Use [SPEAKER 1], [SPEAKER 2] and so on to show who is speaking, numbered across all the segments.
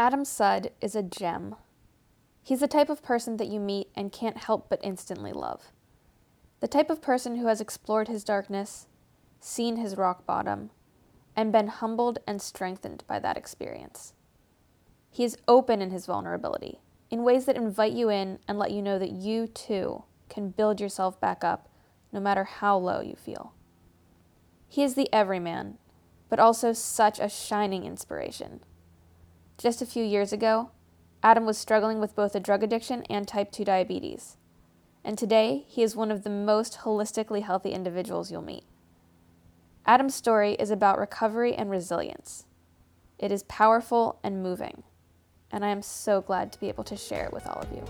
[SPEAKER 1] Adam Sud is a gem. He's the type of person that you meet and can't help but instantly love. The type of person who has explored his darkness, seen his rock bottom, and been humbled and strengthened by that experience. He is open in his vulnerability, in ways that invite you in and let you know that you too can build yourself back up no matter how low you feel. He is the everyman, but also such a shining inspiration. Just a few years ago, Adam was struggling with both a drug addiction and type 2 diabetes. And today, he is one of the most holistically healthy individuals you'll meet. Adam's story is about recovery and resilience. It is powerful and moving, and I am so glad to be able to share it with all of you.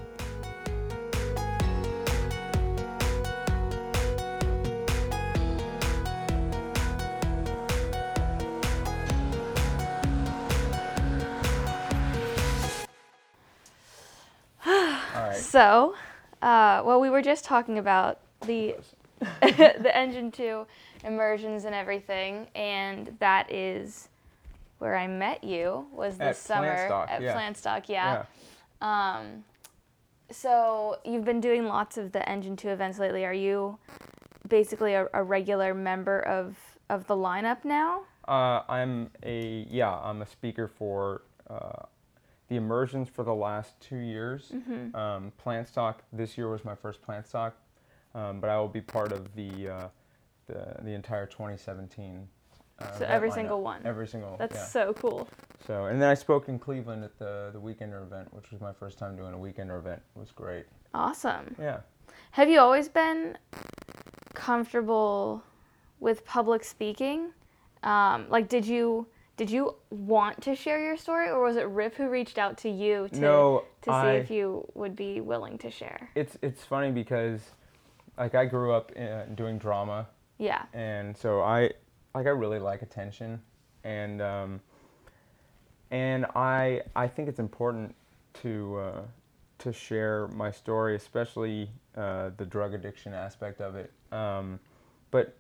[SPEAKER 2] Right.
[SPEAKER 1] So, uh, well, we were just talking about the the engine two immersions and everything, and that is where I met you was this
[SPEAKER 2] At
[SPEAKER 1] summer
[SPEAKER 2] Plantstock,
[SPEAKER 1] at
[SPEAKER 2] yeah.
[SPEAKER 1] Plantstock, yeah. Um, so you've been doing lots of the engine two events lately. Are you basically a, a regular member of of the lineup now?
[SPEAKER 2] Uh, I'm a yeah. I'm a speaker for uh, the immersions for the last two years.
[SPEAKER 1] Mm-hmm.
[SPEAKER 2] Um, Plantstock this year was my first Plantstock, um, but I will be part of the uh, the the entire 2017. Uh,
[SPEAKER 1] So every
[SPEAKER 2] lineup.
[SPEAKER 1] single one.
[SPEAKER 2] Every single.
[SPEAKER 1] That's
[SPEAKER 2] yeah.
[SPEAKER 1] so cool.
[SPEAKER 2] So and then I spoke in Cleveland at the the Weekender event, which was my first time doing a Weekender event. It was great.
[SPEAKER 1] Awesome.
[SPEAKER 2] Yeah.
[SPEAKER 1] Have you always been comfortable with public speaking? Um, like, did you did you want to share your story, or was it Rip who reached out to you to
[SPEAKER 2] No,
[SPEAKER 1] to see
[SPEAKER 2] I-
[SPEAKER 1] if you would be willing to share?
[SPEAKER 2] It's it's funny because like I grew up in, doing drama
[SPEAKER 1] Yeah.
[SPEAKER 2] and so I like I really like attention, and um, and I I think it's important to uh, to share my story, especially uh, the drug addiction aspect of it. Um, but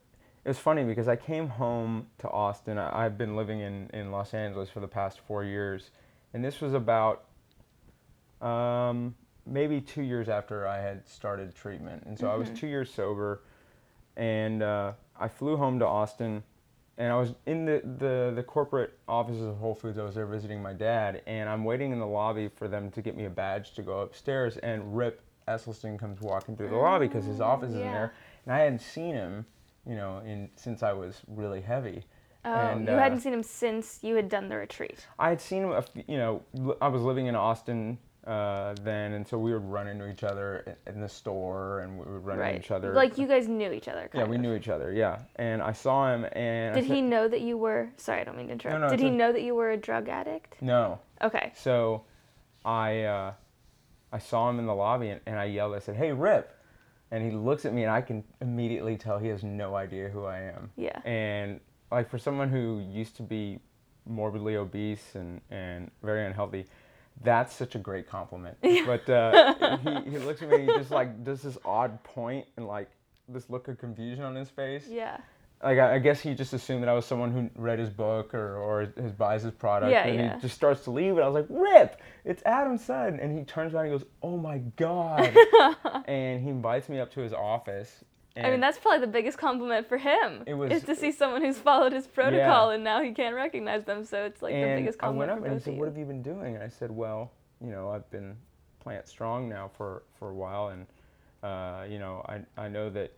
[SPEAKER 2] it was funny because I came home to Austin. I, I've been living in in Los Angeles for the past four years, and this was about um, maybe two years after I had started treatment, and so I was two years sober, and uh, I flew home to Austin, and I was in the, the the corporate offices of Whole Foods. I was there visiting my dad, and I'm waiting in the lobby for them to get me a badge to go upstairs, and Rip Esselstyn comes walking through the lobby because his office is in there, and I hadn't seen him, you know, in since I was really heavy.
[SPEAKER 1] Oh,
[SPEAKER 2] And,
[SPEAKER 1] you
[SPEAKER 2] uh,
[SPEAKER 1] hadn't seen him since you had done the retreat.
[SPEAKER 2] I had seen him, a f- you know, I was living in Austin uh, then, and so we would run into each other in the store, and we would run
[SPEAKER 1] right.
[SPEAKER 2] into each other.
[SPEAKER 1] Like you guys knew each other.
[SPEAKER 2] yeah,
[SPEAKER 1] kind
[SPEAKER 2] we
[SPEAKER 1] of.
[SPEAKER 2] knew each other. Yeah, and I saw him, and
[SPEAKER 1] Did
[SPEAKER 2] said,
[SPEAKER 1] he know that you were? Sorry, I don't mean to interrupt.
[SPEAKER 2] no,
[SPEAKER 1] Did he
[SPEAKER 2] a-
[SPEAKER 1] know that you were a drug addict?
[SPEAKER 2] No.
[SPEAKER 1] Okay.
[SPEAKER 2] So, I uh, I saw him in the lobby, and, and I yelled. I said, "Hey, Rip!" And he looks at me, and I can immediately tell he has no idea who I am.
[SPEAKER 1] Yeah.
[SPEAKER 2] And like for someone who used to be morbidly obese and, and very unhealthy, that's such a great compliment. But uh, he, he looks at me, he just like does this odd point and like this look of confusion on his face.
[SPEAKER 1] Yeah.
[SPEAKER 2] Like I, I guess he just assumed that I was someone who read his book or, or his, buys his product.
[SPEAKER 1] Yeah,
[SPEAKER 2] and
[SPEAKER 1] yeah.
[SPEAKER 2] he just starts to leave, and I was like, Rip, it's Adam Sud. And he turns around and goes, Oh my God. and he invites me up to his office. And
[SPEAKER 1] I mean, that's probably the biggest compliment for him.
[SPEAKER 2] It was-
[SPEAKER 1] is to see someone who's followed his protocol and now he can't recognize them. So it's like the
[SPEAKER 2] and
[SPEAKER 1] biggest
[SPEAKER 2] I went up and he said, "What have you been doing?" And I said, "Well, you know, I've been plant strong now for for a while, and uh, you know, I I know that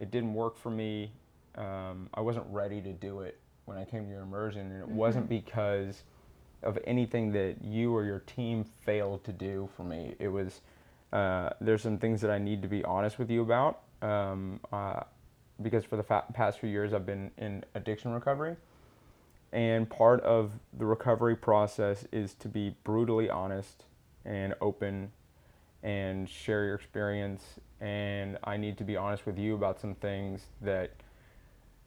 [SPEAKER 2] it didn't work for me. Um, I wasn't ready to do it when I came to your immersion, and it wasn't because of anything that you or your team failed to do for me. It was uh, there's some things that I need to be honest with you about." Um, uh, because for the fa- past few years I've been in addiction recovery, and part of the recovery process is to be brutally honest and open and share your experience. And I need to be honest with you about some things that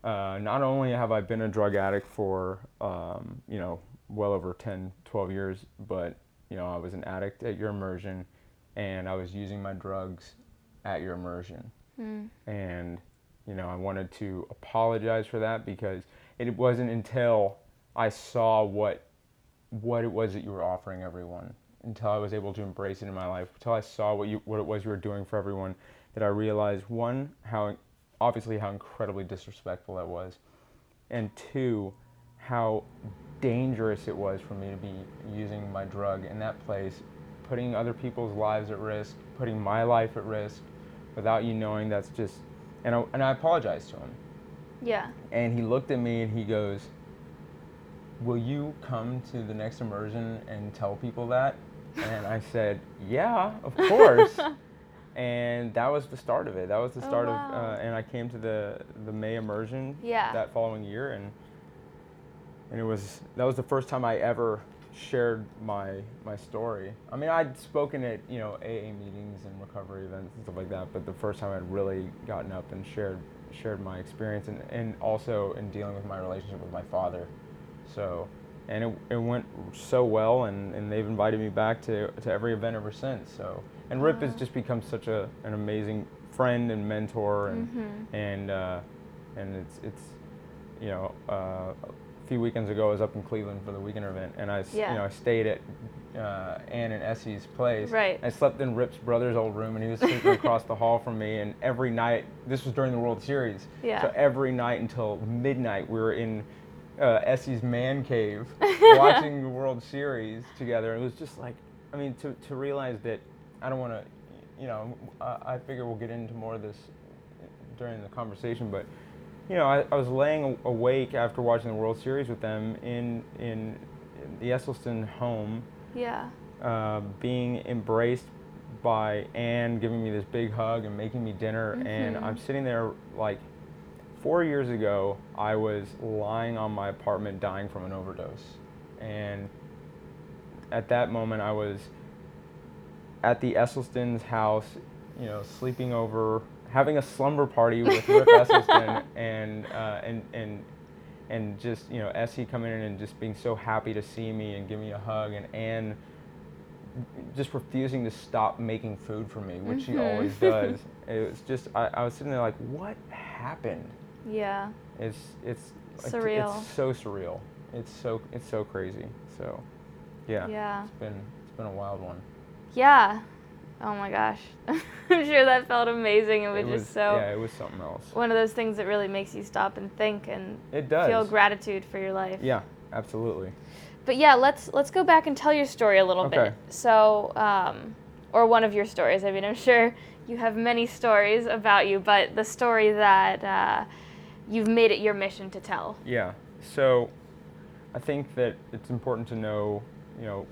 [SPEAKER 2] uh, not only have I been a drug addict for, um, you know, well over 10, 12 years, but, you know, I was an addict at your immersion and I was using my drugs at your immersion. And, you know, I wanted to apologize for that because it wasn't until I saw what what it was that you were offering everyone until I was able to embrace it in my life, until I saw what you what it was you were doing for everyone, that I realized one how obviously how incredibly disrespectful that was, and two how dangerous it was for me to be using my drug in that place, putting other people's lives at risk, putting my life at risk, without you knowing. That's just and I, and I apologized to him.
[SPEAKER 1] Yeah.
[SPEAKER 2] And he looked at me and he goes, Will you come to the next immersion and tell people that? And I said, Yeah, of course. and that was the start of it. That was the
[SPEAKER 1] Oh,
[SPEAKER 2] start
[SPEAKER 1] wow.
[SPEAKER 2] of, uh, and I came to the the May immersion
[SPEAKER 1] Yeah.
[SPEAKER 2] that following year, and and it was that was the first time I ever shared my my story. I mean, I'd spoken at you know AA meetings and recovery events and stuff like that, but the first time I'd really gotten up and shared shared my experience, and and also in dealing with my relationship with my father. So. And it, it went so well, and, and they've invited me back to, to every event ever since. So, and Rip has just become such a, an amazing friend and mentor, and
[SPEAKER 1] Mhm.
[SPEAKER 2] and uh, and it's it's you know uh, a few weekends ago I was up in Cleveland for the weekend event and I
[SPEAKER 1] Yeah.
[SPEAKER 2] you know I stayed at uh, Ann and Essie's place.
[SPEAKER 1] Right.
[SPEAKER 2] I slept in Rip's brother's old room and he was sleeping across the hall from me and every night this was during the World Series.
[SPEAKER 1] Yeah.
[SPEAKER 2] So every night until midnight we were in uh, Essie's man cave watching the World Series together. It was just like I mean to to realize that I don't want to you know I, I figure we'll get into more of this during the conversation, but you know, I, I was laying awake after watching the World Series with them in in, the Esselstyn home,
[SPEAKER 1] Yeah.
[SPEAKER 2] uh, being embraced by Ann, giving me this big hug and making me dinner, and
[SPEAKER 1] Mhm.
[SPEAKER 2] I'm sitting there like. Four years ago, I was lying on my apartment dying from an overdose, and at that moment, I was at the Esselstyn's house, you know, sleeping over, having a slumber party with Rip Esselstyn, and uh, and and and just you know Essie coming in and just being so happy to see me and give me a hug, and Ann just refusing to stop making food for me, which she
[SPEAKER 1] Mhm.
[SPEAKER 2] always does. It was just I, I was sitting there like, what happened?
[SPEAKER 1] Yeah.
[SPEAKER 2] It's it's
[SPEAKER 1] Surreal.
[SPEAKER 2] It's so surreal. It's so it's so crazy. So, yeah.
[SPEAKER 1] Yeah.
[SPEAKER 2] It's been it's been a wild one.
[SPEAKER 1] Yeah. Oh my gosh. I'm sure that felt amazing It was
[SPEAKER 2] it
[SPEAKER 1] just so
[SPEAKER 2] yeah, it was something else.
[SPEAKER 1] one of those things that really makes you stop and think and
[SPEAKER 2] It does.
[SPEAKER 1] feel gratitude for your life.
[SPEAKER 2] Yeah, absolutely.
[SPEAKER 1] But yeah, let's let's go back and tell your story a little
[SPEAKER 2] Okay.
[SPEAKER 1] bit. So, um, or one of your stories. I mean, I'm sure you have many stories about you, but the story that uh, you've made it your mission to tell.
[SPEAKER 2] Yeah. So, I think that it's important to know, you know,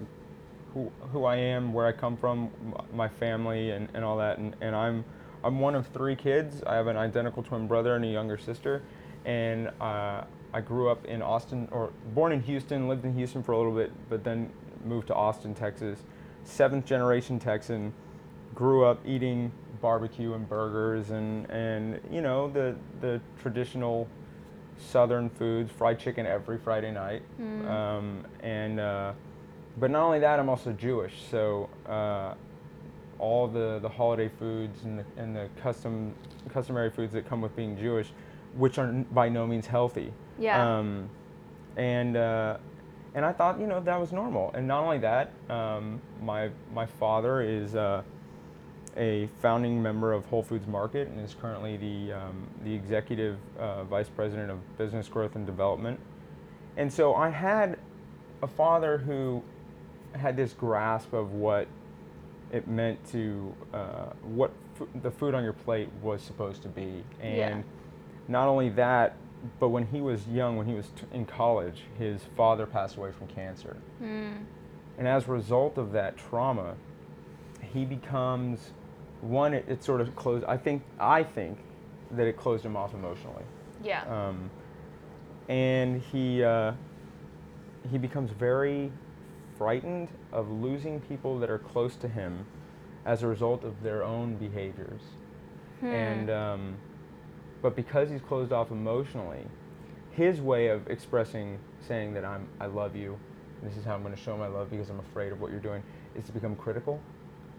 [SPEAKER 2] who who I am, where I come from, my family, and, and all that. And, and I'm I'm one of three kids. I have an identical twin brother and a younger sister, and uh, I grew up in Austin, or born in Houston, lived in Houston for a little bit, but then moved to Austin, Texas. Seventh generation Texan. Grew up eating barbecue and burgers and, and you know the the traditional southern foods, fried chicken every Friday night.
[SPEAKER 1] Mm.
[SPEAKER 2] Um, and uh, but not only that, I'm also Jewish, so uh, all the, the holiday foods and the, and the custom customary foods that come with being Jewish, which are by no means healthy.
[SPEAKER 1] Yeah.
[SPEAKER 2] Um, and uh, and I thought you know that was normal. And not only that, um, my my father is. Uh, a founding member of Whole Foods Market and is currently the, um, the executive uh, vice president of business growth and development. And so I had a father who had this grasp of what it meant to, uh, what f- the food on your plate was supposed to be. And
[SPEAKER 1] Yeah.
[SPEAKER 2] not only that, but when he was young, when he was t- in college, his father passed away from cancer.
[SPEAKER 1] Mm.
[SPEAKER 2] And as a result of that trauma, he becomes one. It, it sort of closed. I think. I think that it closed him off emotionally.
[SPEAKER 1] Yeah.
[SPEAKER 2] Um, and he uh, he becomes very frightened of losing people that are close to him as a result of their own behaviors.
[SPEAKER 1] Hmm.
[SPEAKER 2] And um, but because he's closed off emotionally, his way of expressing, saying that I'm I love you, and this is how I'm going to show my love because I'm afraid of what you're doing, is to become critical,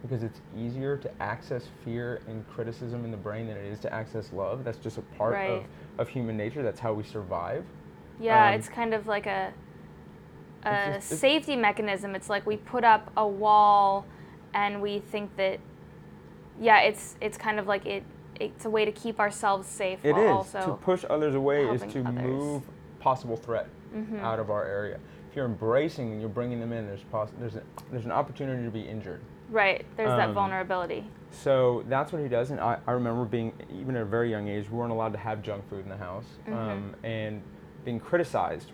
[SPEAKER 2] because it's easier to access fear and criticism in the brain than it is to access love. That's just a part of, of human nature. That's how we survive.
[SPEAKER 1] yeah,
[SPEAKER 2] um,
[SPEAKER 1] it's kind of like a a
[SPEAKER 2] It's it's-
[SPEAKER 1] safety mechanism. It's like we put up a wall, and we think that, yeah, it's it's kind of like it. It's a way to keep ourselves safe
[SPEAKER 2] It is
[SPEAKER 1] also
[SPEAKER 2] to push others away is to
[SPEAKER 1] others.
[SPEAKER 2] move possible threat
[SPEAKER 1] Mhm.
[SPEAKER 2] out of our area. If you're embracing and you're bringing them in, there's poss- there's a, there's an opportunity to be injured.
[SPEAKER 1] right. There's that
[SPEAKER 2] Um,
[SPEAKER 1] vulnerability.
[SPEAKER 2] So that's what he does. And I, I remember being, even at a very young age, we weren't allowed to have junk food in the house um, and being criticized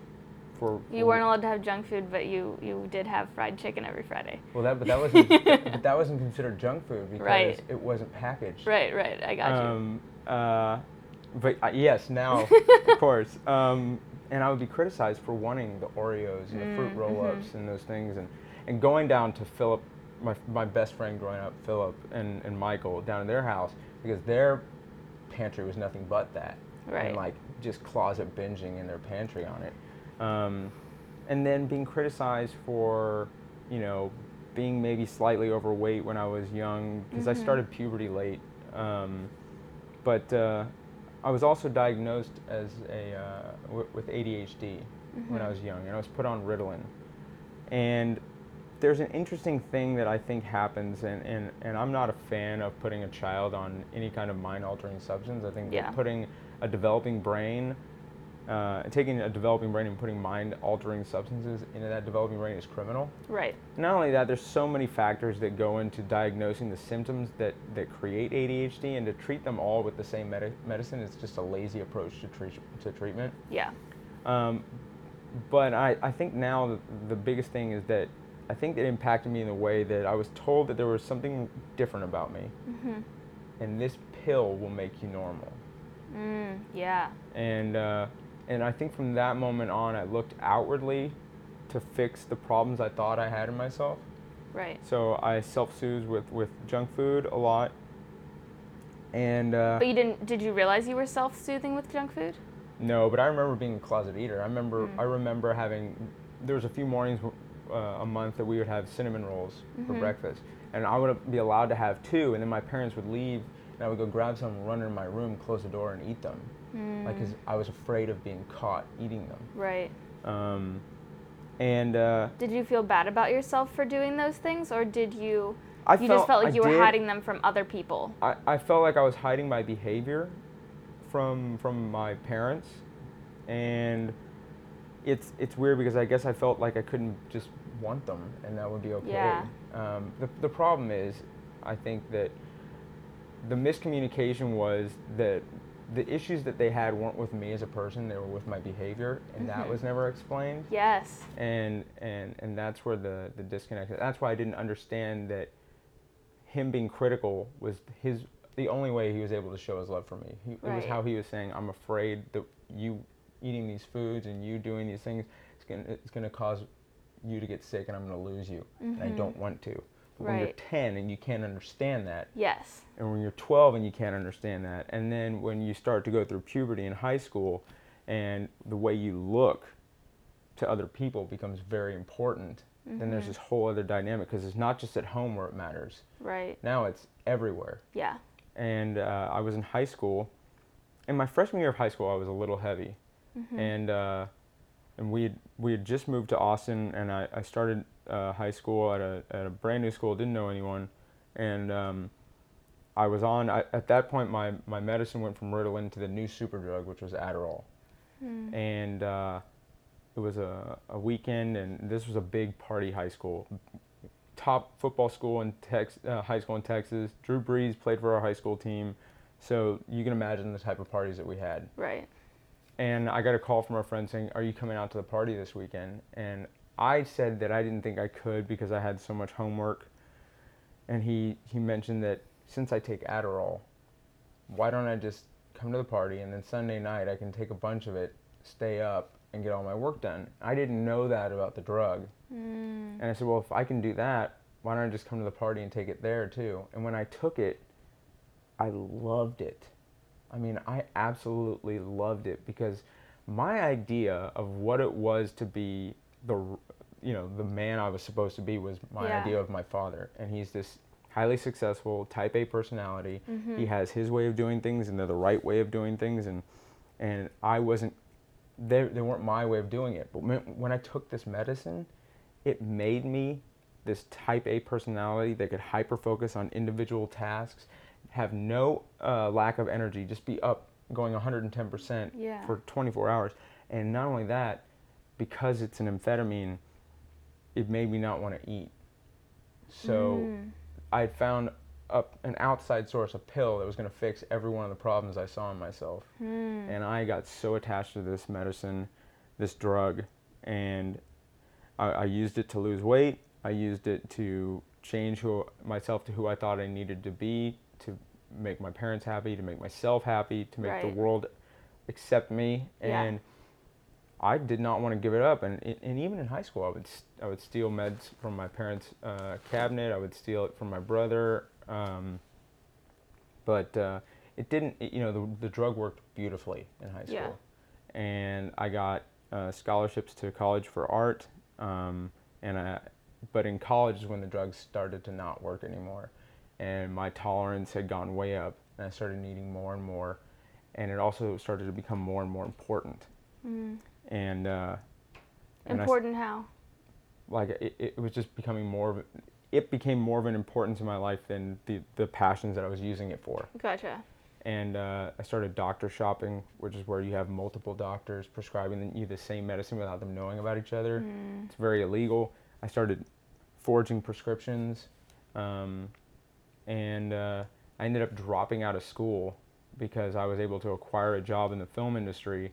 [SPEAKER 2] for.
[SPEAKER 1] Mm-hmm. You weren't allowed to have junk food, but you you did have fried chicken every Friday.
[SPEAKER 2] Well, that, but that wasn't, but that wasn't considered junk food because
[SPEAKER 1] Right.
[SPEAKER 2] it wasn't packaged.
[SPEAKER 1] Right, right. I got you.
[SPEAKER 2] Um, uh, but uh, yes, now, of course. Um, and I would be criticized for wanting the Oreos and the fruit
[SPEAKER 1] Mm,
[SPEAKER 2] roll-ups
[SPEAKER 1] mhm.
[SPEAKER 2] and those things, and, and going down to Philip, my, my best friend growing up, Philip and, and Michael, down in their house because their pantry was nothing but that,
[SPEAKER 1] Right.
[SPEAKER 2] and like just closet binging in their pantry on it, um, and then being criticized for, you know, being maybe slightly overweight when I was young because I
[SPEAKER 1] Mhm.
[SPEAKER 2] started puberty late. Um, but uh, I was also diagnosed as a uh, w- with ADHD when I
[SPEAKER 1] Mhm.
[SPEAKER 2] was young, and I was put on Ritalin. And there's an interesting thing that I think happens, and, and, and I'm not a fan of putting a child on any kind of mind-altering substance. I think
[SPEAKER 1] Yeah.
[SPEAKER 2] putting a developing brain, uh, taking a developing brain and putting mind-altering substances into that developing brain is criminal.
[SPEAKER 1] Right.
[SPEAKER 2] Not only that, there's so many factors that go into diagnosing the symptoms that, that create ADHD, and to treat them all with the same medi- medicine is just a lazy approach to, treat, to treatment.
[SPEAKER 1] Yeah.
[SPEAKER 2] Um, but I, I think now the, the biggest thing is that I think it impacted me in the way that I was told that there was something different about me,
[SPEAKER 1] hmm
[SPEAKER 2] and this pill will make you normal.
[SPEAKER 1] Mm, yeah.
[SPEAKER 2] And uh, and I think from that moment on, I looked outwardly to fix the problems I thought I had in myself.
[SPEAKER 1] Right.
[SPEAKER 2] So I self-soothe with, with junk food a lot. And uh,
[SPEAKER 1] But you didn't. Did you realize you were self-soothing with junk food?
[SPEAKER 2] no, but I remember being a closet eater. I remember
[SPEAKER 1] Mm.
[SPEAKER 2] I remember having there was a few mornings uh, a month that we would have cinnamon rolls for
[SPEAKER 1] Mhm.
[SPEAKER 2] breakfast, and I would be allowed to have two, and then my parents would leave, and I would go grab some, run in my room, close the door, and eat them, like 'cause
[SPEAKER 1] because
[SPEAKER 2] I was afraid of being caught eating them.
[SPEAKER 1] right.
[SPEAKER 2] Um, and uh,
[SPEAKER 1] Did you feel bad about yourself for doing those things, or did you?
[SPEAKER 2] I
[SPEAKER 1] you just felt like
[SPEAKER 2] I
[SPEAKER 1] you were
[SPEAKER 2] did-
[SPEAKER 1] hiding them from other people.
[SPEAKER 2] I, I felt like I was hiding my behavior from from my parents, and it's it's weird because I guess I felt like I couldn't just want them and that would be okay.
[SPEAKER 1] Yeah.
[SPEAKER 2] Um, the the problem is, I think that the miscommunication was that the issues that they had weren't with me as a person; they were with my behavior, and that
[SPEAKER 1] Mhm.
[SPEAKER 2] was never explained
[SPEAKER 1] Yes.
[SPEAKER 2] and and and that's where the the disconnect that's why i didn't understand that him being critical was his the only way he was able to show his love for me he, it was how he was saying i'm afraid that you eating these foods and you doing these things it's going to it's to cause you to get sick and i'm going to lose you and i
[SPEAKER 1] Mhm.
[SPEAKER 2] don't want to but when you're 10 and you can't understand that
[SPEAKER 1] Yes.
[SPEAKER 2] and when you're 12 and you can't understand that and then when you start to go through puberty in high school and the way you look to other people becomes very important then there's
[SPEAKER 1] Mhm.
[SPEAKER 2] this whole other dynamic because it's not just at home where it matters
[SPEAKER 1] Right.
[SPEAKER 2] now it's everywhere
[SPEAKER 1] Yeah.
[SPEAKER 2] and uh, i was in high school in my freshman year of high school i was a little heavy
[SPEAKER 1] Mhm.
[SPEAKER 2] and uh, and we had, we had just moved to Austin, and I, I started uh, high school at a at a brand new school, didn't know anyone, and um, I was on I, at that point my my medicine went from Ritalin to the new super drug, which was Adderall,
[SPEAKER 1] Mm.
[SPEAKER 2] and uh, it was a, a weekend, and this was a big party high school. Top football school in Tex, uh, high school in Texas. Drew Brees played for our high school team, so you can imagine the type of parties that we had
[SPEAKER 1] Right.
[SPEAKER 2] And I got a call from a friend saying, "Are you coming out to the party this weekend?" And I said that I didn't think I could because I had so much homework. And he he mentioned that since I take Adderall, why don't I just come to the party and then Sunday night I can take a bunch of it, stay up, and get all my work done. I didn't know that about the drug,
[SPEAKER 1] Mm.
[SPEAKER 2] and I said, "Well, if I can do that, why don't I just come to the party and take it there too?" And when I took it, I loved it. I mean, I absolutely loved it because my idea of what it was to be the you know, the man I was supposed to be was my
[SPEAKER 1] Yeah.
[SPEAKER 2] idea of my father. And he's this highly successful type A personality.
[SPEAKER 1] Mhm.
[SPEAKER 2] He has his way of doing things and they're the right way of doing things and and I wasn't they, they weren't my way of doing it. But when, when I took this medicine, it made me this type A personality that could hyper focus on individual tasks, have no uh, lack of energy, just be up going 110%
[SPEAKER 1] Yeah.
[SPEAKER 2] for 24 hours. And not only that, because it's an amphetamine, it made me not want to eat. So
[SPEAKER 1] Mm.
[SPEAKER 2] I had found up an outside source, a pill that was going to fix every one of the problems I saw in myself.
[SPEAKER 1] Mm.
[SPEAKER 2] And I got so attached to this medicine, this drug, and I, I used it to lose weight. I used it to change who myself to who I thought I needed to be, to make my parents happy, to make myself happy, to make
[SPEAKER 1] Right.
[SPEAKER 2] the world accept me.
[SPEAKER 1] Yeah.
[SPEAKER 2] And I did not want to give it up. And, and even in high school, I would I would steal meds from my parents' uh, cabinet. I would steal it from my brother. Um, but uh, it didn't. It, you know, the the drug worked beautifully in high school,
[SPEAKER 1] Yeah.
[SPEAKER 2] and I got uh, scholarships to college for art. Um, and I, but in college is when the drugs started to not work anymore, and my tolerance had gone way up, and I started needing more and more, and it also started to become more and more important.
[SPEAKER 1] Mm.
[SPEAKER 2] And uh, and I
[SPEAKER 1] Important how?
[SPEAKER 2] like it, it was just becoming more of it became more of an importance in my life than the, the passions that I was using it for.
[SPEAKER 1] Gotcha.
[SPEAKER 2] And uh, I started doctor shopping, which is where you have multiple doctors prescribing you the same medicine without them knowing about each other.
[SPEAKER 1] Mm.
[SPEAKER 2] It's very illegal. I started forging prescriptions, um, and uh, I ended up dropping out of school because I was able to acquire a job in the film industry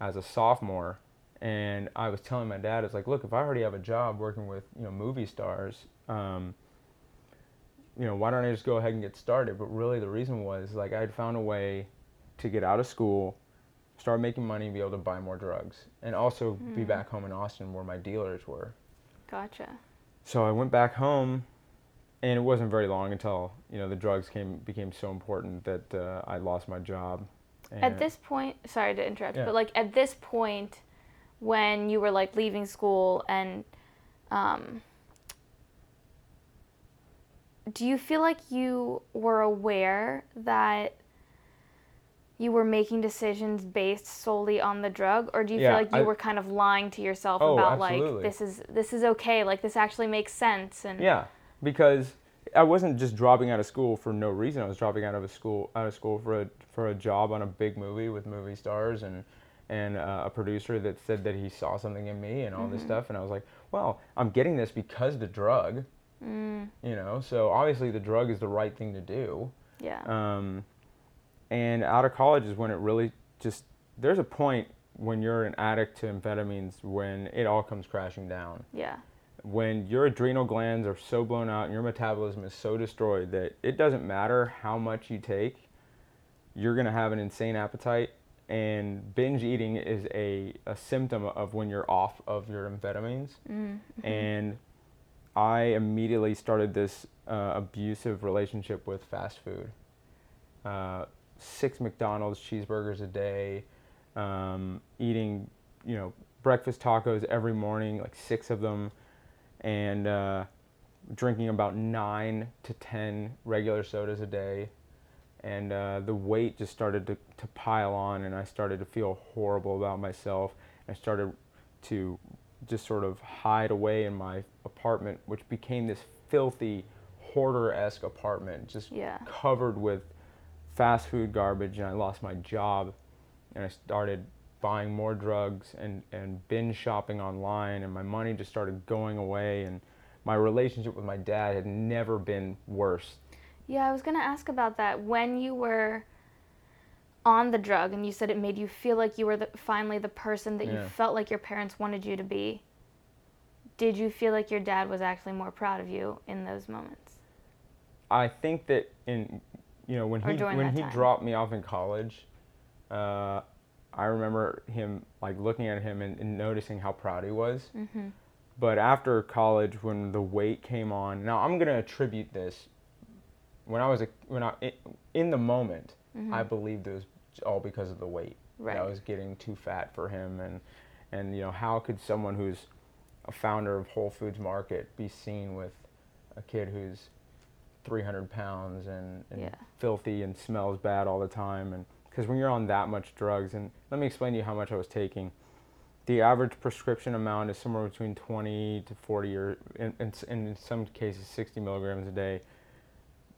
[SPEAKER 2] as a sophomore. And I was telling my dad, it's like, look, if I already have a job working with you know movie stars, um, you know, why don't I just go ahead and get started? But really, the reason was like I had found a way to get out of school, start making money, be able to buy more drugs, and also be
[SPEAKER 1] Mm.
[SPEAKER 2] back home in Austin where my dealers were.
[SPEAKER 1] Gotcha.
[SPEAKER 2] So I went back home, and it wasn't very long until you know the drugs came became so important that uh, I lost my job.
[SPEAKER 1] At this point, sorry to interrupt,
[SPEAKER 2] Yeah.
[SPEAKER 1] but like at this point, when you were like leaving school and, um, do you feel like you were aware that you were making decisions based solely on the drug, or do you
[SPEAKER 2] Yeah,
[SPEAKER 1] feel like you
[SPEAKER 2] I-
[SPEAKER 1] were kind of lying to yourself
[SPEAKER 2] Oh,
[SPEAKER 1] about like this is this is okay, like this actually makes sense, and
[SPEAKER 2] Yeah, because I wasn't just dropping out of school for no reason. I was dropping out of a school out of school for a for a job on a big movie with movie stars and and uh, a producer that said that he saw something in me and all this stuff. And I was like, well, I'm getting this because the drug,
[SPEAKER 1] mm,
[SPEAKER 2] you know. So obviously the drug is the right thing to do.
[SPEAKER 1] yeah,
[SPEAKER 2] Um, and out of college is when it really just there's a point when you're an addict to amphetamines when it all comes crashing down
[SPEAKER 1] yeah,
[SPEAKER 2] when your adrenal glands are so blown out and your metabolism is so destroyed that it doesn't matter how much you take, you're going to have an insane appetite. And binge eating is a, a symptom of when you're off of your amphetamines.
[SPEAKER 1] mm,
[SPEAKER 2] And I immediately started this uh, abusive relationship with fast food. Uh, six McDonald's cheeseburgers a day, um, eating, you know, breakfast tacos every morning, like six of them, and uh, drinking about nine to ten regular sodas a day. And uh, the weight just started to, to pile on, and I started to feel horrible about myself. I started to just sort of hide away in my apartment, which became this filthy, hoarder esque apartment, just
[SPEAKER 1] yeah,
[SPEAKER 2] covered with fast food garbage. And I lost my job, and I started buying more drugs and, and binge shopping online, and my money just started going away. And my relationship with my dad had never been worse.
[SPEAKER 1] Yeah, I was gonna ask about that. When you were on the drug and you said it made you feel like you were the, finally the person that you felt like your parents wanted you to be, did you feel like your dad was actually more proud of you in those moments?
[SPEAKER 2] I think that in you know when
[SPEAKER 1] Or
[SPEAKER 2] he when he
[SPEAKER 1] time.
[SPEAKER 2] dropped me off in college, uh, I remember him like looking at him and, and noticing how proud he was.
[SPEAKER 1] Mm-hmm.
[SPEAKER 2] But after college, when the weight came on, now I'm gonna attribute this. When I was a when I in, the moment, I believed it was all because of the weight. that I
[SPEAKER 1] Mm-hmm.
[SPEAKER 2] Was getting too fat for him, and and you know how could someone who's a founder of Whole Foods Market be seen with a kid who's 300 pounds and, and
[SPEAKER 1] Yeah.
[SPEAKER 2] filthy and smells bad all the time and because when you're on that much drugs, and let me explain to you how much I was taking. The average prescription amount is somewhere between 20 to 40, or in, in, in some cases 60 milligrams a day.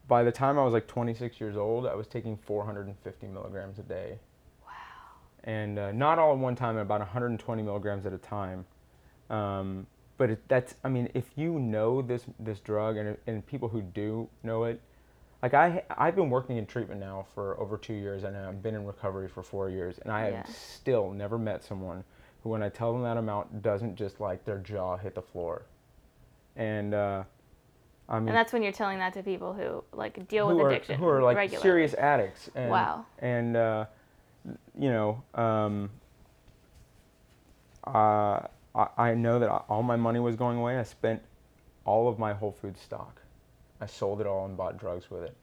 [SPEAKER 2] By the time I was like 26 years old, I was taking 450 milligrams a day.
[SPEAKER 1] Wow.
[SPEAKER 2] And uh, not all at one time, about 120 milligrams at a time. Um, but it, that's, I mean, if you know this this drug, and and people who do know it, like I I've been working in treatment now for over two years, and I've been in recovery for four years, and I
[SPEAKER 1] Yeah.
[SPEAKER 2] have still never met someone who, when I tell them that amount, doesn't just like their jaw hit the floor. And uh, I mean,
[SPEAKER 1] And that's when you're telling that to people who like deal
[SPEAKER 2] who
[SPEAKER 1] with
[SPEAKER 2] are,
[SPEAKER 1] addiction
[SPEAKER 2] who are like
[SPEAKER 1] regularly.
[SPEAKER 2] serious addicts. And,
[SPEAKER 1] Wow.
[SPEAKER 2] And uh, you know, um, uh, I, I know that all my money was going away. I spent all of my Whole Foods stock. I sold it all and bought drugs with it.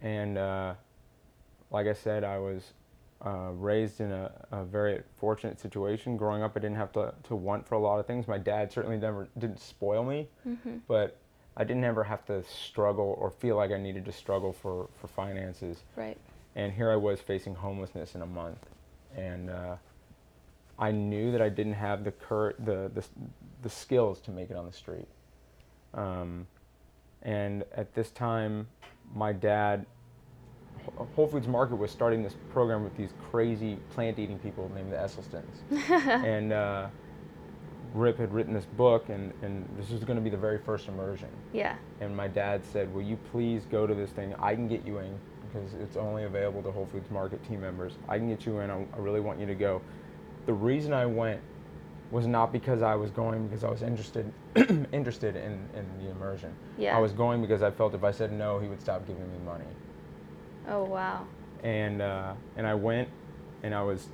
[SPEAKER 2] And uh, like I said, I was uh, raised in a, a very fortunate situation. Growing up, I didn't have to, to want for a lot of things. My dad certainly never didn't spoil me,
[SPEAKER 1] Mhm.
[SPEAKER 2] but I didn't ever have to struggle or feel like I needed to struggle for, for finances.
[SPEAKER 1] Right.
[SPEAKER 2] And here I was facing homelessness in a month, and uh, I knew that I didn't have the cur- the, the the skills to make it on the street. Um, and at this time, my dad, Whole Foods Market was starting this program with these crazy plant-eating people named the Esselstyns, and uh, Rip had written this book, and, and this was going to be the very first immersion
[SPEAKER 1] Yeah.
[SPEAKER 2] and my dad said, "Will you please go to this thing? I can get you in because it's only available to Whole Foods Market team members. I can get you in. I, I really want you to go." The reason I went was not because I was going because I was interested interested in, in the immersion.
[SPEAKER 1] Yeah.
[SPEAKER 2] I was going because I felt if I said no, he would stop giving me money.
[SPEAKER 1] Oh wow.
[SPEAKER 2] And uh, and I went, and I was,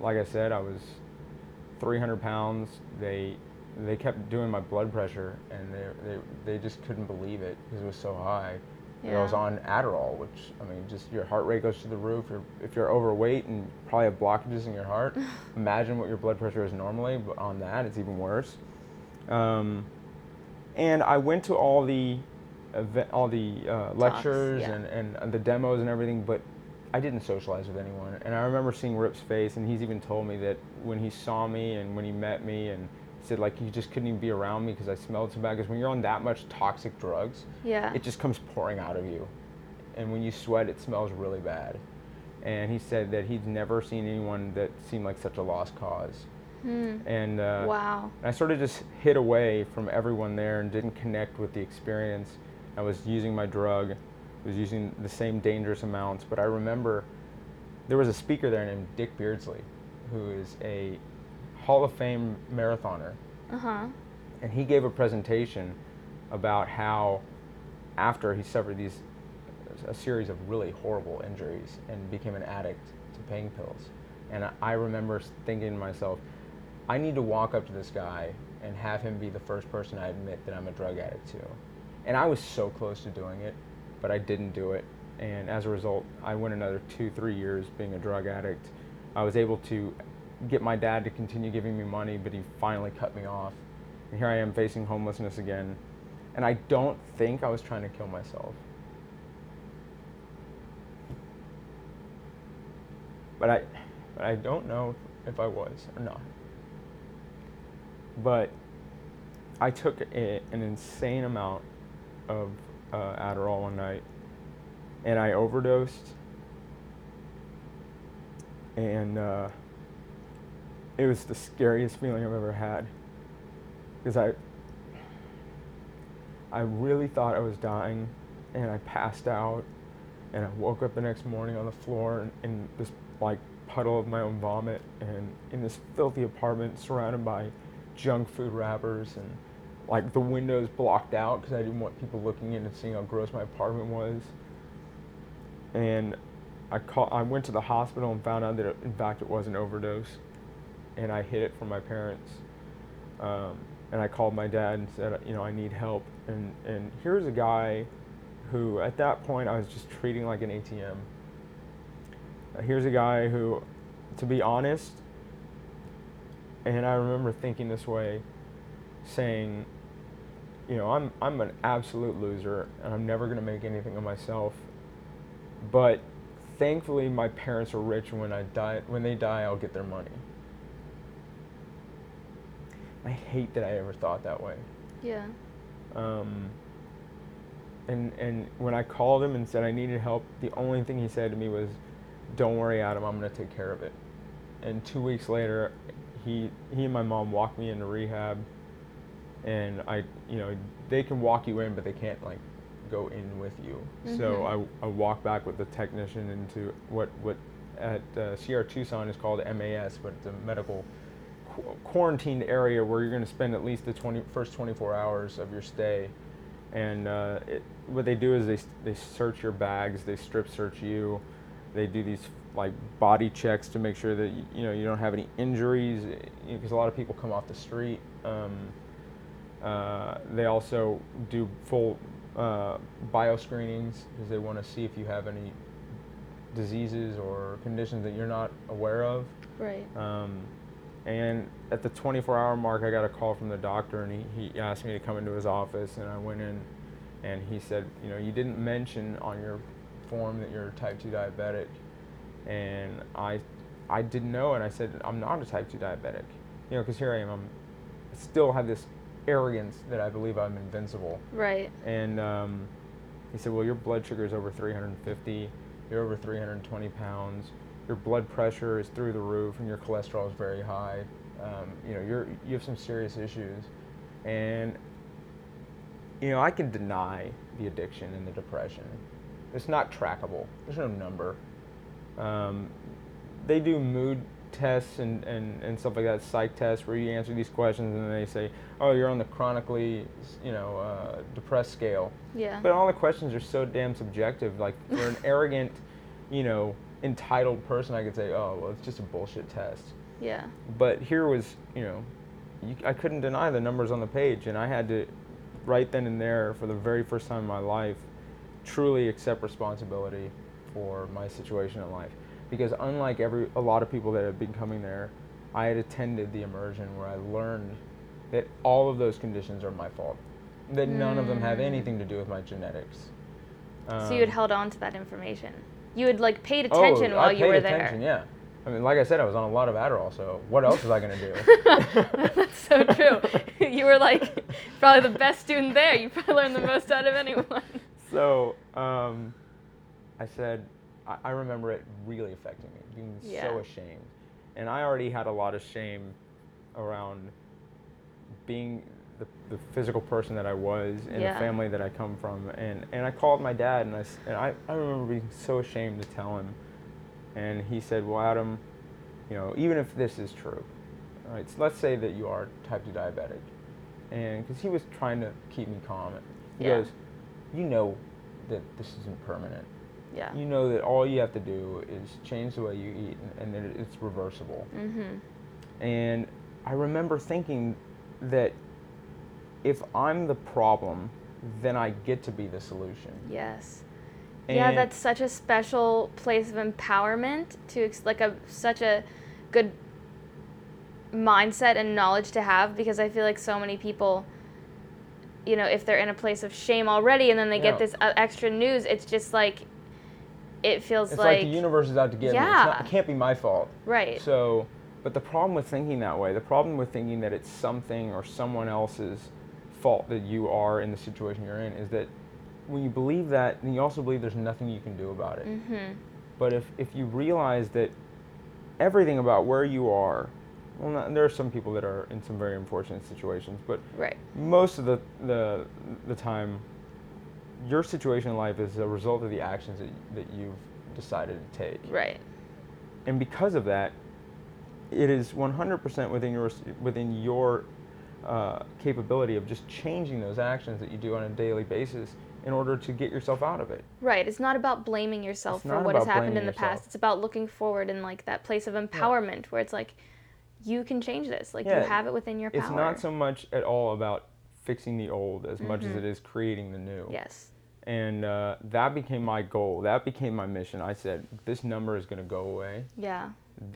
[SPEAKER 2] like I said, I was 300 pounds. They they kept doing my blood pressure, and they they, they just couldn't believe it because it was so high. And I was on Adderall, which I mean, just your heart rate goes to the roof. You're, if you're overweight and probably have blockages in your heart, imagine what your blood pressure is normally. But on that, it's even worse. Um, and I went to all the event, all the uh, lectures
[SPEAKER 1] yeah.
[SPEAKER 2] and, and, and the demos and everything, but I didn't socialize with anyone. And I remember seeing Rip's face, and he's even told me that when he saw me and when he met me, and said like he just couldn't even be around me because I smelled so bad. Because when you're on that much toxic drugs,
[SPEAKER 1] Yeah.
[SPEAKER 2] it just comes pouring out of you. And when you sweat, it smells really bad. And he said that he'd never seen anyone that seemed like such a lost cause.
[SPEAKER 1] Hmm.
[SPEAKER 2] And uh,
[SPEAKER 1] Wow.
[SPEAKER 2] I sort of just hid away from everyone there and didn't connect with the experience. I was using my drug, was using the same dangerous amounts, but I remember there was a speaker there named Dick Beardsley, who is a Hall of Fame marathoner,
[SPEAKER 1] Uh huh.
[SPEAKER 2] and he gave a presentation about how after he suffered these a series of really horrible injuries and became an addict to pain pills. And I, I remember thinking to myself, I need to walk up to this guy and have him be the first person I admit that I'm a drug addict to. And I was so close to doing it, but I didn't do it. And as a result, I went another two, three years being a drug addict. I was able to get my dad to continue giving me money, but he finally cut me off. And here I am facing homelessness again. And I don't think I was trying to kill myself. But I, but I don't know if I was or not. But I took a, an insane amount of uh, Adderall one night, and I overdosed. And uh, it was the scariest feeling I've ever had, because I, I really thought I was dying, and I passed out, and I woke up the next morning on the floor in, in this like puddle of my own vomit, and in this filthy apartment surrounded by junk food wrappers and like the windows blocked out because I didn't want people looking in and seeing how gross my apartment was. And I call, I went to the hospital and found out that it, in fact it was an overdose, and I hid it from my parents. Um, and I called my dad and said, you know, I need help. And and here's a guy who at that point I was just treating like an ATM. Uh, here's a guy who, to be honest, and I remember thinking this way, saying, you know, I'm I'm an absolute loser and I'm never gonna make anything of myself. But thankfully my parents are rich and when I die when they die I'll get their money. I hate that I ever thought that way.
[SPEAKER 1] Yeah.
[SPEAKER 2] Um, and and when I called him and said I needed help, the only thing he said to me was, "Don't worry, Adam. I'm gonna take care of it." And two weeks later, he he and my mom walked me into rehab, and I you know they can walk you in, but they can't like go in with you. So
[SPEAKER 1] Mhm.
[SPEAKER 2] I I walked back with the technician into what what at uh, Sierra Tucson is called MAS, but it's a medical qu- quarantined area where you're going to spend at least the 20, first 24 hours of your stay. And uh, it, what they do is they, they search your bags, they strip search you, they do these like body checks to make sure that you know you don't have any injuries because a lot of people come off the street. Um, uh, they also do full uh, bio screenings because they want to see if you have any diseases or conditions that you're not aware of.
[SPEAKER 1] Right.
[SPEAKER 2] Um, and at the 24 hour mark, I got a call from the doctor, and he, he asked me to come into his office. And I went in, and he said, You know, you didn't mention on your form that you're type 2 diabetic. And I, I didn't know, and I said, I'm not a type 2 diabetic. You know, because here I am, I'm, I still have this arrogance that I believe I'm invincible.
[SPEAKER 1] Right.
[SPEAKER 2] And um, he said, Well, your blood sugar is over 350, you're over 320 pounds, your blood pressure is through the roof, and your cholesterol is very high. Um, you know, you're, you have some serious issues. And, you know, I can deny the addiction and the depression. It's not trackable, there's no number. Um, they do mood tests and, and, and stuff like that, psych tests, where you answer these questions and they say, oh, you're on the chronically, you know, uh, depressed scale.
[SPEAKER 1] Yeah.
[SPEAKER 2] But all the questions are so damn subjective. Like for an arrogant, you know, entitled person, I could say, oh, well, it's just a bullshit test.
[SPEAKER 1] yeah.
[SPEAKER 2] But here was, you know, you, I couldn't deny the numbers on the page, and I had to, right then and there, for the very first time in my life, truly accept responsibility for my situation in life. Because unlike every a lot of people that have been coming there, I had attended the immersion where I learned that all of those conditions are my fault. That none of them have
[SPEAKER 1] Mm.
[SPEAKER 2] anything to do with my genetics.
[SPEAKER 1] so you had
[SPEAKER 2] Um,
[SPEAKER 1] held on to that information. You had like paid
[SPEAKER 2] oh,
[SPEAKER 1] attention
[SPEAKER 2] I
[SPEAKER 1] while you
[SPEAKER 2] paid
[SPEAKER 1] were
[SPEAKER 2] attention,
[SPEAKER 1] there.
[SPEAKER 2] Yeah. I mean, like I said, I was on a lot of Adderall, so what else was I gonna do?
[SPEAKER 1] That's so true. you were like probably the best student there. You probably learned the most out of anyone.
[SPEAKER 2] So um, I said, I, I remember it really affecting me, being
[SPEAKER 1] Yeah.
[SPEAKER 2] so ashamed. And I already had a lot of shame around being the, the physical person that I was and
[SPEAKER 1] Yeah.
[SPEAKER 2] the family that I come from. And, and I called my dad, and, I, and I, I remember being so ashamed to tell him. And he said, Well, Adam, you know, even if this is true, all right, so let's say that you are type 2 diabetic. And because he was trying to keep me calm. He
[SPEAKER 1] Yeah.
[SPEAKER 2] goes, You know that this isn't permanent.
[SPEAKER 1] Yeah.
[SPEAKER 2] You know that all you have to do is change the way you eat and, and that it's reversible.
[SPEAKER 1] Mhm.
[SPEAKER 2] And I remember thinking that if I'm the problem, then I get to be the solution.
[SPEAKER 1] Yes. yeah, that's such a special place of empowerment to ex- like a such a good mindset and knowledge to have because I feel like so many people you know, if they're in a place of shame already and then they
[SPEAKER 2] Yeah.
[SPEAKER 1] get this uh, extra news, it's just like it feels
[SPEAKER 2] It's like,
[SPEAKER 1] like,
[SPEAKER 2] the universe is out to get me.
[SPEAKER 1] Yeah.
[SPEAKER 2] not, it can't be my fault.
[SPEAKER 1] right.
[SPEAKER 2] So, but the problem with thinking that way, the problem with thinking that it's something or someone else's fault that you are in the situation you're in, is that when you believe that, then you also believe there's nothing you can do about it.
[SPEAKER 1] mhm.
[SPEAKER 2] But if, if you realize that everything about where you are, well, not, there are some people that are in some very unfortunate situations, but
[SPEAKER 1] Right.
[SPEAKER 2] most of the, the, the time, your situation in life is a result of the actions that, that you've decided to take
[SPEAKER 1] Right.
[SPEAKER 2] and because of that, it is 100% within your within your uh, capability of just changing those actions that you do on a daily basis in order to get yourself out of it.
[SPEAKER 1] Right. It's not about blaming yourself
[SPEAKER 2] It's
[SPEAKER 1] for what has happened in the past. It's about looking forward and like that place of empowerment where it's like you can change this. Like
[SPEAKER 2] Yeah,
[SPEAKER 1] you have it within your power.
[SPEAKER 2] It's not so much at all about fixing the old as much as
[SPEAKER 1] Mhm.
[SPEAKER 2] it is creating the new.
[SPEAKER 1] Yes.
[SPEAKER 2] And uh, that became my goal. That became my mission. I said, this number is going to go away.
[SPEAKER 1] Yeah.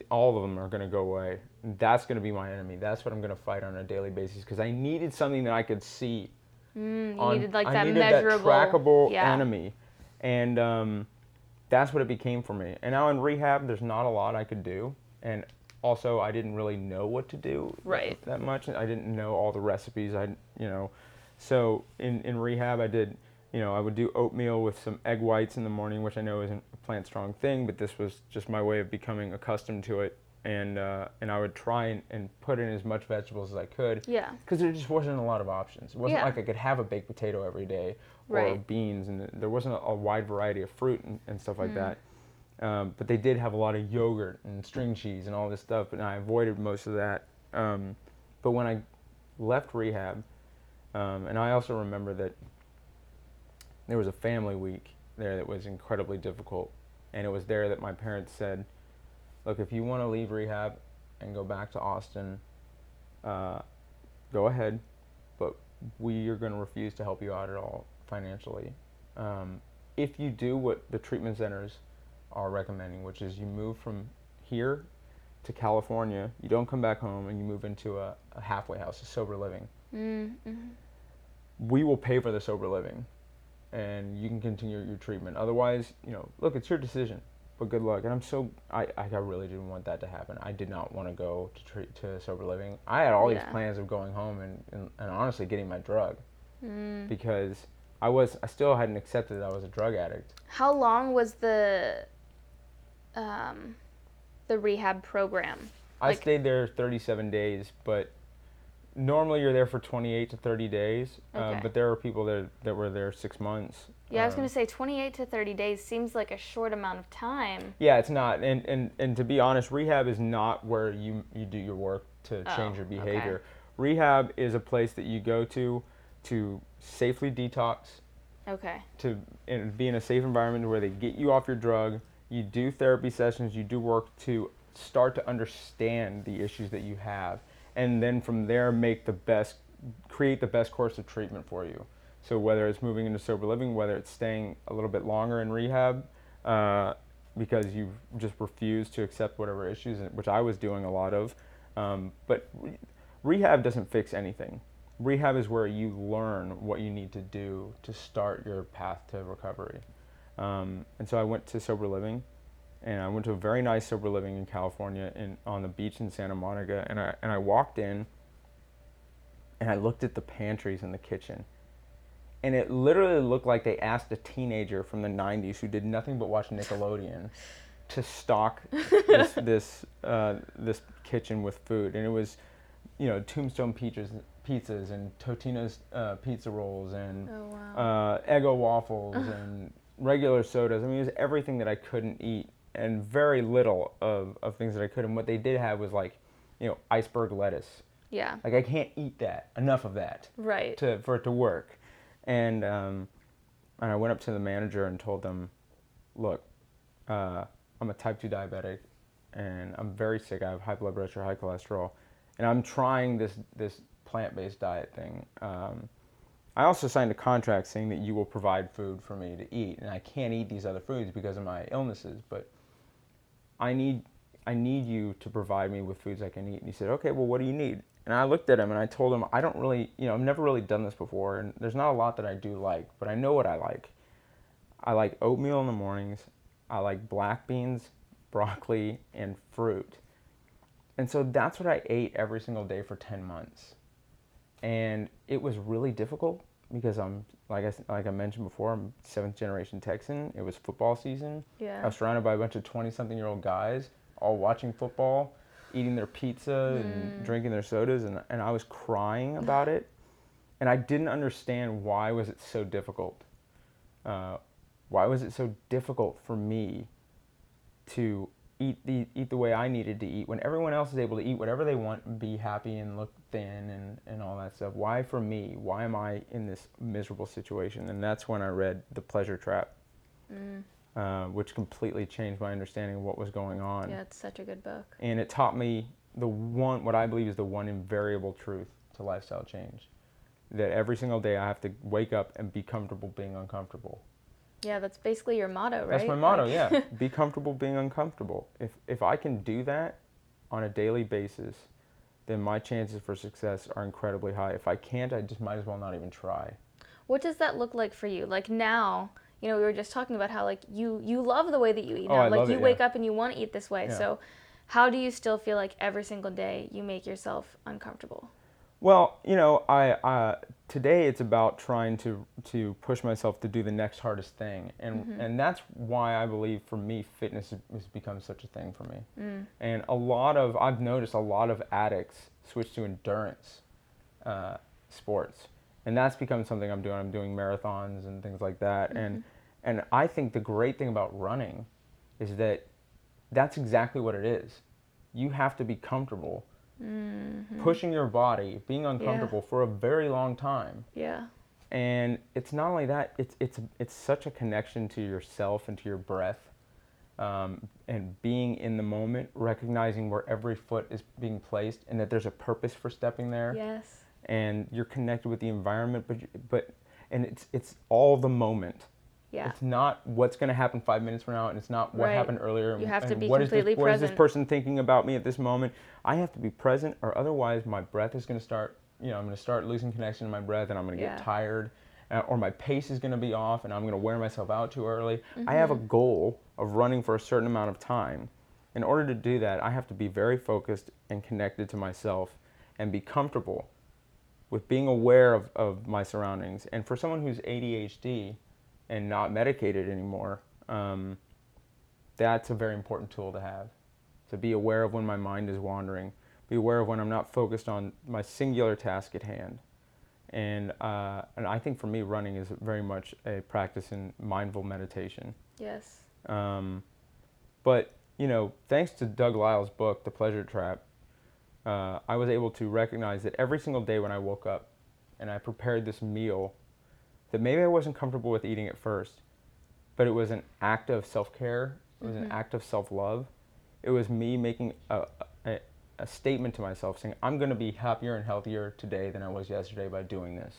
[SPEAKER 2] All of them are going to go away. That's going to be my enemy. That's what I'm going to fight on a daily basis because I needed something that I could see.
[SPEAKER 1] Mm, you
[SPEAKER 2] on-
[SPEAKER 1] needed like
[SPEAKER 2] I
[SPEAKER 1] that
[SPEAKER 2] needed
[SPEAKER 1] measurable
[SPEAKER 2] that trackable
[SPEAKER 1] yeah.
[SPEAKER 2] enemy, and um, that's what it became for me. And now in rehab, there's not a lot I could do, and also I didn't really know what to do
[SPEAKER 1] Right.
[SPEAKER 2] that much. I didn't know all the recipes. I you know, so in in rehab I did you know I would do oatmeal with some egg whites in the morning, which I know isn't plant strong thing, but this was just my way of becoming accustomed to it. And uh, and I would try and, and put in as much vegetables as I could
[SPEAKER 1] Yeah.
[SPEAKER 2] because there just wasn't a lot of options. It wasn't
[SPEAKER 1] Yeah.
[SPEAKER 2] like I could have a baked potato every day or
[SPEAKER 1] Right.
[SPEAKER 2] beans, and there wasn't a, a wide variety of fruit and, and stuff
[SPEAKER 1] Mm.
[SPEAKER 2] like that. Um, but they did have a lot of yogurt and string cheese and all this stuff, and I avoided most of that. Um, but when I left rehab, um, and I also remember that there was a family week there that was incredibly difficult, and it was there that my parents said, "Look, if you want to leave rehab and go back to Austin, uh, go ahead, but we are going to refuse to help you out at all financially. Um, if you do what the treatment centers are recommending, which is you move from here to California, you don't come back home, and you move into a, a halfway house, a sober living.
[SPEAKER 1] Mm-hmm.
[SPEAKER 2] We will pay for the sober living, and you can continue your treatment. Otherwise, you know, look, it's your decision. But good luck. And I'm so I, I really didn't want that to happen. I did not want to go to treat to sober living. I had all these plans of going home and, and, and honestly getting my drug
[SPEAKER 1] Mm.
[SPEAKER 2] because I was I still hadn't accepted that I was a drug addict.
[SPEAKER 1] How long was the um, the rehab program?
[SPEAKER 2] I
[SPEAKER 1] Like-
[SPEAKER 2] stayed there 37 days, but normally you're there for 28 to 30 days. Uh, but there are people that that were there six months.
[SPEAKER 1] Yeah, I was
[SPEAKER 2] Um,
[SPEAKER 1] gonna say 28 to 30 days seems like a short amount of time.
[SPEAKER 2] Yeah, it's not. And, and and to be honest, rehab is not where you you do your work to
[SPEAKER 1] Oh,
[SPEAKER 2] change your
[SPEAKER 1] okay.
[SPEAKER 2] behavior. Rehab is a place that you go to to safely detox,
[SPEAKER 1] Okay.
[SPEAKER 2] to be in a safe environment where they get you off your drug. You do therapy sessions, you do work to start to understand the issues that you have, and then from there make the best, create the best course of treatment for you. So whether it's moving into sober living, whether it's staying a little bit longer in rehab, uh, because you've just refused to accept whatever issues, which I was doing a lot of. Um, but re- rehab doesn't fix anything. Rehab is where you learn what you need to do to start your path to recovery. Um, and so I went to sober living, and I went to a very nice sober living in California, in on the beach in Santa Monica. And I and I walked in, and I looked at the pantries in the kitchen, and it literally looked like they asked a teenager from the '90s who did nothing but watch Nickelodeon to stock this this uh, this kitchen with food, and it was, you know, Tombstone pizzas, pizzas and Totino's uh, pizza rolls and
[SPEAKER 1] Oh wow.
[SPEAKER 2] uh, Eggo waffles and regular sodas. I mean, it was everything that I couldn't eat and very little of, of things that I could. And what they did have was like, you know, iceberg lettuce.
[SPEAKER 1] yeah.
[SPEAKER 2] Like I can't eat that enough of that
[SPEAKER 1] Right.
[SPEAKER 2] to for it to work. And um, and I went up to the manager and told them, look, uh, I'm a type two diabetic, and I'm very sick. I have high blood pressure, high cholesterol, and I'm trying this this plant based diet thing. Um, I also signed a contract saying that you will provide food for me to eat, and I can't eat these other foods because of my illnesses, but I need I need you to provide me with foods I can eat. And he said, okay, well, what do you need? And I looked at him and I told him, I don't really, you know, I've never really done this before, and there's not a lot that I do like, but I know what I like. I like oatmeal in the mornings. I like black beans, broccoli, and fruit. And so that's what I ate every single day for 10 months. And it was really difficult because I'm, like I, like I mentioned before, I'm seventh generation Texan. It was football season.
[SPEAKER 1] Yeah.
[SPEAKER 2] I was surrounded by a bunch of 20 something year old guys all watching football, eating their pizza and drinking their sodas, and, and I was crying about it. And I didn't understand why was it so difficult. Uh, why was it so difficult for me to eat the eat the way I needed to eat when everyone else is able to eat whatever they want and be happy and look thin and, and all that stuff? Why for me? Why am I in this miserable situation? And that's when I read The Pleasure Trap
[SPEAKER 1] Mm.
[SPEAKER 2] uh, which completely changed my understanding of what was going on.
[SPEAKER 1] Yeah, it's such a good book.
[SPEAKER 2] And it taught me the one, what I believe is the one invariable truth to lifestyle change. That every single day I have to wake up and be comfortable being uncomfortable.
[SPEAKER 1] Yeah, that's basically your motto, right?
[SPEAKER 2] That's my motto, yeah. be comfortable being uncomfortable. If, if I can do that on a daily basis, then my chances for success are incredibly high. If I can't, I just might as well not even try.
[SPEAKER 1] What does that look like for you? Like now, you know, we were just talking about how like you you love the way that you eat
[SPEAKER 2] Oh,
[SPEAKER 1] now.
[SPEAKER 2] I
[SPEAKER 1] like
[SPEAKER 2] love
[SPEAKER 1] you
[SPEAKER 2] it,
[SPEAKER 1] wake
[SPEAKER 2] yeah.
[SPEAKER 1] up and you want to eat this way.
[SPEAKER 2] Yeah.
[SPEAKER 1] So how do you still feel like every single day you make yourself uncomfortable?
[SPEAKER 2] Well, you know, I uh, today it's about trying to to push myself to do the next hardest thing, and
[SPEAKER 1] Mm-hmm.
[SPEAKER 2] and that's why I believe for me fitness has- become such a thing for me.
[SPEAKER 1] Mm.
[SPEAKER 2] And a lot of I've noticed a lot of addicts switch to endurance uh, sports, and that's become something I'm doing. I'm doing marathons and things like that, and and I think the great thing about running is that that's exactly what it is. You have to be comfortable pushing your body, being uncomfortable for a very long time.
[SPEAKER 1] Yeah.
[SPEAKER 2] And it's not only that; it's it's it's such a connection to yourself and to your breath, um, and being in the moment, recognizing where every foot is being placed, and that there's a purpose for stepping there.
[SPEAKER 1] Yes.
[SPEAKER 2] And you're connected with the environment, but but and it's it's all the moment.
[SPEAKER 1] Yeah.
[SPEAKER 2] It's not what's going to happen five minutes from now, and it's not what
[SPEAKER 1] Right.
[SPEAKER 2] happened earlier.
[SPEAKER 1] You
[SPEAKER 2] and-
[SPEAKER 1] have to be
[SPEAKER 2] what is
[SPEAKER 1] completely
[SPEAKER 2] this, What is this person thinking about me at this moment? I have to be present, or otherwise my breath is going to start. You know, I'm going to start losing connection to my breath, and I'm going to
[SPEAKER 1] Yeah.
[SPEAKER 2] get tired, uh, or my pace is going to be off, and I'm going to wear myself out too early. I have a goal of running for a certain amount of time. In order to do that, I have to be very focused and connected to myself, and be comfortable with being aware of, of my surroundings. And for someone who's ADHD and not medicated anymore, um, that's a very important tool to have. To be aware of when my mind is wandering, be aware of when I'm not focused on my singular task at hand. And, uh, and I think for me, running is very much a practice in mindful meditation.
[SPEAKER 1] Yes.
[SPEAKER 2] Um, but you know, thanks to Doug Lisle's book, The Pleasure Trap, uh, I was able to recognize that every single day when I woke up and I prepared this meal, that maybe I wasn't comfortable with eating at first, but it was an act of self care. It was an act of self love. It was me making a, a, a statement to myself saying, I'm going to be happier and healthier today than I was yesterday by doing this.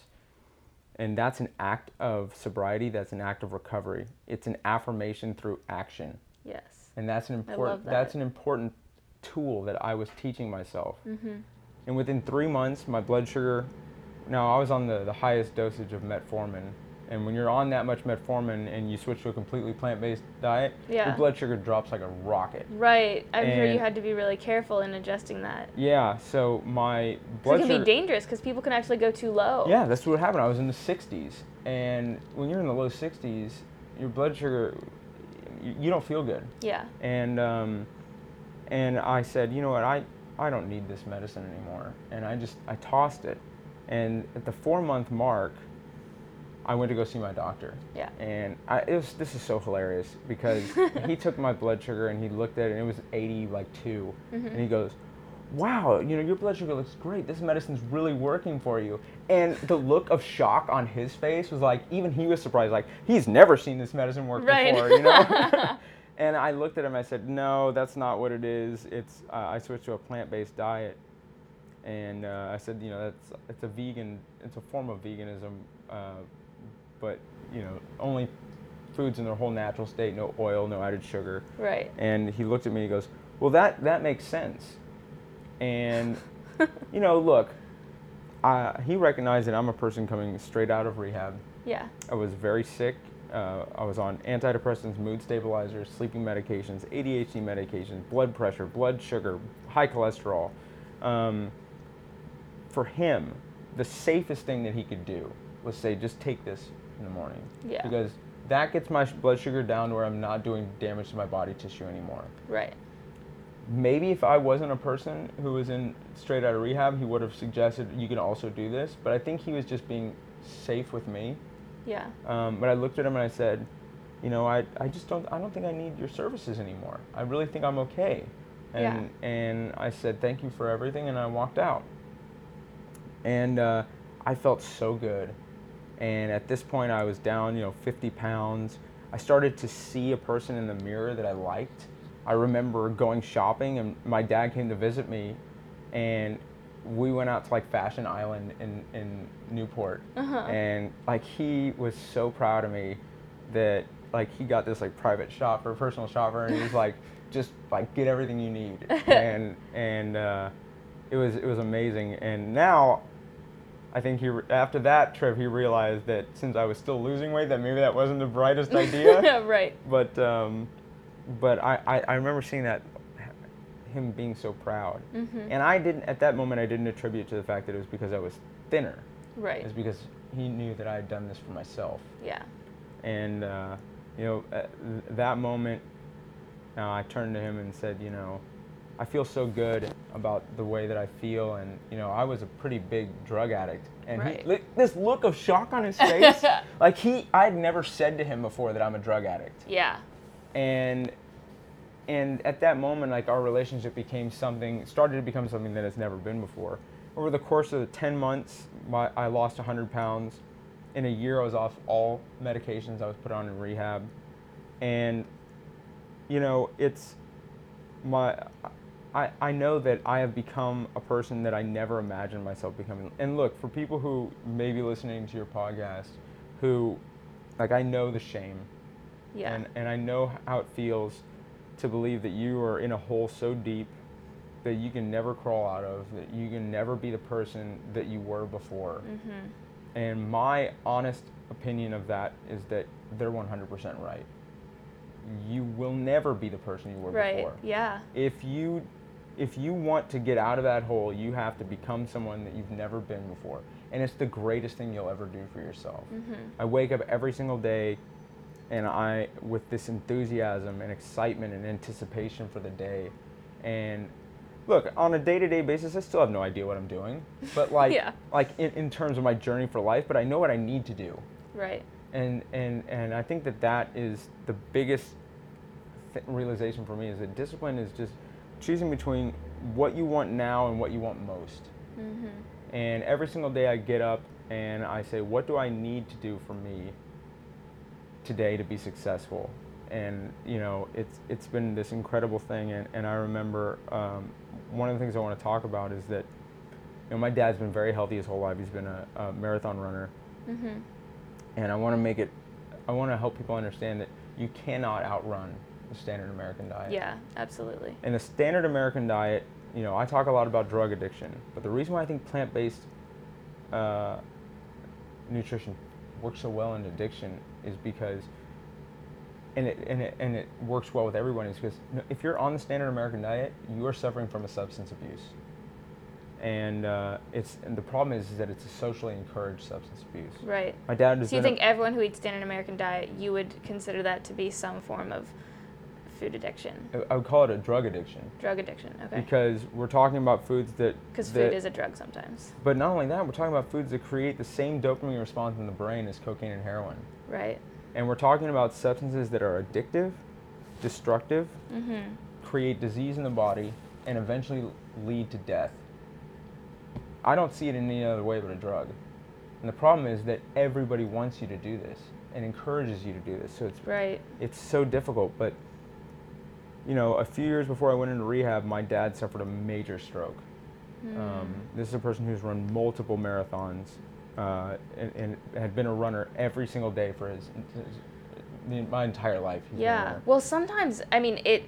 [SPEAKER 2] And that's an act of sobriety, that's an act of recovery. It's an affirmation through action.
[SPEAKER 1] Yes.
[SPEAKER 2] And that's an important
[SPEAKER 1] that.
[SPEAKER 2] that's an important tool that I was teaching myself.
[SPEAKER 1] Mm-hmm.
[SPEAKER 2] And within three months, my blood sugar. Now I was on the, the highest dosage of metformin, and when you're on that much metformin and you switch to a completely plant-based diet,
[SPEAKER 1] Yeah.
[SPEAKER 2] your blood sugar drops like a rocket.
[SPEAKER 1] Right. I'm sure you had to be really careful in adjusting that.
[SPEAKER 2] Yeah. So my
[SPEAKER 1] So
[SPEAKER 2] blood
[SPEAKER 1] it can
[SPEAKER 2] sugar.
[SPEAKER 1] be dangerous because people can actually go too low.
[SPEAKER 2] Yeah, that's what happened. I was in the 60s, and when you're in the low 60s, your blood sugar, you, you don't feel good.
[SPEAKER 1] Yeah.
[SPEAKER 2] and um, and I said, you know what, I I don't need this medicine anymore, and I just I tossed it, and at the four month mark, I went to go see my doctor,
[SPEAKER 1] Yeah.
[SPEAKER 2] and I it was this is so hilarious because he took my blood sugar and he looked at it and it was 80 like 2 and he goes. Wow, you know your blood sugar looks great. This medicine's really working for you. And the look of shock on his face was like, even he was surprised. Like he's never seen this medicine work
[SPEAKER 1] Right.
[SPEAKER 2] before, you know. And I looked at him. I said, "No, that's not what it is. It's uh, I switched to a plant-based diet." And uh, I said, "You know, that's it's a vegan. It's a form of veganism, uh, but you know, only foods in their whole natural state. No oil, no added sugar."
[SPEAKER 1] Right.
[SPEAKER 2] And he looked at me. and He goes, "Well, that that makes sense." And you know, look, uh, he recognized that I'm a person coming straight out of rehab.
[SPEAKER 1] Yeah.
[SPEAKER 2] I was very sick. Uh, I was on antidepressants, mood stabilizers, sleeping medications, ADHD medications, blood pressure, blood sugar, high cholesterol. Um, for him, the safest thing that he could do was say, just take this in the morning.
[SPEAKER 1] Yeah.
[SPEAKER 2] Because that gets my sh- blood sugar down to where I'm not doing damage to my body tissue anymore.
[SPEAKER 1] Right.
[SPEAKER 2] Maybe if I wasn't a person who was in straight out of rehab, he would have suggested you can also do this. But I think he was just being safe with me.
[SPEAKER 1] Yeah.
[SPEAKER 2] Um, but I looked at him and I said, you know, I, I just don't I don't think I need your services anymore. I really think I'm okay. And and I said thank you for everything and I walked out. And uh, I felt so good. And at this point I was down, you know, 50 pounds. I started to see a person in the mirror that I liked. I remember going shopping and my dad came to visit me and we went out to like Fashion Island in, in Newport
[SPEAKER 1] Uh-huh.
[SPEAKER 2] and like he was so proud of me that like he got this like private shopper, personal shopper, and he was like, just like get everything you need, and and uh, it was it was amazing. And now, I think he re- after that trip he realized that since I was still losing weight, that maybe that wasn't the brightest idea.
[SPEAKER 1] Yeah, right.
[SPEAKER 2] but um, but I, I, I remember seeing that him being so proud,
[SPEAKER 1] Mm-hmm.
[SPEAKER 2] and I didn't at that moment I didn't attribute to the fact that it was because I was thinner.
[SPEAKER 1] Right.
[SPEAKER 2] It's because he knew that I had done this for myself,
[SPEAKER 1] Yeah.
[SPEAKER 2] and uh, you know at th- that moment, uh, I turned to him and said, you know. I feel so good about the way that I feel, and you know, I was a pretty big drug addict, and
[SPEAKER 1] Right.
[SPEAKER 2] he, this look of shock on his face, like he, I had never said to him before that I'm a drug addict,
[SPEAKER 1] Yeah.
[SPEAKER 2] and and at that moment like our relationship became something started to become something that it's never been before over the course of the 10 months my, i lost 100 pounds in a year i was off all medications i was put on in rehab and you know it's my I, I know that I have become a person that I never imagined myself becoming. And look, for people who may be listening to your podcast, who, like, I know the shame
[SPEAKER 1] Yeah.
[SPEAKER 2] and, and I know how it feels to believe that you are in a hole so deep that you can never crawl out of, that you can never be the person that you were before.
[SPEAKER 1] mm-hmm.
[SPEAKER 2] And my honest opinion of that is that they're 100% right. You will never be the person you were
[SPEAKER 1] Right.
[SPEAKER 2] before.
[SPEAKER 1] Yeah.
[SPEAKER 2] If you if you want to get out of that hole, you have to become someone that you've never been before. And it's the greatest thing you'll ever do for yourself.
[SPEAKER 1] Mm-hmm.
[SPEAKER 2] I wake up every single day and I with this enthusiasm and excitement and anticipation for the day. And look, on a day-to-day basis, I still have no idea what I'm doing. But like
[SPEAKER 1] Yeah.
[SPEAKER 2] like in, in terms of my journey for life, but I know what I need to do.
[SPEAKER 1] Right.
[SPEAKER 2] And and and I think that that is the biggest th- realization for me is that discipline is just choosing between what you want now and what you want most.
[SPEAKER 1] Mm-hmm.
[SPEAKER 2] And every single day I get up and I say, what do I need to do for me today to be successful? And you know, it's it's been this incredible thing. And, and I remember um, one of the things I want to talk about is that you know my dad's been very healthy his whole life. He's been a, a marathon runner,
[SPEAKER 1] Mm-hmm.
[SPEAKER 2] and I want to make it. I want to help people understand that you cannot outrun the standard American diet.
[SPEAKER 1] Yeah. Absolutely.
[SPEAKER 2] And the standard American diet, you know, I talk a lot about drug addiction, but the reason why I think plant-based uh, nutrition works so well in addiction is because, and it, and it and it works well with everyone is because if you're on the standard American diet, you are suffering from a substance abuse, and uh, it's and the problem is, is that it's a socially encouraged substance abuse.
[SPEAKER 1] Right.
[SPEAKER 2] My dad
[SPEAKER 1] So you
[SPEAKER 2] been a-
[SPEAKER 1] think everyone who eats standard American diet, you would consider that to be some form of food addiction,
[SPEAKER 2] I would call it a drug addiction
[SPEAKER 1] drug addiction? Okay.
[SPEAKER 2] because we're talking about foods that
[SPEAKER 1] Because food is a drug sometimes.
[SPEAKER 2] But not only that, we're talking about foods that create the same dopamine response in the brain as cocaine and heroin.
[SPEAKER 1] Right.
[SPEAKER 2] And we're talking about substances that are addictive, destructive,
[SPEAKER 1] Mm-hmm.
[SPEAKER 2] create disease in the body, and eventually lead to death. I don't see it in any other way but a drug. And the problem is that everybody wants you to do this and encourages you to do this. So it's
[SPEAKER 1] Right.
[SPEAKER 2] it's so difficult. But you know, a few years before I went into rehab, my dad suffered a major stroke.
[SPEAKER 1] Hmm.
[SPEAKER 2] Um, this is a person who's run multiple marathons uh, and, and had been a runner every single day for his, his my entire life. he's been a
[SPEAKER 1] Yeah. Well, sometimes I mean it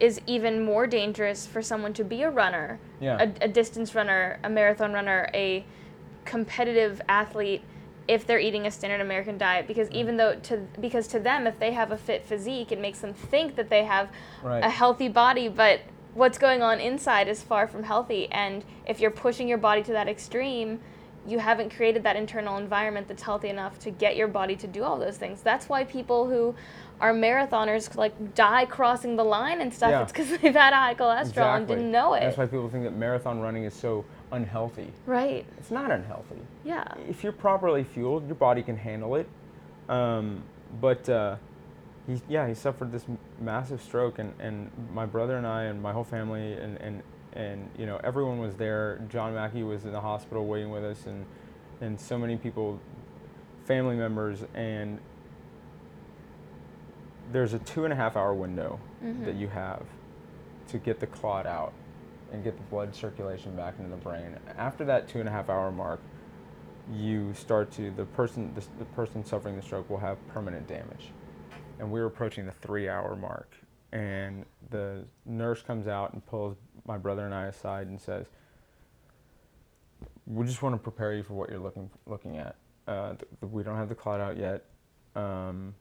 [SPEAKER 1] is even more dangerous for someone to be a runner,
[SPEAKER 2] Yeah.
[SPEAKER 1] a, a distance runner, a marathon runner, a competitive athlete if they're eating a standard American diet because even though to because to them if they have a fit physique it makes them think that they have
[SPEAKER 2] Right.
[SPEAKER 1] a healthy body but what's going on inside is far from healthy and if you're pushing your body to that extreme you haven't created that internal environment that's healthy enough to get your body to do all those things that's why people who are marathoners like die crossing the line and stuff
[SPEAKER 2] Yeah.
[SPEAKER 1] it's because they've had high cholesterol and didn't know it
[SPEAKER 2] That's why people think that marathon running is so unhealthy.
[SPEAKER 1] right
[SPEAKER 2] It's not unhealthy.
[SPEAKER 1] Yeah
[SPEAKER 2] If you're properly fueled, your body can handle it. Um, but uh, he, yeah, he suffered this massive stroke, and, and my brother and I and my whole family and, and, and you know everyone was there. John Mackey was in the hospital waiting with us, and and so many people, family members, and there's a two and a half hour window that
[SPEAKER 1] Mhm.
[SPEAKER 2] you have to get the clot out and get the blood circulation back into the brain. After that two and a half hour mark, you start to the person the, the person suffering the stroke will have permanent damage, and we were approaching the three hour mark, and the nurse comes out and pulls my brother and I aside and says, we just want to prepare you for what you're looking looking at. Uh, th- we don't have the clot out yet. Um,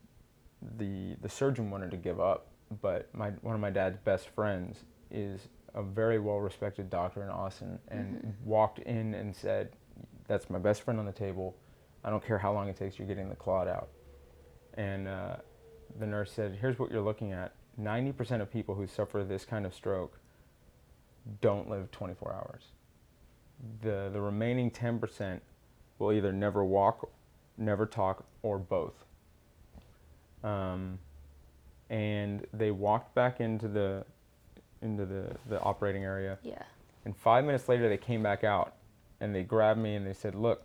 [SPEAKER 2] the the surgeon wanted to give up, but my one of my dad's best friends is a very well respected doctor in Austin, and
[SPEAKER 1] Mhm.
[SPEAKER 2] walked in and said, "That's my best friend on the table. I don't care how long it takes. You're getting the clot out." And uh, the nurse said, "Here's what you're looking at. 90% of people who suffer this kind of stroke don't live 24 hours. The the remaining 10% will either never walk, never talk, or both." Um, and they walked back into the into the, the operating area
[SPEAKER 1] Yeah.
[SPEAKER 2] and five minutes later they came back out and they grabbed me and they said look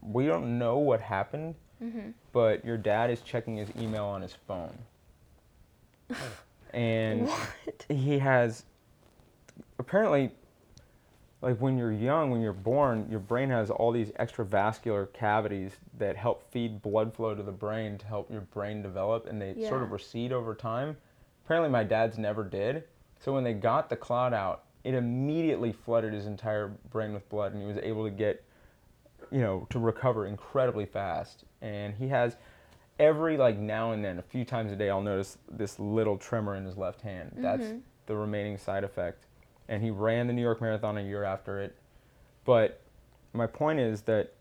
[SPEAKER 2] we don't know what happened
[SPEAKER 1] Mm-hmm.
[SPEAKER 2] but your dad is checking his email on his phone and
[SPEAKER 1] What?
[SPEAKER 2] he has apparently like when you're young when you're born your brain has all these extravascular cavities that help feed blood flow to the brain to help your brain develop and they sort of recede over time apparently my dad's never did so when they got the clot out it immediately flooded his entire brain with blood and he was able to get you know to recover incredibly fast. And he has every like now and then a few times a day i'll notice this little tremor in his left hand. That's
[SPEAKER 1] Mhm.
[SPEAKER 2] the remaining side effect. And he ran the new york marathon a year after it. But my point is that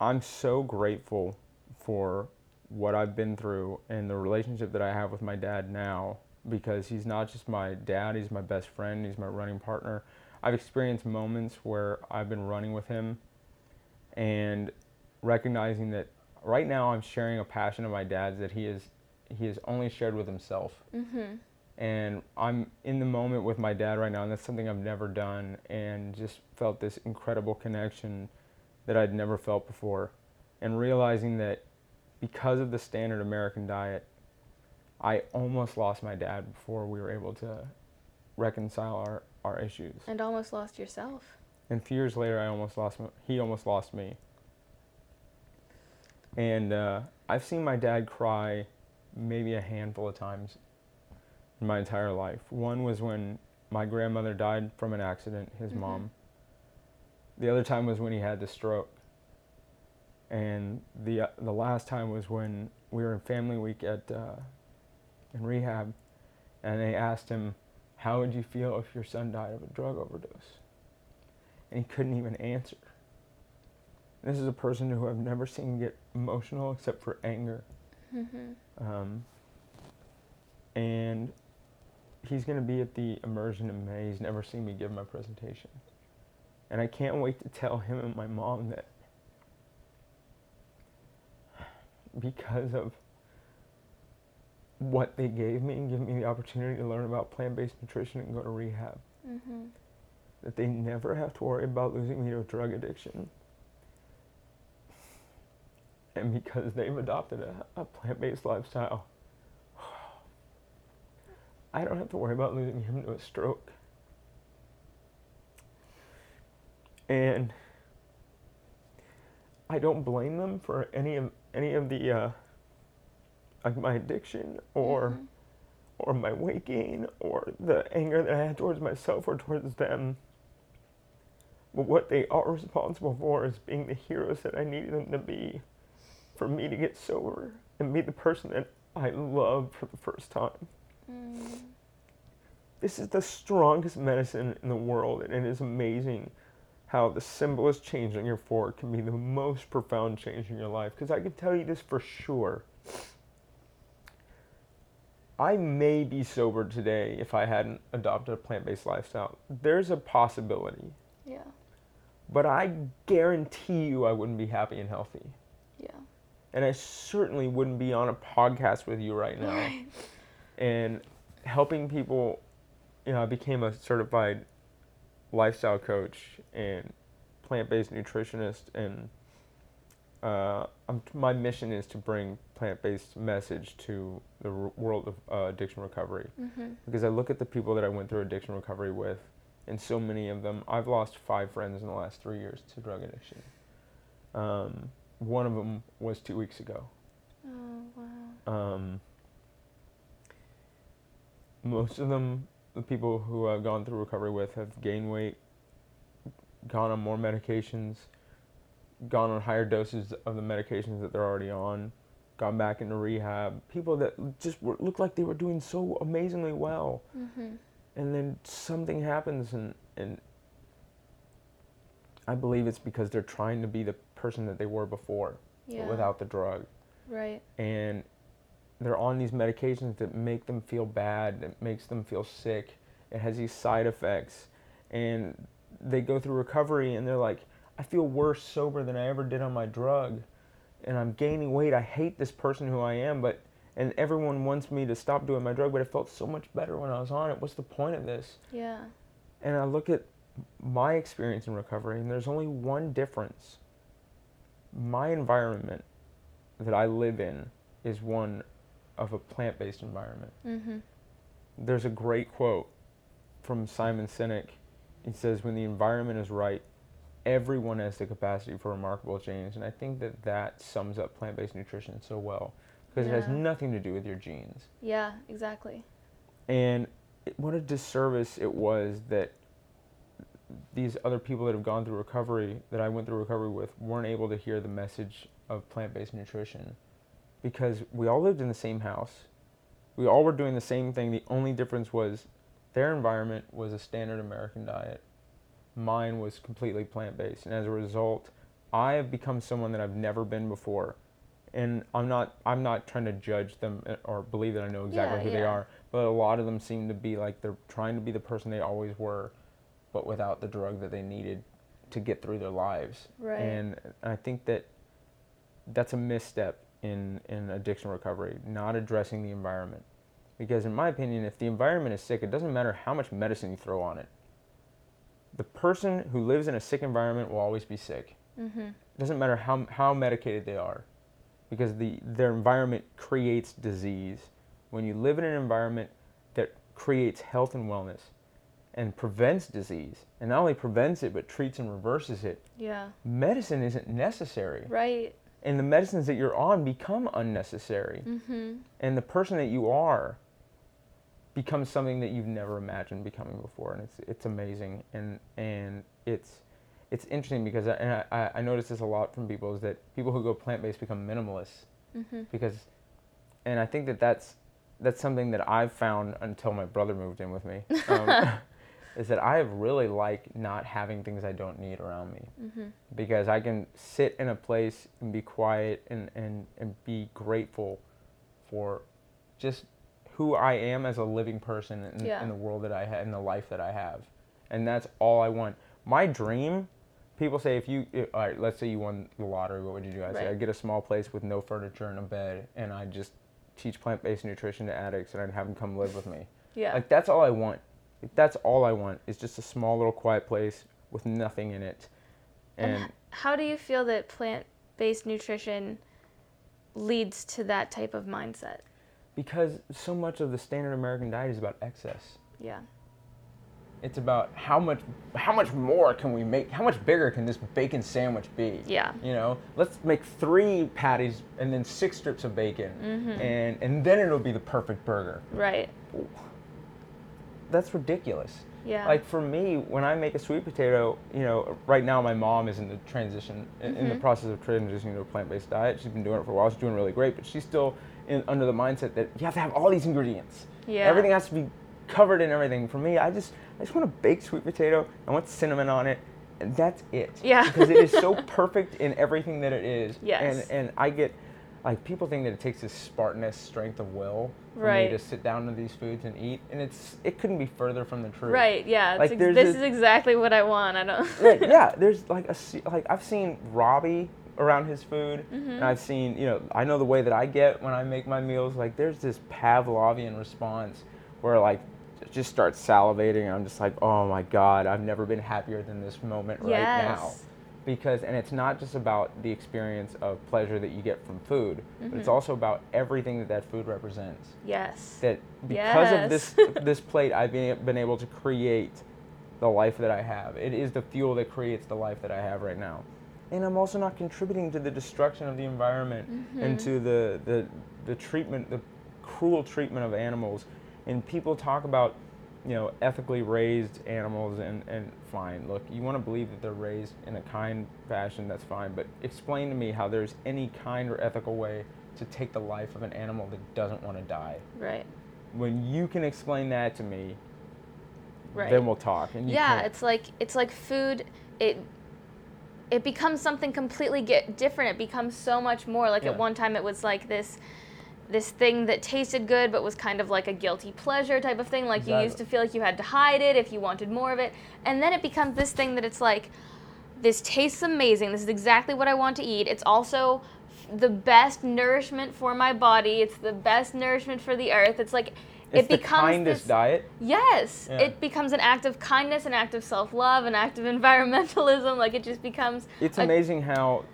[SPEAKER 2] i'm so grateful for what i've been through and the relationship that i have with my dad now because he's not just my dad he's my best friend he's my running partner i've experienced moments where i've been running with him and recognizing that right now I'm sharing a passion of my dad's that he is he has only shared with himself.
[SPEAKER 1] Mm-hmm.
[SPEAKER 2] And I'm in the moment with my dad right now, and that's something I've never done, and just felt this incredible connection that I'd never felt before. And realizing that because of the standard American diet, I almost lost my dad before we were able to reconcile our, our issues.
[SPEAKER 1] And almost lost yourself.
[SPEAKER 2] And a few years later, I almost lost. m- He almost lost me. And uh, I've seen my dad cry maybe a handful of times in my entire life. One was when my grandmother died from an accident, his
[SPEAKER 1] Mhm.
[SPEAKER 2] mom. The other time was when he had the stroke. And the uh, the last time was when we were in family week at uh, in rehab, and they asked him, "How would you feel if your son died of a drug overdose?" And he couldn't even answer. This is a person who I've never seen get emotional except for anger.
[SPEAKER 1] Mm-hmm.
[SPEAKER 2] Um, and he's going to be at the immersion in May. He's never seen me give my presentation. And I can't wait to tell him and my mom that because of what they gave me and giving me the opportunity to learn about plant-based nutrition and go to rehab,
[SPEAKER 1] Mm-hmm.
[SPEAKER 2] that they never have to worry about losing me to a drug addiction. And because they've adopted a, a plant based lifestyle, I don't have to worry about losing him to a stroke. And I don't blame them for any of any of the uh, like my addiction or
[SPEAKER 1] Mhm.
[SPEAKER 2] or my weight gain or the anger that I had towards myself or towards them. But what they are responsible for is being the heroes that I needed them to be for me to get sober and be the person that I loved for the first time.
[SPEAKER 1] Mm.
[SPEAKER 2] This is the strongest medicine in the world, and it is amazing how the simplest change on your fork can be the most profound change in your life. Because I can tell you this for sure. I may be sober today if I hadn't adopted a plant based lifestyle. There's a possibility.
[SPEAKER 1] Yeah.
[SPEAKER 2] But I guarantee you I wouldn't be happy and healthy.
[SPEAKER 1] Yeah.
[SPEAKER 2] And I certainly wouldn't be on a podcast with you right now.
[SPEAKER 1] Right.
[SPEAKER 2] and helping people you know i became a certified lifestyle coach and plant-based nutritionist and uh, I'm, my mission is to bring plant-based message to the r- world of uh, addiction recovery
[SPEAKER 1] Mm-hmm.
[SPEAKER 2] because i look at the people that i went through addiction recovery with and so many of them i've lost five friends in the last three years to drug addiction um, one of them was two weeks ago
[SPEAKER 1] Oh wow.
[SPEAKER 2] um, most of them, the people who I've gone through recovery with, have gained weight, gone on more medications, gone on higher doses of the medications that they're already on, gone back into rehab. People that just were, looked like they were doing so amazingly well,
[SPEAKER 1] Mm-hmm.
[SPEAKER 2] and then something happens, and and I believe it's because they're trying to be the person that they were before,
[SPEAKER 1] Yeah.
[SPEAKER 2] without the drug,
[SPEAKER 1] Right.
[SPEAKER 2] and they're on these medications that make them feel bad, that makes them feel sick. It has these side effects, and they go through recovery, and they're like, I feel worse sober than I ever did on my drug, and I'm gaining weight. I hate this person who I am, but and everyone wants me to stop doing my drug, but it felt so much better when I was on it. What's the point of this?
[SPEAKER 1] Yeah.
[SPEAKER 2] And I look at my experience in recovery, and there's only one difference. My environment that I live in is one of a plant based environment.
[SPEAKER 1] Mm-hmm.
[SPEAKER 2] There's a great quote from Simon Sinek. He says, When the environment is right, everyone has the capacity for remarkable change. And I think that that sums up plant based nutrition so well because it has nothing to do with your genes.
[SPEAKER 1] Yeah. Exactly.
[SPEAKER 2] And it, what a disservice it was that these other people that have gone through recovery, that I went through recovery with, weren't able to hear the message of plant based nutrition. Because we all lived in the same house. We all were doing the same thing. The only difference was their environment was a standard American diet. Mine was completely plant based. And as a result, I have become someone that I've never been before. And I'm not I'm not trying to judge them uh, or believe that I know exactly
[SPEAKER 1] Yeah,
[SPEAKER 2] who they are, but a lot of them seem to be like they're trying to be the person they always were, but without the drug that they needed to get through their lives.
[SPEAKER 1] Right.
[SPEAKER 2] And I think that that's a misstep in, in addiction recovery, not addressing the environment. Because in my opinion, if the environment is sick, it doesn't matter how much medicine you throw on it. The person who lives in a sick environment will always be sick.
[SPEAKER 1] Mm-hmm.
[SPEAKER 2] It doesn't matter how, how medicated they are, because the, their environment creates disease. When you live in an environment that creates health and wellness and prevents disease, and not only prevents it, but treats and reverses it,
[SPEAKER 1] Yeah.
[SPEAKER 2] medicine isn't necessary.
[SPEAKER 1] Right.
[SPEAKER 2] And the medicines that you're on become unnecessary.
[SPEAKER 1] Mm-hmm.
[SPEAKER 2] And the person that you are becomes something that you've never imagined becoming before. And it's, it's amazing. And, and it's, it's interesting because I, and I, I notice this a lot from people is that people who go plant-based become minimalists
[SPEAKER 1] Mm-hmm.
[SPEAKER 2] because, and I think that that's, that's something that I've found until my brother moved in with me. Um, is that I really like not having things I don't need around me
[SPEAKER 1] Mm-hmm.
[SPEAKER 2] because I can sit in a place and be quiet and, and, and be grateful for just who I am as a living person in,
[SPEAKER 1] Yeah.
[SPEAKER 2] in the world that I have, in the life that I have. And that's all I want. My dream, people say if you, i- all right, let's say you won the lottery, what would you do? I say
[SPEAKER 1] Right.
[SPEAKER 2] I'd get a small place with no furniture and a bed and I'd just teach plant-based nutrition to addicts and I'd have them come live with me.
[SPEAKER 1] Yeah.
[SPEAKER 2] Like that's all I want. Like, that's all I want is just a small little quiet place with nothing in it.
[SPEAKER 1] And
[SPEAKER 2] And
[SPEAKER 1] how do you feel that plant-based nutrition leads to that type of mindset?
[SPEAKER 2] Because so much of the standard American diet is about excess.
[SPEAKER 1] Yeah.
[SPEAKER 2] It's about how much how much more can we make? How much bigger can this bacon sandwich be?
[SPEAKER 1] Yeah.
[SPEAKER 2] You know, let's make three patties and then six strips of bacon,
[SPEAKER 1] Mm-hmm.
[SPEAKER 2] and and then it'll be the perfect burger.
[SPEAKER 1] Right.
[SPEAKER 2] That's ridiculous.
[SPEAKER 1] Yeah.
[SPEAKER 2] Like for me, when I make a sweet potato, you know, right now my mom is in the transition, in, in the
[SPEAKER 1] Mhm.
[SPEAKER 2] process of transitioning to a plant-based diet. She's been doing it for a while. She's doing really great, but she's still in, under the mindset that you have to have all these ingredients.
[SPEAKER 1] Yeah.
[SPEAKER 2] Everything has to be covered in everything. For me, I just, I just want a baked sweet potato. I want cinnamon on it, and that's it.
[SPEAKER 1] Yeah.
[SPEAKER 2] Because it is so perfect in everything that it is.
[SPEAKER 1] Yes.
[SPEAKER 2] And and I get, like people think that it takes this Spartanist strength of will for
[SPEAKER 1] Right.
[SPEAKER 2] me to sit down to these foods and eat, and it's it couldn't be further from the truth.
[SPEAKER 1] Right. Yeah.
[SPEAKER 2] Like,
[SPEAKER 1] ex- this
[SPEAKER 2] a-
[SPEAKER 1] is exactly what I want. I don't.
[SPEAKER 2] Right, yeah, there's like a like I've seen Robbie around his food,
[SPEAKER 1] Mm-hmm.
[SPEAKER 2] and I've seen you know I know the way that I get when I make my meals. Like there's this Pavlovian response where like it just starts salivating, I'm just like, oh my god, I've never been happier than this moment right now.
[SPEAKER 1] Yes.
[SPEAKER 2] Because and it's not just about the experience of pleasure that you get from food, but it's
[SPEAKER 1] Mhm.
[SPEAKER 2] also about everything that that food represents
[SPEAKER 1] Yes.
[SPEAKER 2] that because of this this plate I've been, been able to create the life that I have. It is the fuel that creates the life that I have right now. And I'm also not contributing to the destruction of the environment and
[SPEAKER 1] Mhm.
[SPEAKER 2] to the, the the treatment, the cruel treatment of animals. And people talk about you know, ethically raised animals, and, and fine. Look, you want to believe that they're raised in a kind fashion, that's fine. But explain to me how there's any kind or ethical way to take the life of an animal that doesn't want to die.
[SPEAKER 1] Right.
[SPEAKER 2] When you can explain that to me,
[SPEAKER 1] Right.
[SPEAKER 2] then we'll talk. And you
[SPEAKER 1] yeah, it's like it's like food. It it becomes something completely get different. It becomes so much more. Like
[SPEAKER 2] Yeah.
[SPEAKER 1] at one time, it was like this this thing that tasted good but was kind of like a guilty pleasure type of thing. Like you used to feel like you had to hide it if you wanted more of it. And then it becomes this thing that it's like this tastes amazing. This is exactly what i want to eat. It's also the best nourishment for my body. It's the best nourishment for the earth. It's like
[SPEAKER 2] it's
[SPEAKER 1] it
[SPEAKER 2] the
[SPEAKER 1] becomes
[SPEAKER 2] kindest
[SPEAKER 1] this,
[SPEAKER 2] diet.
[SPEAKER 1] Yes,
[SPEAKER 2] Yeah.
[SPEAKER 1] it becomes an act of kindness, an act of self-love, an act of environmentalism. Like it just becomes.
[SPEAKER 2] It's
[SPEAKER 1] a-
[SPEAKER 2] amazing how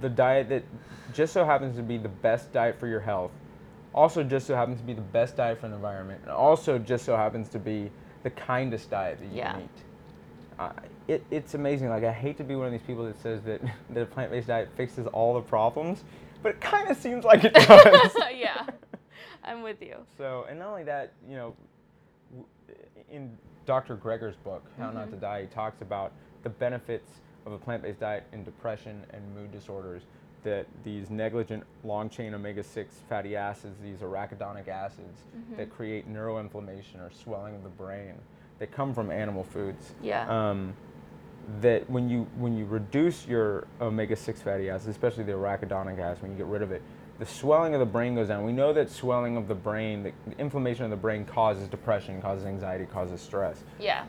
[SPEAKER 2] the diet that just so happens to be the best diet for your health also just so happens to be the best diet for the environment and also just so happens to be the kindest diet that you
[SPEAKER 1] Yeah.
[SPEAKER 2] can eat. Uh, it, it's amazing. Like I hate to be one of these people that says that, that a plant-based diet fixes all the problems, but it kind of seems like it does.
[SPEAKER 1] yeah, I'm with you.
[SPEAKER 2] So, and not only that, you know, in Dr. Greger's book, How Not
[SPEAKER 1] Mhm.
[SPEAKER 2] to Die, he talks about the benefits of a plant-based diet in depression and mood disorders. That these negligent long-chain omega-6 fatty acids, these arachidonic acids,
[SPEAKER 1] Mm-hmm.
[SPEAKER 2] that create neuroinflammation or swelling of the brain, that come from animal foods.
[SPEAKER 1] Yeah.
[SPEAKER 2] Um, that when you when you reduce your omega-6 fatty acids, especially the arachidonic acid, when you get rid of it, the swelling of the brain goes down. We know that swelling of the brain, the inflammation of the brain causes depression, causes anxiety, causes stress.
[SPEAKER 1] yeah.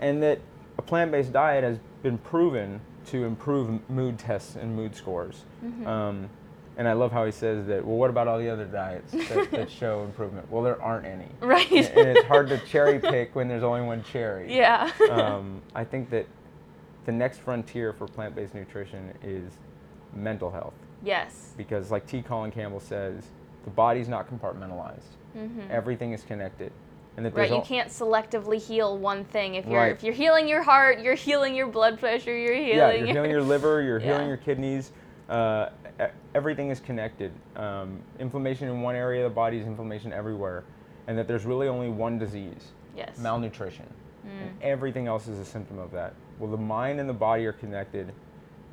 [SPEAKER 2] And that a plant-based diet has been proven to improve mood tests and mood scores.
[SPEAKER 1] Mm-hmm.
[SPEAKER 2] Um, and I love how he says that, well, what about all the other diets that, that show improvement? Well, there aren't any.
[SPEAKER 1] Right.
[SPEAKER 2] And, and it's hard to cherry pick when there's only one cherry
[SPEAKER 1] yeah.
[SPEAKER 2] um, I think that the next frontier for plant-based nutrition is mental health
[SPEAKER 1] yes.
[SPEAKER 2] because, like T. Colin Campbell says, the body's not compartmentalized.
[SPEAKER 1] Mhm.
[SPEAKER 2] Everything is connected, and that
[SPEAKER 1] right, you can't selectively heal one thing. If you're
[SPEAKER 2] Right.
[SPEAKER 1] if you're healing your heart, you're healing your blood pressure, you're healing.
[SPEAKER 2] yeah, you're healing your liver, you're
[SPEAKER 1] Yeah.
[SPEAKER 2] healing your kidneys. Uh, everything is connected. Um, inflammation in one area of the body is inflammation everywhere, and that there's really only one disease.
[SPEAKER 1] yes.
[SPEAKER 2] malnutrition.
[SPEAKER 1] Mm.
[SPEAKER 2] And everything else is a symptom of that. Well, the mind and the body are connected.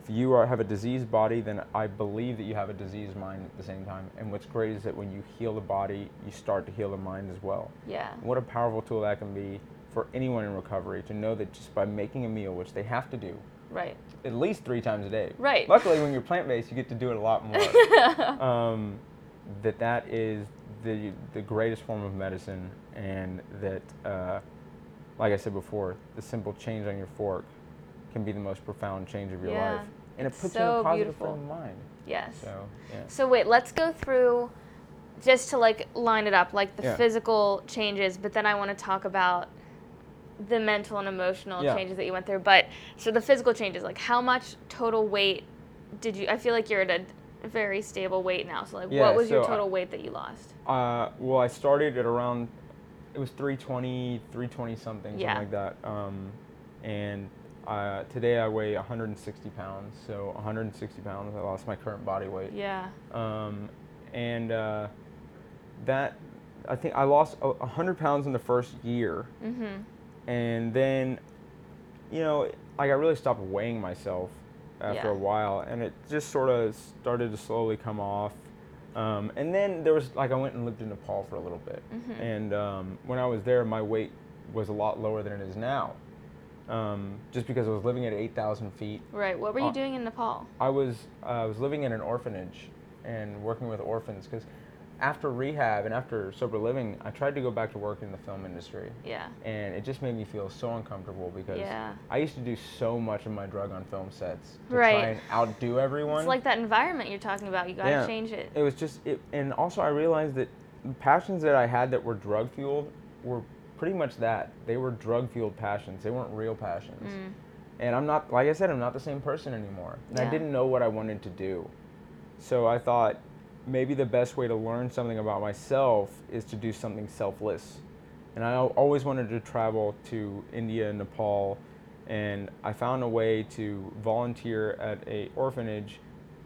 [SPEAKER 2] If you are, have a diseased body, then I believe that you have a diseased mind at the same time. And what's great is that when you heal the body, you start to heal the mind as well.
[SPEAKER 1] yeah.
[SPEAKER 2] What a powerful tool that can be for anyone in recovery to know that just by making a meal, which they have to do
[SPEAKER 1] Right.
[SPEAKER 2] at least three times a day.
[SPEAKER 1] Right.
[SPEAKER 2] Luckily, when you're plant based, you get to do it a lot more. um, that that is the the greatest form of medicine, and that, uh, like I said before, the simple change on your fork can be the most profound change of your
[SPEAKER 1] Yeah,
[SPEAKER 2] life, and it puts you in
[SPEAKER 1] so
[SPEAKER 2] a positive
[SPEAKER 1] beautiful.
[SPEAKER 2] frame of mind.
[SPEAKER 1] yes.
[SPEAKER 2] So yeah,
[SPEAKER 1] So wait, let's go through just to like line it up, like the
[SPEAKER 2] Yeah.
[SPEAKER 1] physical changes, but then I want to talk about the mental and emotional
[SPEAKER 2] Yeah.
[SPEAKER 1] changes that you went through. But so the physical changes, like how much total weight did you? I feel like you're at a very stable weight now. So like,
[SPEAKER 2] Yeah,
[SPEAKER 1] what was your
[SPEAKER 2] so I-
[SPEAKER 1] total weight that you lost?
[SPEAKER 2] Uh, well, I started at around, it was 320, 320 something, something like that. Um, and uh, today I weigh 160 pounds. So 160 pounds, I lost my current body weight.
[SPEAKER 1] Yeah.
[SPEAKER 2] Um, and uh, that, I think I lost 100 pounds in the first year.
[SPEAKER 1] Mhm.
[SPEAKER 2] And then, you know, like I really stopped weighing myself after
[SPEAKER 1] Yeah.
[SPEAKER 2] a while, and it just sort of started to slowly come off. Um, and then there was like I went and lived in Nepal for a little bit,
[SPEAKER 1] Mhm.
[SPEAKER 2] and um, when I was there, my weight was a lot lower than it is now, um, just because I was living at 8,000 feet.
[SPEAKER 1] Right. What were you
[SPEAKER 2] Uh,
[SPEAKER 1] doing in Nepal?
[SPEAKER 2] I was uh, I was living in an orphanage and working with orphans because after rehab and after sober living, I tried to go back to work in the film industry
[SPEAKER 1] Yeah.
[SPEAKER 2] and it just made me feel so uncomfortable because
[SPEAKER 1] Yeah.
[SPEAKER 2] I used to do so much of my drug on film sets to
[SPEAKER 1] Right.
[SPEAKER 2] try and outdo everyone.
[SPEAKER 1] It's like that environment you're talking about. You gotta
[SPEAKER 2] Yeah.
[SPEAKER 1] change it.
[SPEAKER 2] it was just it, and also I realized that the passions that I had that were drug fueled were pretty much that. They were drug fueled passions. They weren't real passions.
[SPEAKER 1] Mm.
[SPEAKER 2] And I'm not like I said, I'm not the same person anymore. And I didn't know what I wanted to do. So I thought maybe the best way to learn something about myself is to do something selfless. And I always wanted to travel to India and Nepal, and I found a way to volunteer at a orphanage,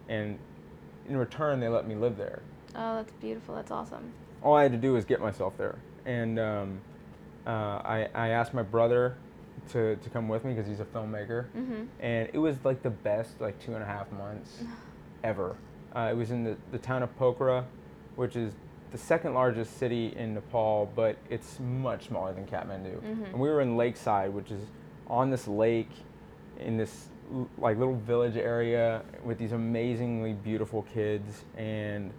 [SPEAKER 2] and in return they let me live there.
[SPEAKER 1] Oh, that's beautiful. That's awesome.
[SPEAKER 2] All I had to do was get myself there, and um, uh, I, I asked my brother to, to come with me because he's a filmmaker,
[SPEAKER 1] Mm-hmm.
[SPEAKER 2] and it was like the best like two and a half months ever. Uh, it was in the, the town of Pokhara, which is the second largest city in Nepal, but it's much smaller than Kathmandu.
[SPEAKER 1] Mhm.
[SPEAKER 2] And we were in Lakeside, which is on this lake in this like little village area with these amazingly beautiful kids. And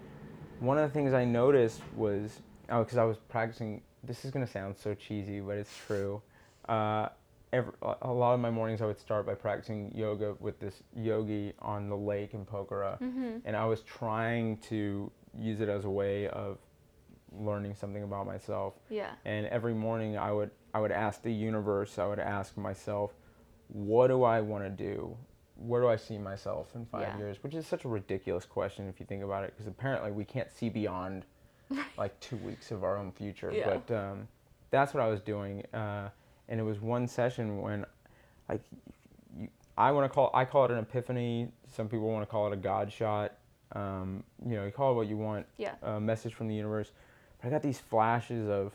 [SPEAKER 2] one of the things I noticed was, oh, because I was practicing. This is gonna sound so cheesy, but it's true. Uh, every, a lot of my mornings I would start by practicing yoga with this yogi on the lake in Pokhara
[SPEAKER 1] Mm-hmm.
[SPEAKER 2] and I was trying to use it as a way of learning something about myself.
[SPEAKER 1] Yeah.
[SPEAKER 2] And every morning I would I would ask the universe, I would ask myself, what do I want to do? Where do I see myself in 5
[SPEAKER 1] Yeah.
[SPEAKER 2] years? Which is such a ridiculous question if you think about it because apparently we can't see beyond like 2 weeks of our own future.
[SPEAKER 1] Yeah.
[SPEAKER 2] But um, that's what I was doing uh, and it was one session when like you, I want to call I call it an epiphany. Some people want to call it a God shot. Um, you know, you call it what you want.
[SPEAKER 1] Yeah.
[SPEAKER 2] A message from the universe. But I got these flashes of.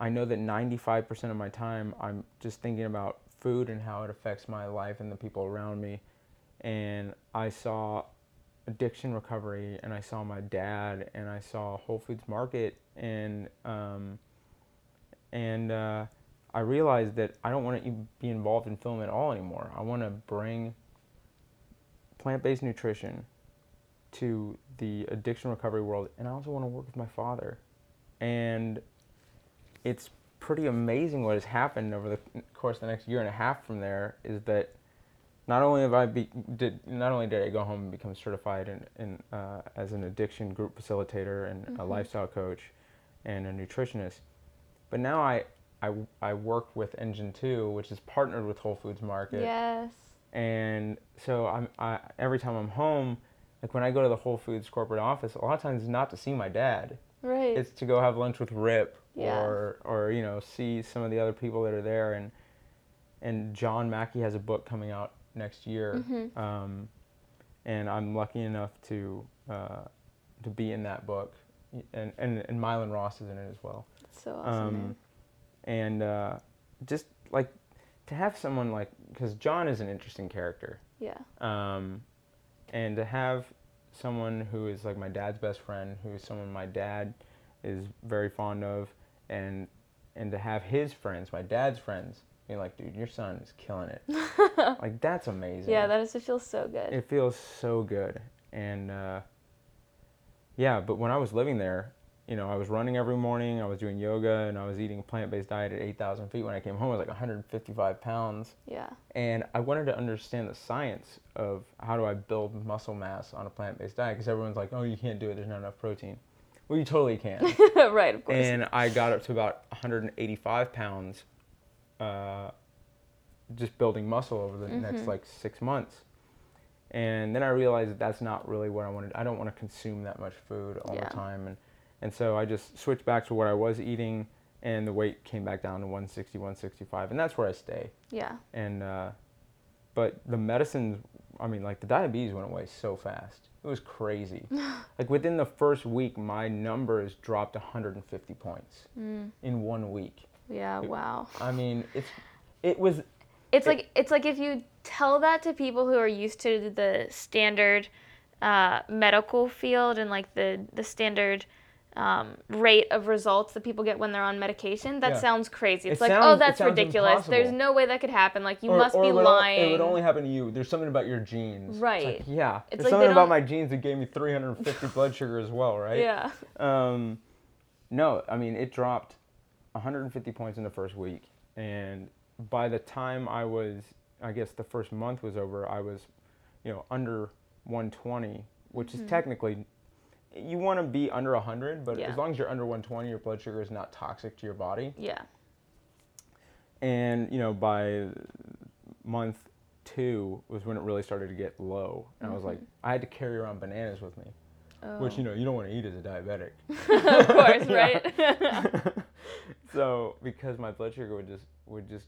[SPEAKER 2] I know that 95% of my time I'm just thinking about food and how it affects my life and the people around me. And I saw addiction recovery, and I saw my dad, and I saw Whole Foods Market, and um, and uh, I realized that I don't want to be involved in film at all anymore. I want to bring plant-based nutrition to the addiction recovery world, and I also want to work with my father. And it's pretty amazing what has happened over the course of the next year and a half from there. Is that not only have I be, did not only did I go home and become certified in, in uh, as an addiction group facilitator and a
[SPEAKER 1] Mhm.
[SPEAKER 2] lifestyle coach and a nutritionist, but now I, I I work with Engine Two, which is partnered with Whole Foods Market
[SPEAKER 1] Yes.
[SPEAKER 2] and so I'm I, every time I'm home, like when I go to the Whole Foods corporate office, a lot of times it's not to see my dad.
[SPEAKER 1] Right.
[SPEAKER 2] It's to go have lunch with Rip
[SPEAKER 1] Yeah.
[SPEAKER 2] or or you know see some of the other people that are there and and John Mackey has a book coming out next year,
[SPEAKER 1] Mhm.
[SPEAKER 2] um, and I'm lucky enough to uh, to be in that book, and and and Mylan Ross is in it as well
[SPEAKER 1] That's so awesome.
[SPEAKER 2] um, and uh, just like to have someone like because John is an interesting character,
[SPEAKER 1] Yeah.
[SPEAKER 2] um, and to have someone who is like my dad's best friend, who is someone my dad is very fond of, and and to have his friends, my dad's friends, be like, dude, your son is killing it. like that's amazing.
[SPEAKER 1] Yeah, that is, it feels so good.
[SPEAKER 2] It feels so good. And uh, yeah, but when I was living there, you know, I was running every morning, I was doing yoga, and I was eating a plant based diet at 8,000 feet. When I came home, I was like 155 pounds.
[SPEAKER 1] yeah.
[SPEAKER 2] And I wanted to understand the science of how do I build muscle mass on a plant based diet because everyone's like, oh, you can't do it, there's not enough protein. Well, you totally can.
[SPEAKER 1] right, of course.
[SPEAKER 2] and I got up to about 185 pounds uh, just building muscle over the next
[SPEAKER 1] Mhm.
[SPEAKER 2] like six months. And then I realized that that's not really what I wanted. I don't want to consume that much food all
[SPEAKER 1] Yeah.
[SPEAKER 2] the time. And, and so I just switched back to what I was eating, and the weight came back down to 160, 165. And that's where I stay.
[SPEAKER 1] yeah.
[SPEAKER 2] And, uh, but the medicines, I mean, like the diabetes went away so fast. It was crazy. like within the first week, my numbers dropped 150 points
[SPEAKER 1] Mm.
[SPEAKER 2] in one week.
[SPEAKER 1] Yeah, wow.
[SPEAKER 2] I mean, it's it was
[SPEAKER 1] It's
[SPEAKER 2] It-
[SPEAKER 1] like it's like if you tell that to people who are used to the standard uh, medical field and like the the standard um, rate of results that people get when they're on medication. That
[SPEAKER 2] Yeah.
[SPEAKER 1] sounds crazy. It's
[SPEAKER 2] It
[SPEAKER 1] like,
[SPEAKER 2] sounds-
[SPEAKER 1] oh, that's ridiculous. There's no way that could happen. Like you
[SPEAKER 2] or-
[SPEAKER 1] must
[SPEAKER 2] or
[SPEAKER 1] be
[SPEAKER 2] it
[SPEAKER 1] lying.
[SPEAKER 2] it would only happen to you. There's something about your genes. It's
[SPEAKER 1] Right.
[SPEAKER 2] like, yeah.
[SPEAKER 1] It's
[SPEAKER 2] There's
[SPEAKER 1] like
[SPEAKER 2] something about my genes that gave me 350 blood sugar as well, right?
[SPEAKER 1] Yeah.
[SPEAKER 2] Um, no, I mean it dropped 150 points in the first week, and by the time I was, I guess the first month was over, I was, you know, under 120, which is
[SPEAKER 1] Mhm.
[SPEAKER 2] technically, you want to be under 100, but
[SPEAKER 1] Yeah.
[SPEAKER 2] as long as you're under 120, your blood sugar is not toxic to your body.
[SPEAKER 1] Yeah.
[SPEAKER 2] And you know, by month two was when it really started to get low, and I was like,
[SPEAKER 1] Mhm.
[SPEAKER 2] I had to carry around bananas with me,
[SPEAKER 1] Oh.
[SPEAKER 2] which you know you don't want to eat as a diabetic.
[SPEAKER 1] of course, right?
[SPEAKER 2] so because my blood sugar would just would just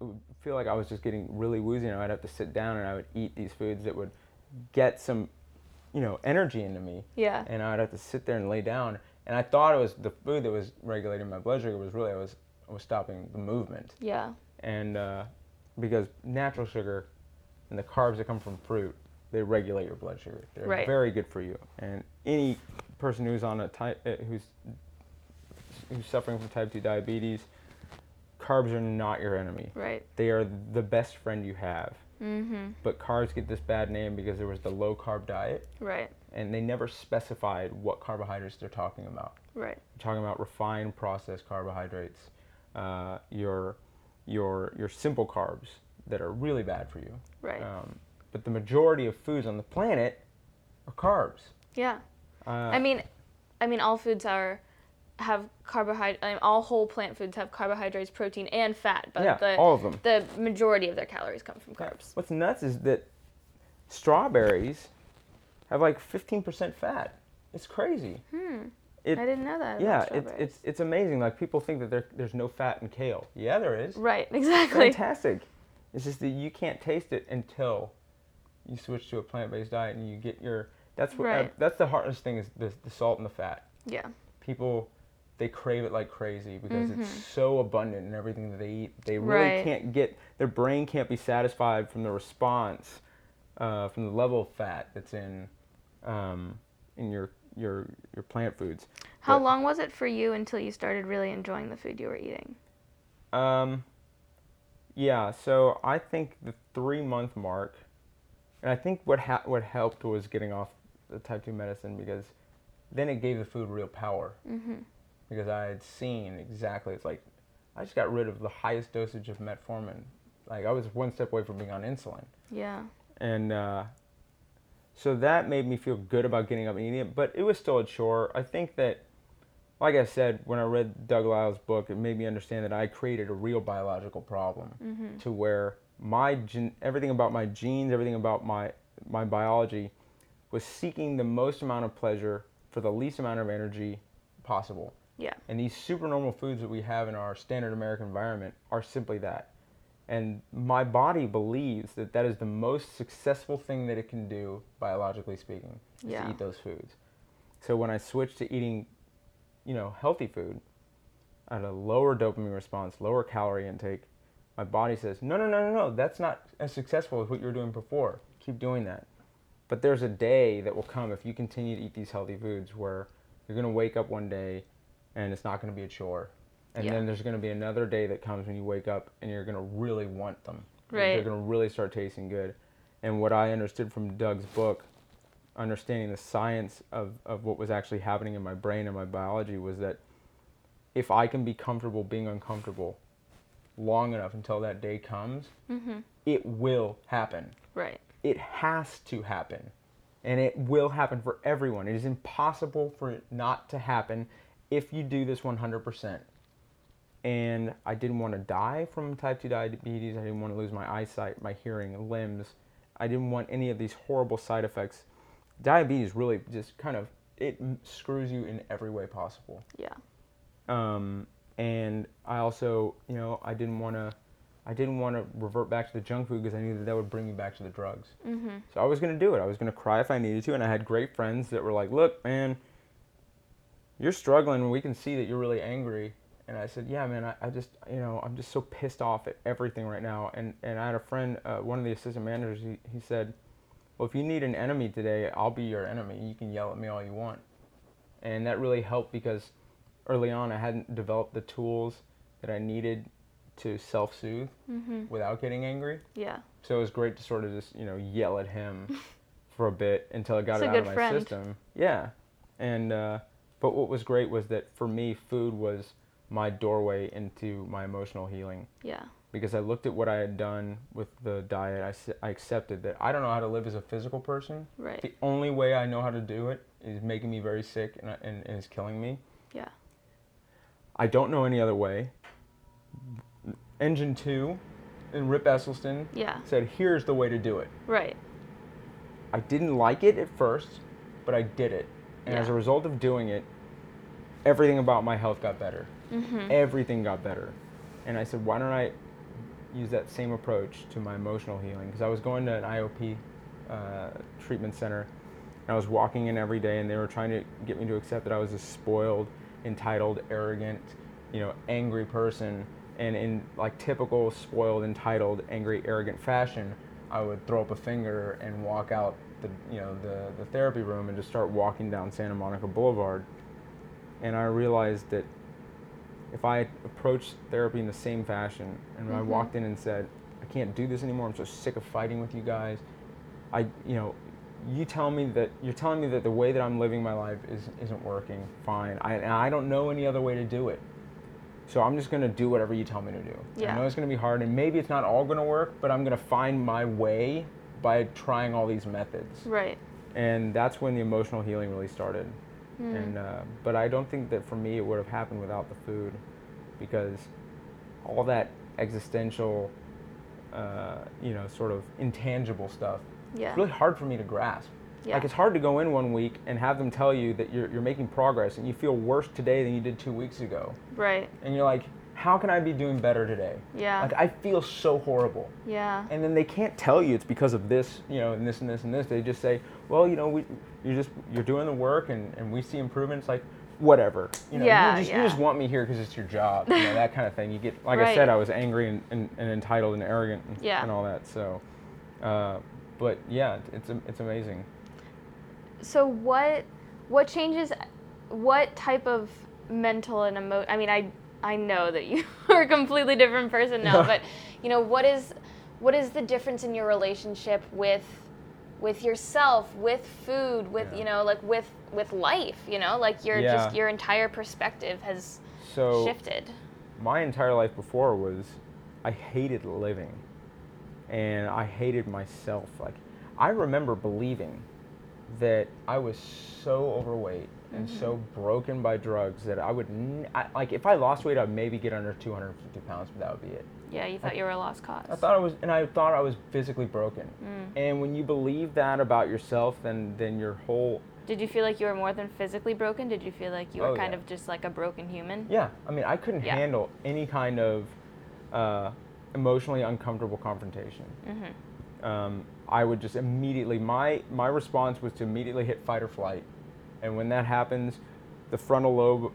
[SPEAKER 2] it would feel like I was just getting really woozy, and I'd have to sit down and I would eat these foods that would get some, you know, energy into me,
[SPEAKER 1] yeah.
[SPEAKER 2] and I'd have to sit there and lay down. And I thought it was the food that was regulating my blood sugar was really I was I was stopping the movement.
[SPEAKER 1] Yeah.
[SPEAKER 2] And uh, because natural sugar and the carbs that come from fruit, they regulate your blood sugar. They're
[SPEAKER 1] Right.
[SPEAKER 2] very good for you. And any person who's on a type, uh, who's who's suffering from type two diabetes, carbs are not your enemy.
[SPEAKER 1] Right.
[SPEAKER 2] They are the best friend you have.
[SPEAKER 1] Mm-hmm.
[SPEAKER 2] But carbs get this bad name because there was the low carb diet,
[SPEAKER 1] Right.
[SPEAKER 2] and they never specified what carbohydrates they're talking about.
[SPEAKER 1] Right.
[SPEAKER 2] We're talking about refined processed carbohydrates, uh, your your your simple carbs that are really bad for you.
[SPEAKER 1] Right.
[SPEAKER 2] Um, but the majority of foods on the planet are carbs.
[SPEAKER 1] yeah.
[SPEAKER 2] Uh,
[SPEAKER 1] I mean, I mean, all foods are have carbohydrate. I mean, all whole plant foods have carbohydrates, protein, and fat. But
[SPEAKER 2] yeah,
[SPEAKER 1] the
[SPEAKER 2] all of them.
[SPEAKER 1] the majority of their calories come from
[SPEAKER 2] Yeah.
[SPEAKER 1] carbs.
[SPEAKER 2] What's nuts is that strawberries have like 15% fat. It's crazy.
[SPEAKER 1] Hmm.
[SPEAKER 2] It,
[SPEAKER 1] I didn't know that.
[SPEAKER 2] yeah, it's, it's it's amazing. Like people think that there, there's no fat in kale. Yeah, there is.
[SPEAKER 1] right. Exactly.
[SPEAKER 2] Fantastic. It's just that you can't taste it until you switch to a plant-based diet and you get your. That's what.
[SPEAKER 1] Right.
[SPEAKER 2] that's the hardest thing is the, the salt and the fat.
[SPEAKER 1] Yeah.
[SPEAKER 2] People, they crave it like crazy because
[SPEAKER 1] Mhm.
[SPEAKER 2] it's so abundant in everything that they eat. They really
[SPEAKER 1] Right.
[SPEAKER 2] can't get their brain can't be satisfied from the response, uh, from the level of fat that's in, um, in your your your plant foods.
[SPEAKER 1] How
[SPEAKER 2] But-
[SPEAKER 1] long was it for you until you started really enjoying the food you were eating?
[SPEAKER 2] Um, yeah, so I think the three month mark, and I think what ha- what helped was getting off the type two medicine because then it gave the food real power
[SPEAKER 1] Mm-hmm.
[SPEAKER 2] because I had seen exactly it's like I just got rid of the highest dosage of metformin. Like I was one step away from being on insulin,
[SPEAKER 1] Yeah.
[SPEAKER 2] and uh, so that made me feel good about getting up and eating it. But it was still a chore. I think that, like I said, when I read Doug Lisle's book, it made me understand that I created a real biological problem
[SPEAKER 1] Mm-hmm.
[SPEAKER 2] to where my gen- everything about my genes, everything about my my biology was seeking the most amount of pleasure for the least amount of energy possible.
[SPEAKER 1] Yeah.
[SPEAKER 2] And these supernormal foods that we have in our standard American environment are simply that. And my body believes that that is the most successful thing that it can do, biologically speaking, is
[SPEAKER 1] Yeah.
[SPEAKER 2] to eat those foods. So when I switched to eating, you know, healthy food, I had a lower dopamine response, lower calorie intake. My body says, no, no, no, no, no, that's not as successful as what you were doing before. Keep doing that. But there's a day that will come if you continue to eat these healthy foods where you're going to wake up one day and it's not going to be a chore. And
[SPEAKER 1] Yeah.
[SPEAKER 2] then there's going to be another day that comes when you wake up and you're going to really want them.
[SPEAKER 1] Right.
[SPEAKER 2] They're going to really start tasting good. And what I understood from Doug's book, understanding the science of, of what was actually happening in my brain and my biology, was that if I can be comfortable being uncomfortable long enough until that day comes,
[SPEAKER 1] Mm-hmm.
[SPEAKER 2] it will happen.
[SPEAKER 1] Right.
[SPEAKER 2] it has to happen. And it will happen for everyone. It is impossible for it not to happen if you do this 100% and i didn't want to die from type 2 diabetes. I didn't want to lose my eyesight my hearing limbs. I didn't want any of these horrible side effects. Diabetes really just kind of it screws you in every way possible.
[SPEAKER 1] Yeah.
[SPEAKER 2] um, and I also, you know, I didn't want to, I didn't want to revert back to the junk food because I knew that that would bring me back to the drugs.
[SPEAKER 1] Mm-hmm.
[SPEAKER 2] So I was gonna do it. I was gonna cry if I needed to, and I had great friends that were like, "Look, man, you're struggling, and we can see that you're really angry." And I said, "Yeah, man, I, I just, you know, I'm just so pissed off at everything right now." And and I had a friend, uh, one of the assistant managers, he, he said, "Well, if you need an enemy today, I'll be your enemy. You can yell at me all you want." And that really helped because early on I hadn't developed the tools that I needed to self-soothe
[SPEAKER 1] Mm-hmm.
[SPEAKER 2] without getting angry.
[SPEAKER 1] Yeah.
[SPEAKER 2] So it was great to sort of just, you know, yell at him for a bit until I got
[SPEAKER 1] It's
[SPEAKER 2] it out of my
[SPEAKER 1] friend.
[SPEAKER 2] system. Yeah. And uh, but what was great was that for me food was my doorway into my emotional healing
[SPEAKER 1] Yeah.
[SPEAKER 2] because I looked at what I had done with the diet. I, I accepted that I don't know how to live as a physical person.
[SPEAKER 1] Right.
[SPEAKER 2] The only way I know how to do it is making me very sick and, and, and is killing me.
[SPEAKER 1] Yeah.
[SPEAKER 2] I don't know any other way. Engine 2 and Rip Esselstyn
[SPEAKER 1] Yeah.
[SPEAKER 2] said, here's the way to do it.
[SPEAKER 1] Right.
[SPEAKER 2] I didn't like it at first, but I did it. And as a result of doing it, everything about my health got better.
[SPEAKER 1] Mm-hmm.
[SPEAKER 2] Everything got better. And I said, why don't I use that same approach to my emotional healing? Because I was going to an IOP uh, treatment center, and I was walking in every day, and they were trying to get me to accept that I was a spoiled, entitled, arrogant, you know, angry person, and in like typical spoiled, entitled, angry, arrogant fashion, I would throw up a finger and walk out the you know the the therapy room and just start walking down Santa Monica Boulevard, and I realized that if I approached therapy in the same fashion and I
[SPEAKER 1] Mhm.
[SPEAKER 2] walked in and said, I can't do this anymore. I'm so sick of fighting with you guys. I, you know, you tell me that you're telling me that the way that I'm living my life is isn't working. Fine. I and I don't know any other way to do it. So I'm just gonna do whatever you tell me to do.
[SPEAKER 1] Yeah.
[SPEAKER 2] I know it's gonna be hard, and maybe it's not all gonna work, but I'm gonna find my way by trying all these methods.
[SPEAKER 1] Right.
[SPEAKER 2] And that's when the emotional healing really started.
[SPEAKER 1] Hmm.
[SPEAKER 2] And uh, but I don't think that for me it would have happened without the food, because all that existential, uh, you know, sort of intangible stuff.
[SPEAKER 1] Yeah.
[SPEAKER 2] It's really hard for me to grasp.
[SPEAKER 1] yeah.
[SPEAKER 2] Like it's hard to go in one week and have them tell you that you're, you're making progress and you feel worse today than you did two weeks ago,
[SPEAKER 1] right.
[SPEAKER 2] and you're like, how can I be doing better today?
[SPEAKER 1] Yeah.
[SPEAKER 2] Like I feel so horrible
[SPEAKER 1] yeah.
[SPEAKER 2] and then they can't tell you it's because of this, you know, and this and this and this. They just say, well, you know, we, you're just you're doing the work, and, and we see improvements. Like, whatever, you know,
[SPEAKER 1] Yeah,
[SPEAKER 2] you just
[SPEAKER 1] yeah.
[SPEAKER 2] you just want me here because it's your job, you know, that kind of thing. You get, like I said, I was angry and, and, and entitled and arrogant and,
[SPEAKER 1] Yeah.
[SPEAKER 2] and all that. So, uh, but yeah, it's it's amazing.
[SPEAKER 1] So what what changes what type of mental and emo I mean I I know that you are a completely different person now, but you know, what is what is the difference in your relationship with with yourself, with food, with
[SPEAKER 2] Yeah.
[SPEAKER 1] you know, like with with life, you know? Like your
[SPEAKER 2] Yeah.
[SPEAKER 1] just your entire perspective has
[SPEAKER 2] So
[SPEAKER 1] shifted.
[SPEAKER 2] my entire life before was I hated living and I hated myself. Like I remember believing that I was so overweight and
[SPEAKER 1] Mm-hmm.
[SPEAKER 2] so broken by drugs that I would n- I, like if I lost weight I'd maybe get under 250 pounds but that would be it.
[SPEAKER 1] Yeah, you thought you were a lost cause.
[SPEAKER 2] I thought I was and I thought I was physically broken.
[SPEAKER 1] Mm.
[SPEAKER 2] And when you believe that about yourself then then your whole
[SPEAKER 1] Did you feel like you were more than physically broken? Did you feel like you were
[SPEAKER 2] Oh,
[SPEAKER 1] kind
[SPEAKER 2] yeah.
[SPEAKER 1] of just like a broken human?
[SPEAKER 2] Yeah, I mean, I couldn't
[SPEAKER 1] Yeah.
[SPEAKER 2] handle any kind of uh, emotionally uncomfortable confrontation.
[SPEAKER 1] Mhm.
[SPEAKER 2] Um, I would just immediately my my response was to immediately hit fight or flight, and when that happens, the frontal lobe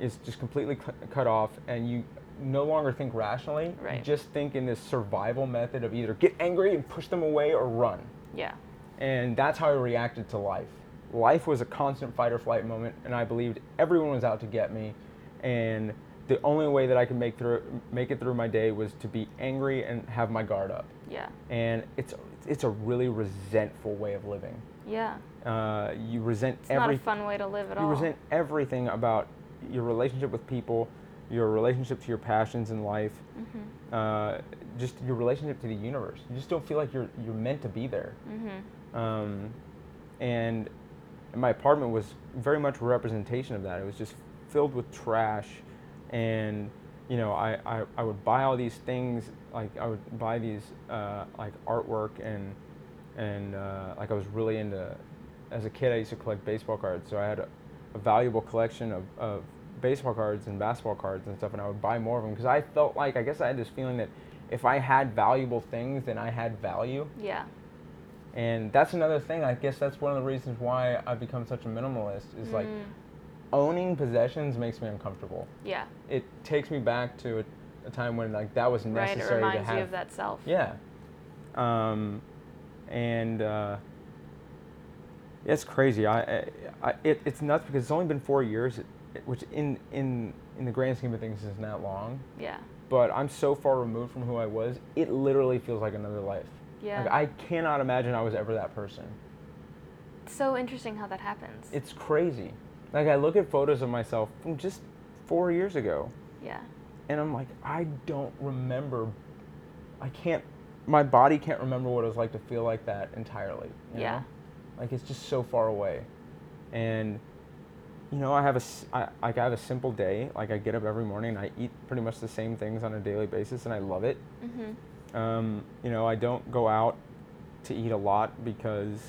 [SPEAKER 2] is just completely cu- cut off, and you no longer think rationally. You
[SPEAKER 1] Right.
[SPEAKER 2] just think in this survival method of either get angry and push them away or run.
[SPEAKER 1] Yeah.
[SPEAKER 2] And that's how I reacted to life. Life was a constant fight or flight moment, and I believed everyone was out to get me. And the only way that I could make through make it through my day was to be angry and have my guard up.
[SPEAKER 1] Yeah.
[SPEAKER 2] And it's it's a really resentful way of living.
[SPEAKER 1] Yeah.
[SPEAKER 2] Uh, you resent
[SPEAKER 1] It's
[SPEAKER 2] every
[SPEAKER 1] not a fun way to live at
[SPEAKER 2] you
[SPEAKER 1] all.
[SPEAKER 2] You resent everything about your relationship with people, your relationship to your passions in life,
[SPEAKER 1] Mhm.
[SPEAKER 2] uh, just your relationship to the universe. You just don't feel like you're you're meant to be there
[SPEAKER 1] Mhm.
[SPEAKER 2] um, and my apartment was very much a representation of that. It was just filled with trash, and you know, I, I, I would buy all these things, like I would buy these uh, like artwork and and uh, like I was really into. As a kid, I used to collect baseball cards, so I had a, a valuable collection of, of baseball cards and basketball cards and stuff, and I would buy more of them because I felt like I guess I had this feeling that if I had valuable things, then I had value.
[SPEAKER 1] Yeah.
[SPEAKER 2] And that's another thing. I guess that's one of the reasons why I've become such a minimalist. Is like
[SPEAKER 1] Mm.
[SPEAKER 2] Owning possessions makes me uncomfortable.
[SPEAKER 1] Yeah.
[SPEAKER 2] It takes me back to a, a time when like that was necessary
[SPEAKER 1] Right. It
[SPEAKER 2] necessary to
[SPEAKER 1] reminds
[SPEAKER 2] have.
[SPEAKER 1] you of that self.
[SPEAKER 2] Yeah. Um, and uh, it's crazy. I, I, it, it's nuts because it's only been four years, which in in in the grand scheme of things isn't that long.
[SPEAKER 1] Yeah.
[SPEAKER 2] But I'm so far removed from who I was. It literally feels like another life.
[SPEAKER 1] Yeah.
[SPEAKER 2] Like I cannot imagine I was ever that person.
[SPEAKER 1] It's so interesting how that happens.
[SPEAKER 2] It's crazy. Like I look at photos of myself from just four years ago,
[SPEAKER 1] yeah.
[SPEAKER 2] and I'm like, I don't remember. I can't. My body can't remember what it was like to feel like that entirely. you
[SPEAKER 1] Yeah.
[SPEAKER 2] know? Like it's just so far away, and you know, I have a I, like I have a simple day. Like I get up every morning, and I eat pretty much the same things on a daily basis, and I love it.
[SPEAKER 1] Mhm.
[SPEAKER 2] Um, you know, I don't go out to eat a lot because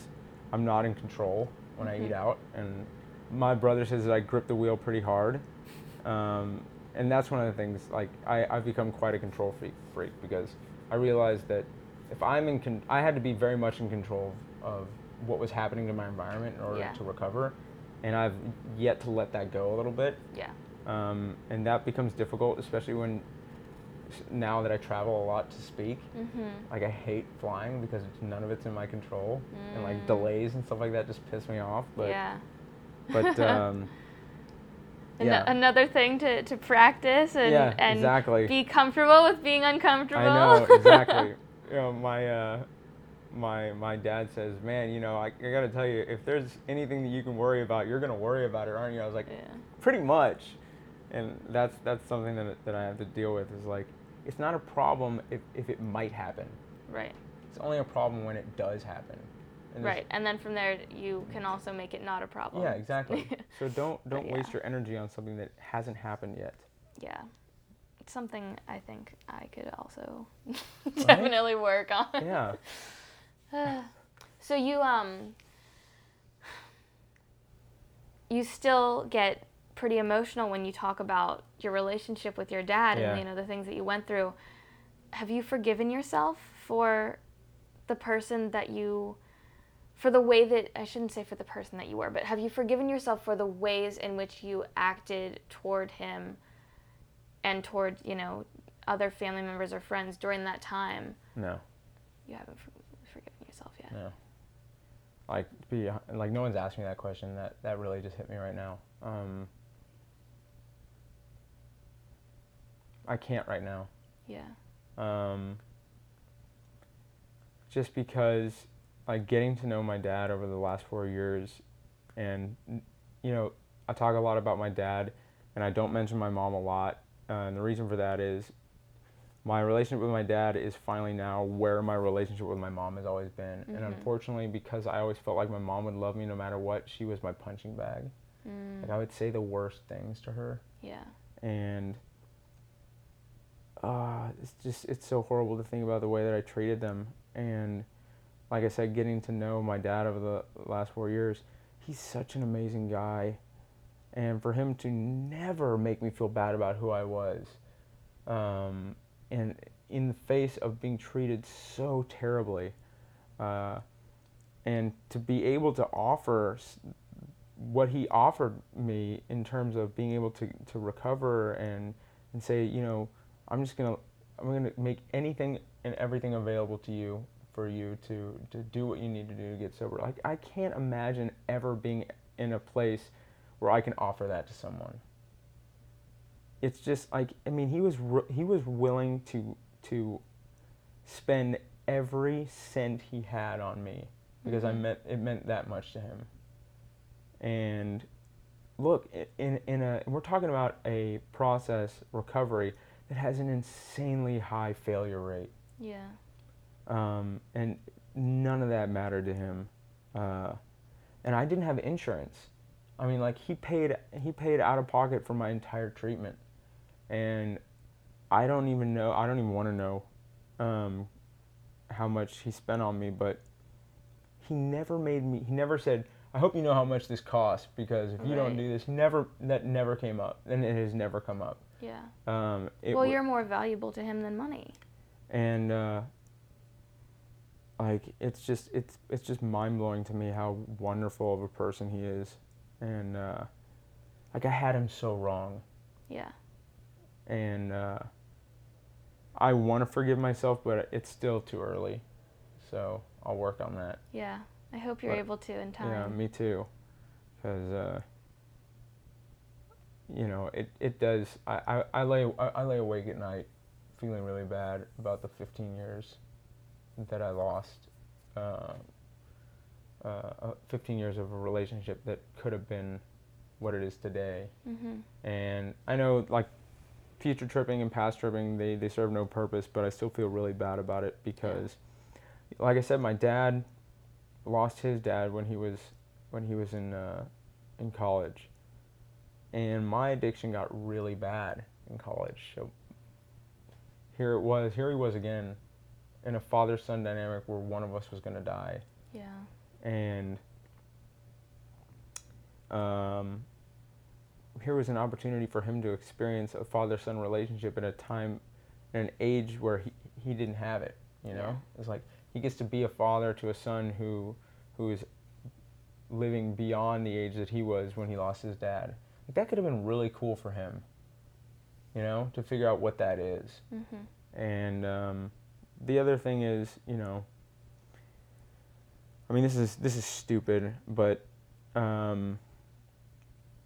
[SPEAKER 2] I'm not in control when I
[SPEAKER 1] Mhm.
[SPEAKER 2] eat out. And my brother says that I grip the wheel pretty hard. Um, and that's one of the things, like, I, I've become quite a control freak, freak because I realized that if I'm in, con- I had to be very much in control of what was happening to my environment in order
[SPEAKER 1] Yeah.
[SPEAKER 2] to recover. And I've yet to let that go a little bit.
[SPEAKER 1] Yeah.
[SPEAKER 2] um, and that becomes difficult, especially when now that I travel a lot to speak.
[SPEAKER 1] Mm-hmm.
[SPEAKER 2] Like I hate flying because none of it's in my control, and like
[SPEAKER 1] Mm.
[SPEAKER 2] delays and stuff like that just piss me off. But
[SPEAKER 1] yeah.
[SPEAKER 2] But um,
[SPEAKER 1] An-
[SPEAKER 2] yeah.
[SPEAKER 1] Another thing to, to practice and,
[SPEAKER 2] Yeah,
[SPEAKER 1] and
[SPEAKER 2] exactly.
[SPEAKER 1] be comfortable with being uncomfortable.
[SPEAKER 2] I know exactly. you know, my uh, my my dad says, "Man, you know, I, I got to tell you, if there's anything that you can worry about, you're gonna worry about it, aren't you?" I was like,
[SPEAKER 1] yeah.
[SPEAKER 2] "Pretty much," and that's that's something that that I have to deal with. Is like, it's not a problem if if it might happen.
[SPEAKER 1] Right.
[SPEAKER 2] It's only a problem when it does happen. And
[SPEAKER 1] Right. And then from there, you can also make it not a problem.
[SPEAKER 2] Yeah, exactly. so don't don't waste your energy on something that hasn't happened yet.
[SPEAKER 1] Yeah. It's something I think I could also definitely work on.
[SPEAKER 2] Yeah.
[SPEAKER 1] so you um you still get pretty emotional when you talk about your relationship with your dad
[SPEAKER 2] Yeah.
[SPEAKER 1] and you know the things that you went through. Have you forgiven yourself for the person that you for the way that I shouldn't say for the person that you were, but have you forgiven yourself for the ways in which you acted toward him and toward, you know, other family members or friends during that time?
[SPEAKER 2] No.
[SPEAKER 1] You haven't forgiven yourself yet.
[SPEAKER 2] No. Like be like no one's asked me that question. That that really just hit me right now. Um, I can't right now.
[SPEAKER 1] Yeah.
[SPEAKER 2] Um, just because like getting to know my dad over the last four years, and you know I talk a lot about my dad, and I don't mention my mom a lot. Uh, and the reason for that is my relationship with my dad is finally now where my relationship with my mom has always been. And
[SPEAKER 1] Mhm.
[SPEAKER 2] unfortunately, because I always felt like my mom would love me no matter what, she was my punching bag.
[SPEAKER 1] Mm,
[SPEAKER 2] Like I would say the worst things to her,
[SPEAKER 1] yeah.
[SPEAKER 2] and uh, it's just it's so horrible to think about the way that I treated them. And like I said, getting to know my dad over the last four years, he's such an amazing guy, and for him to never make me feel bad about who I was, um, and in the face of being treated so terribly, uh, and to be able to offer what he offered me in terms of being able to, to recover and and say, you know, I'm just gonna I'm gonna make anything and everything available to you for you to to do what you need to do to get sober. Like I can't imagine ever being in a place where I can offer that to someone. It's just like I mean he was ru- he was willing to to spend every cent he had on me because I
[SPEAKER 1] Mhm.
[SPEAKER 2] meant it meant that much to him. And look, in in a we're talking about a process recovery that has an insanely high failure rate,
[SPEAKER 1] Yeah.
[SPEAKER 2] Um, and none of that mattered to him. Uh, and I didn't have insurance. I mean, like he paid he paid out of pocket for my entire treatment, and I don't even know. I don't even want to know um, how much he spent on me, but he never made me. He never said, "I hope you know how much this costs," because if you don't do this, never that never came up, and it has never come up.
[SPEAKER 1] Yeah.
[SPEAKER 2] Um, it
[SPEAKER 1] well,
[SPEAKER 2] wa-
[SPEAKER 1] you're more valuable to him than money.
[SPEAKER 2] and uh, like it's just it's it's just mind blowing to me how wonderful of a person he is, and uh, like I had him so wrong,
[SPEAKER 1] Yeah.
[SPEAKER 2] and uh, I want to forgive myself, but it's still too early, so I'll work on that.
[SPEAKER 1] Yeah. I hope you're
[SPEAKER 2] But-
[SPEAKER 1] able to in time.
[SPEAKER 2] Yeah, me too, because uh, you know it it does. I, I, I lay I, I lay awake at night, feeling really bad about the 15 years that I lost. Uh, uh, uh, 15 years of a relationship that could have been what it is today.
[SPEAKER 1] Mhm.
[SPEAKER 2] And I know like future tripping and past tripping, they, they serve no purpose, but I still feel really bad about it because, like I said, my dad lost his dad when he was when he was in uh, in college, and my addiction got really bad in college. So here it was, here he was again, in a father son dynamic where one of us was gonna die
[SPEAKER 1] Yeah.
[SPEAKER 2] and um, here was an opportunity for him to experience a father-son relationship at a time at an age where he, he didn't have it you know
[SPEAKER 1] Yeah.
[SPEAKER 2] it's like he gets to be a father to a son who who is living beyond the age that he was when he lost his dad like, that could have been really cool for him. You know, to figure out what that is.
[SPEAKER 1] Mm-hmm.
[SPEAKER 2] And um, the other thing is, you know, I mean, this is this is stupid, but um,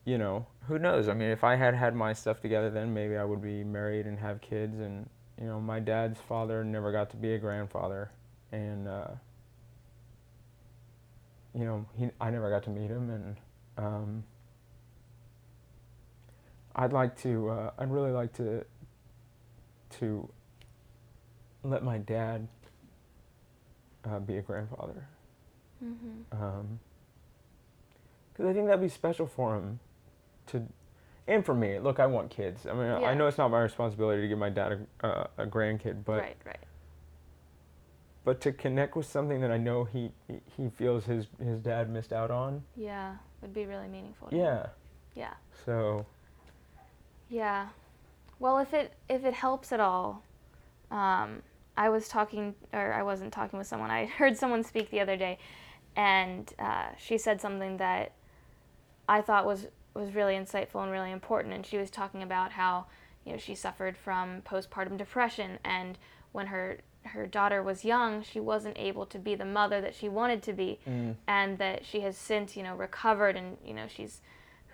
[SPEAKER 2] you know, who knows? I mean, if I had had my stuff together, then maybe I would be married and have kids. And you know, my dad's father never got to be a grandfather, and uh, you know, he I never got to meet him, and um, I'd like to. Uh, I'd really like to. To let my dad uh, be a grandfather.
[SPEAKER 1] Mm-hmm.
[SPEAKER 2] Um I think that'd be special for him, to, and for me. Look, I want kids. I mean,
[SPEAKER 1] Yeah.
[SPEAKER 2] I know it's not my responsibility to give my dad a, uh, a grandkid, but
[SPEAKER 1] right, right.
[SPEAKER 2] but to connect with something that I know he he- feels his his dad missed out on.
[SPEAKER 1] Yeah, would be really meaningful. to him.
[SPEAKER 2] Yeah.
[SPEAKER 1] Yeah.
[SPEAKER 2] So
[SPEAKER 1] Yeah. Well, if it if it helps at all, um, I was talking, or I wasn't talking with someone. I heard someone speak the other day, and uh, she said something that I thought was was really insightful and really important. And she was talking about how you know she suffered from postpartum depression, and when her her daughter was young, she wasn't able to be the mother that she wanted to be,
[SPEAKER 2] mm,
[SPEAKER 1] and that she has since you know recovered and you know she's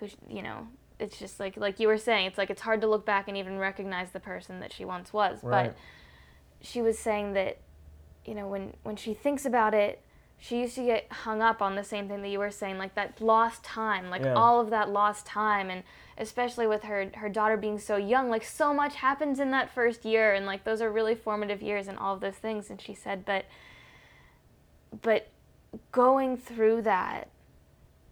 [SPEAKER 1] who you know it's just like like you were saying it's like it's hard to look back and even recognize the person that she once was
[SPEAKER 2] Right.
[SPEAKER 1] but she was saying that you know when when she thinks about it she used to get hung up on the same thing that you were saying like that lost time like
[SPEAKER 2] Yeah.
[SPEAKER 1] all of that lost time and especially with her her daughter being so young like so much happens in that first year and like those are really formative years and all of those things and she said but but going through that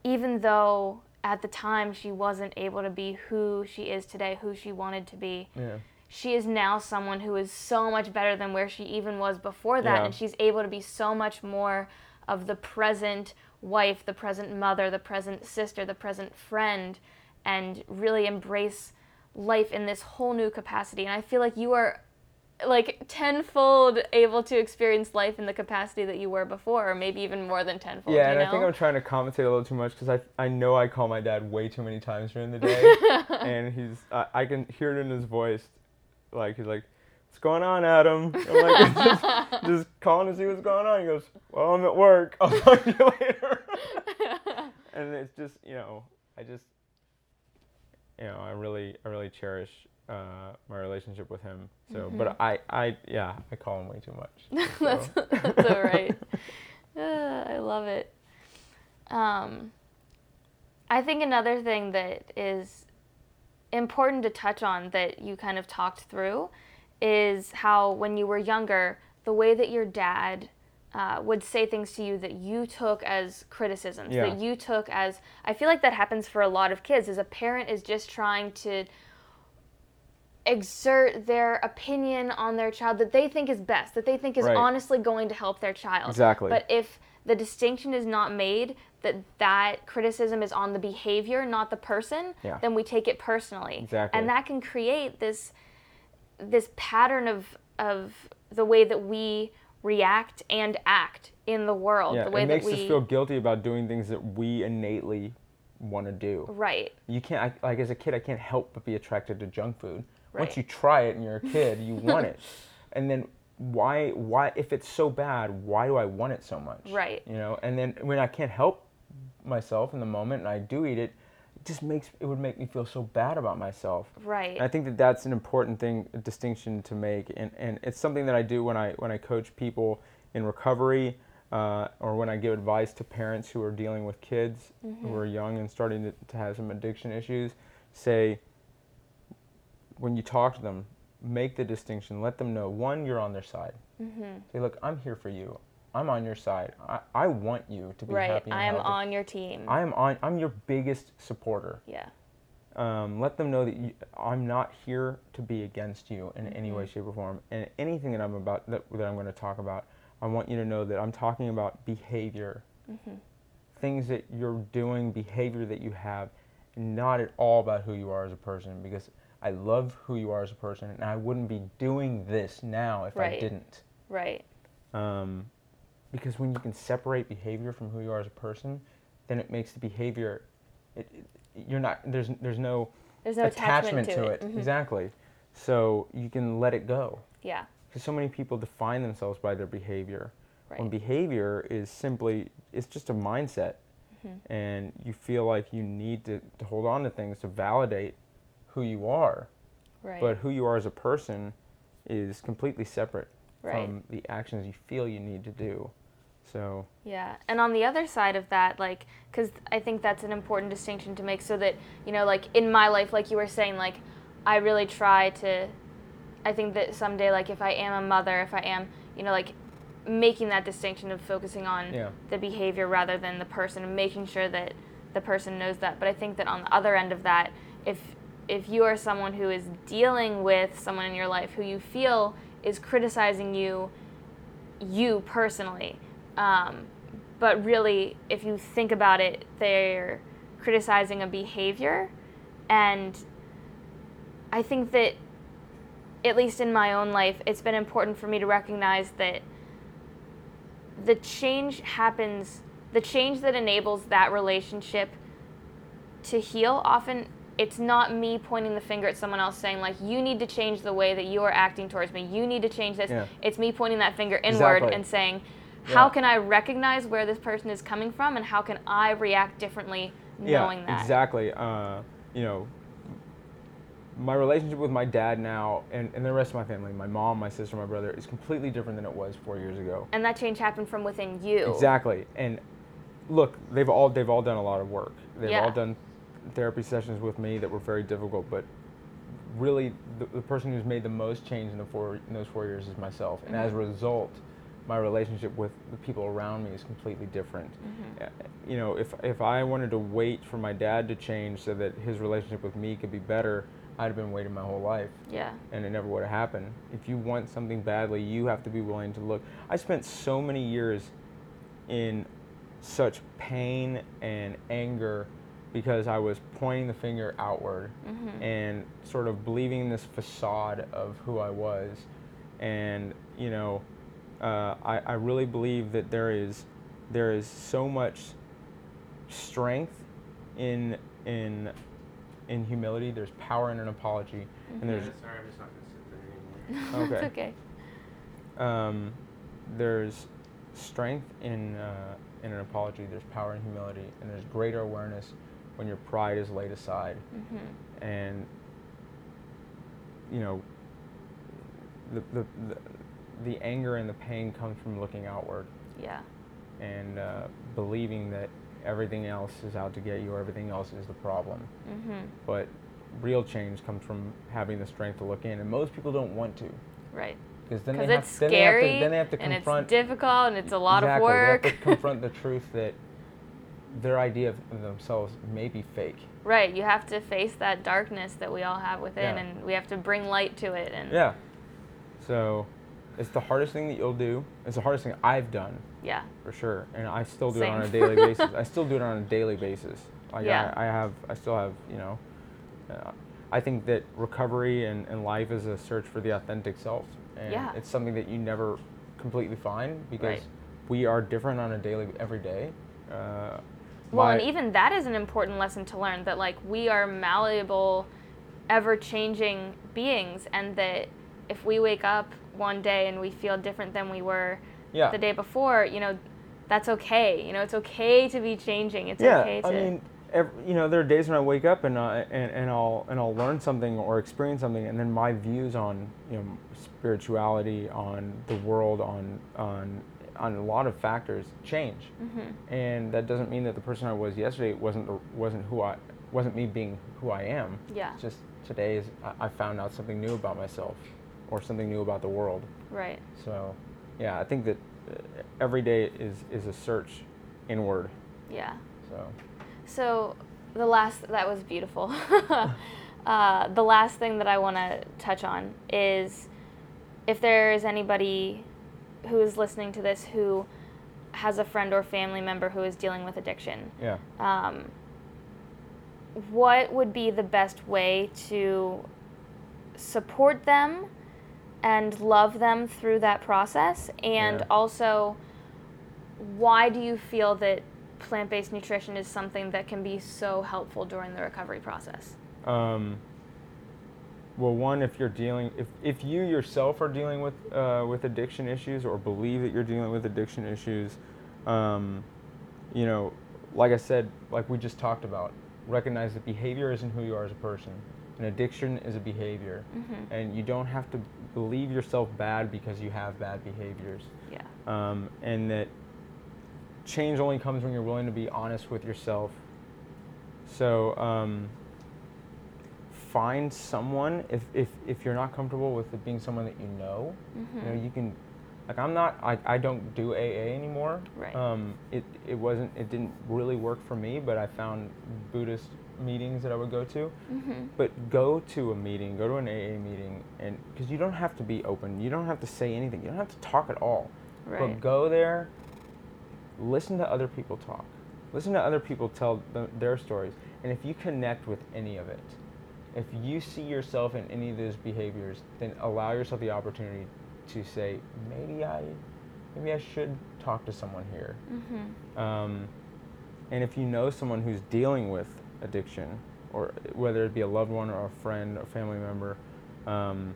[SPEAKER 1] even though at the time she wasn't able to be who she is today who she wanted to be
[SPEAKER 2] yeah.
[SPEAKER 1] She is now someone who is so much better than where she even was before that
[SPEAKER 2] Yeah.
[SPEAKER 1] and she's able to be so much more of the present wife the present mother the present sister the present friend and really embrace life in this whole new capacity and i feel like you are like tenfold able to experience life in the capacity that you were before or maybe even more than tenfold
[SPEAKER 2] Yeah,
[SPEAKER 1] you
[SPEAKER 2] and
[SPEAKER 1] know?
[SPEAKER 2] I think I'm trying to compensate a little too much because I, I know I call my dad way too many times during the day, and he's I, I can hear it in his voice, like he's like, "What's going on, Adam?" I'm like, just, just calling to see what's going on. He goes, "Well, I'm at work. I'll talk to you later." and it's just you know I just you know I really I really cherish uh, my relationship with him. So, but I I yeah I call him way too much.
[SPEAKER 1] that's, that's all right. Uh, I love it. Um, I think another thing that is important to touch on that you kind of talked through is how when you were younger, the way that your dad uh, would say things to you that you took as criticisms,
[SPEAKER 2] Yeah.
[SPEAKER 1] that you took as. I feel like that happens for a lot of kids, is a parent is just trying to exert their opinion on their child that they think is best, that they think is
[SPEAKER 2] Right.
[SPEAKER 1] honestly going to help their child.
[SPEAKER 2] Exactly.
[SPEAKER 1] But if the distinction is not made that that criticism is on the behavior, not the person,
[SPEAKER 2] Yeah.
[SPEAKER 1] then we take it personally.
[SPEAKER 2] Exactly.
[SPEAKER 1] And that can create this this pattern of of the way that we react and act in the world.
[SPEAKER 2] Yeah,
[SPEAKER 1] the way
[SPEAKER 2] it makes
[SPEAKER 1] that we
[SPEAKER 2] us feel guilty about doing things that we innately want to do.
[SPEAKER 1] right.
[SPEAKER 2] You can't, I, like as a kid, I can't help but be attracted to junk food.
[SPEAKER 1] Right.
[SPEAKER 2] Once you try it and you're a kid, you want it. And then why, why, if it's so bad, why do I want it so much?
[SPEAKER 1] Right.
[SPEAKER 2] You know, and then when I can't help myself in the moment and I do eat it, it just makes, it would make me feel so bad about myself.
[SPEAKER 1] Right.
[SPEAKER 2] And I think that that's an important thing, a distinction to make, and, and it's something that I do when I when I coach people in recovery, uh, or when I give advice to parents who are dealing with kids who are young and starting to, to have some addiction issues. Say, when you talk to them, make the distinction. Let them know one, you're on their side.
[SPEAKER 1] mm-hmm.
[SPEAKER 2] Say, look, I'm here for you. I'm on your side. I, I want you to be
[SPEAKER 1] Right.
[SPEAKER 2] happy. And
[SPEAKER 1] I am on your team.
[SPEAKER 2] I am on. I'm your biggest supporter
[SPEAKER 1] yeah.
[SPEAKER 2] um, let them know that you, I'm not here to be against you in any way, shape, or form. And anything that I'm about that, that I'm going to talk about, I want you to know that I'm talking about behavior, things that you're doing, behavior that you have, not at all about who you are as a person. Because I love who you are as a person, and I wouldn't be doing this now if I didn't.
[SPEAKER 1] Right.
[SPEAKER 2] Um, because when you can separate behavior from who you are as a person, then it makes the behavior, it, it, you're not there's there's no
[SPEAKER 1] There's no attachment,
[SPEAKER 2] to it.
[SPEAKER 1] Mhm.
[SPEAKER 2] Exactly. So you can let it go.
[SPEAKER 1] Yeah.
[SPEAKER 2] Because so many people define themselves by their behavior. When behavior is simply, it's just a mindset.
[SPEAKER 1] Mm-hmm.
[SPEAKER 2] And you feel like you need to, to hold on to things to validate who you are.
[SPEAKER 1] Right.
[SPEAKER 2] But who you are as a person is completely separate
[SPEAKER 1] Right.
[SPEAKER 2] from the actions you feel you need to do. So,
[SPEAKER 1] Yeah, and on the other side of that, like, because I think that's an important distinction to make, so that you know, like in my life, like you were saying, like I really try to. I think that someday, like if I am a mother, if I am, you know, like making that distinction of focusing on
[SPEAKER 2] Yeah.
[SPEAKER 1] the behavior rather than the person, and making sure that the person knows that. But I think that on the other end of that, if if you are someone who is dealing with someone in your life who you feel is criticizing you you personally. Um, but really, if you think about it, they're criticizing a behavior. And I think that, at least in my own life, it's been important for me to recognize that the change happens, the change that enables that relationship to heal often it's not me pointing the finger at someone else saying like you need to change the way that you are acting towards me you need to change this
[SPEAKER 2] Yeah.
[SPEAKER 1] it's me pointing that finger inward
[SPEAKER 2] Exactly.
[SPEAKER 1] and saying how can i recognize where this person is coming from and how can i react differently knowing
[SPEAKER 2] yeah,
[SPEAKER 1] that
[SPEAKER 2] exactly. Uh, you know, my relationship with my dad now and, and the rest of my family, my mom, my sister, my brother, is completely different than it was four years ago.
[SPEAKER 1] and that change happened from within you
[SPEAKER 2] Exactly. And look, they've all they've all done a lot of work. They've
[SPEAKER 1] Yeah.
[SPEAKER 2] all done therapy sessions with me that were very difficult, but really the, the person who's made the most change in the four in those four years is myself. And as a result, my relationship with the people around me is completely different. Uh, You know, if if I wanted to wait for my dad to change so that his relationship with me could be better, I'd have been waiting my whole life
[SPEAKER 1] yeah
[SPEAKER 2] and it never would have happened. If you want something badly, you have to be willing to look. I spent so many years in such pain and anger because I was pointing the finger outward and sort of believing this facade of who I was. And, you know, uh, I, I really believe that there is there is so much strength in in in humility. There's power in an apology, and there's
[SPEAKER 3] Sorry, I'm just not gonna sit there anymore.
[SPEAKER 2] Okay.
[SPEAKER 1] it's okay
[SPEAKER 2] um, there's strength in uh, in an apology. There's power in humility, and there's greater awareness when your pride is laid aside,
[SPEAKER 1] hmm
[SPEAKER 2] and you know the, the the the anger and the pain comes from looking outward
[SPEAKER 1] yeah
[SPEAKER 2] and uh, believing that everything else is out to get you or everything else is the problem.
[SPEAKER 1] hmm
[SPEAKER 2] But real change comes from having the strength to look in, and most people don't want to.
[SPEAKER 1] right
[SPEAKER 2] Because then,
[SPEAKER 1] because
[SPEAKER 2] they
[SPEAKER 1] it's
[SPEAKER 2] have, then they have
[SPEAKER 1] scary
[SPEAKER 2] to then they have to
[SPEAKER 1] and it's difficult and it's a lot
[SPEAKER 2] exactly,
[SPEAKER 1] of work
[SPEAKER 2] They have to confront the truth that their idea of themselves may be fake.
[SPEAKER 1] right you have to face that darkness that we all have within
[SPEAKER 2] Yeah.
[SPEAKER 1] and we have to bring light to it and
[SPEAKER 2] Yeah. So it's the hardest thing that you'll do. It's the hardest thing I've done
[SPEAKER 1] yeah
[SPEAKER 2] for sure, and I still do it on a daily basis. I still do it on a daily basis. Like
[SPEAKER 1] Yeah.
[SPEAKER 2] I, I have, I still have, you know. Uh, I think that recovery and, and life is a search for the authentic self, and
[SPEAKER 1] Yeah.
[SPEAKER 2] it's something that you never completely find because
[SPEAKER 1] Right.
[SPEAKER 2] we are different on a daily, every day. Uh,
[SPEAKER 1] Well, and even that is an important lesson to learn that like we are malleable, ever changing beings, and that if we wake up one day and we feel different than we were
[SPEAKER 2] yeah.
[SPEAKER 1] the day before, you know, that's okay. You know, it's okay to be changing. It's
[SPEAKER 2] yeah,
[SPEAKER 1] okay to
[SPEAKER 2] I mean, ev you know, there are days when I wake up and, uh, and and I'll and I'll learn something or experience something, and then my views on you know spirituality, on the world, on on on a lot of factors change,
[SPEAKER 1] Mm-hmm.
[SPEAKER 2] and that doesn't mean that the person I was yesterday wasn't the, wasn't who I wasn't me being who I am.
[SPEAKER 1] Yeah.
[SPEAKER 2] It's just today is I, I found out something new about myself, or something new about the world.
[SPEAKER 1] right.
[SPEAKER 2] So, yeah, I think that uh, every day is is a search inward.
[SPEAKER 1] Yeah.
[SPEAKER 2] So.
[SPEAKER 1] So the last that was beautiful. uh, the last thing that I want to touch on is if there is anybody who is listening to this who has a friend or family member who is dealing with addiction.
[SPEAKER 2] Yeah.
[SPEAKER 1] Um, what would be the best way to support them and love them through that process? And
[SPEAKER 2] Yeah.
[SPEAKER 1] also, why do you feel that plant based nutrition is something that can be so helpful during the recovery process?
[SPEAKER 2] Um, well, one, if you're dealing, if, if you yourself are dealing with uh, with addiction issues or believe that you're dealing with addiction issues, um, you know, like I said, like we just talked about, recognize that behavior isn't who you are as a person. An addiction is a behavior,
[SPEAKER 1] Mm-hmm.
[SPEAKER 2] and you don't have to believe yourself bad because you have bad behaviors.
[SPEAKER 1] Yeah.
[SPEAKER 2] um, and that change only comes when you're willing to be honest with yourself. So um, find someone if, if if you're not comfortable with it being someone that you know.
[SPEAKER 1] Mm-hmm.
[SPEAKER 2] You know, you can. Like I'm not. I, I don't do AA anymore.
[SPEAKER 1] Right.
[SPEAKER 2] Um, it it wasn't. It didn't really work for me. But I found Buddhist meetings that I would go to.
[SPEAKER 1] Mm-hmm.
[SPEAKER 2] But go to a meeting, go to an AA meeting, and because you don't have to be open, you don't have to say anything, you don't have to talk at all.
[SPEAKER 1] Right.
[SPEAKER 2] But go there, listen to other people talk, listen to other people tell the, their stories, and if you connect with any of it, if you see yourself in any of those behaviors, then allow yourself the opportunity to say, maybe I, maybe I should talk to someone here.
[SPEAKER 1] Mm-hmm.
[SPEAKER 2] Um, and if you know someone who's dealing with addiction, or whether it be a loved one or a friend or family member, um,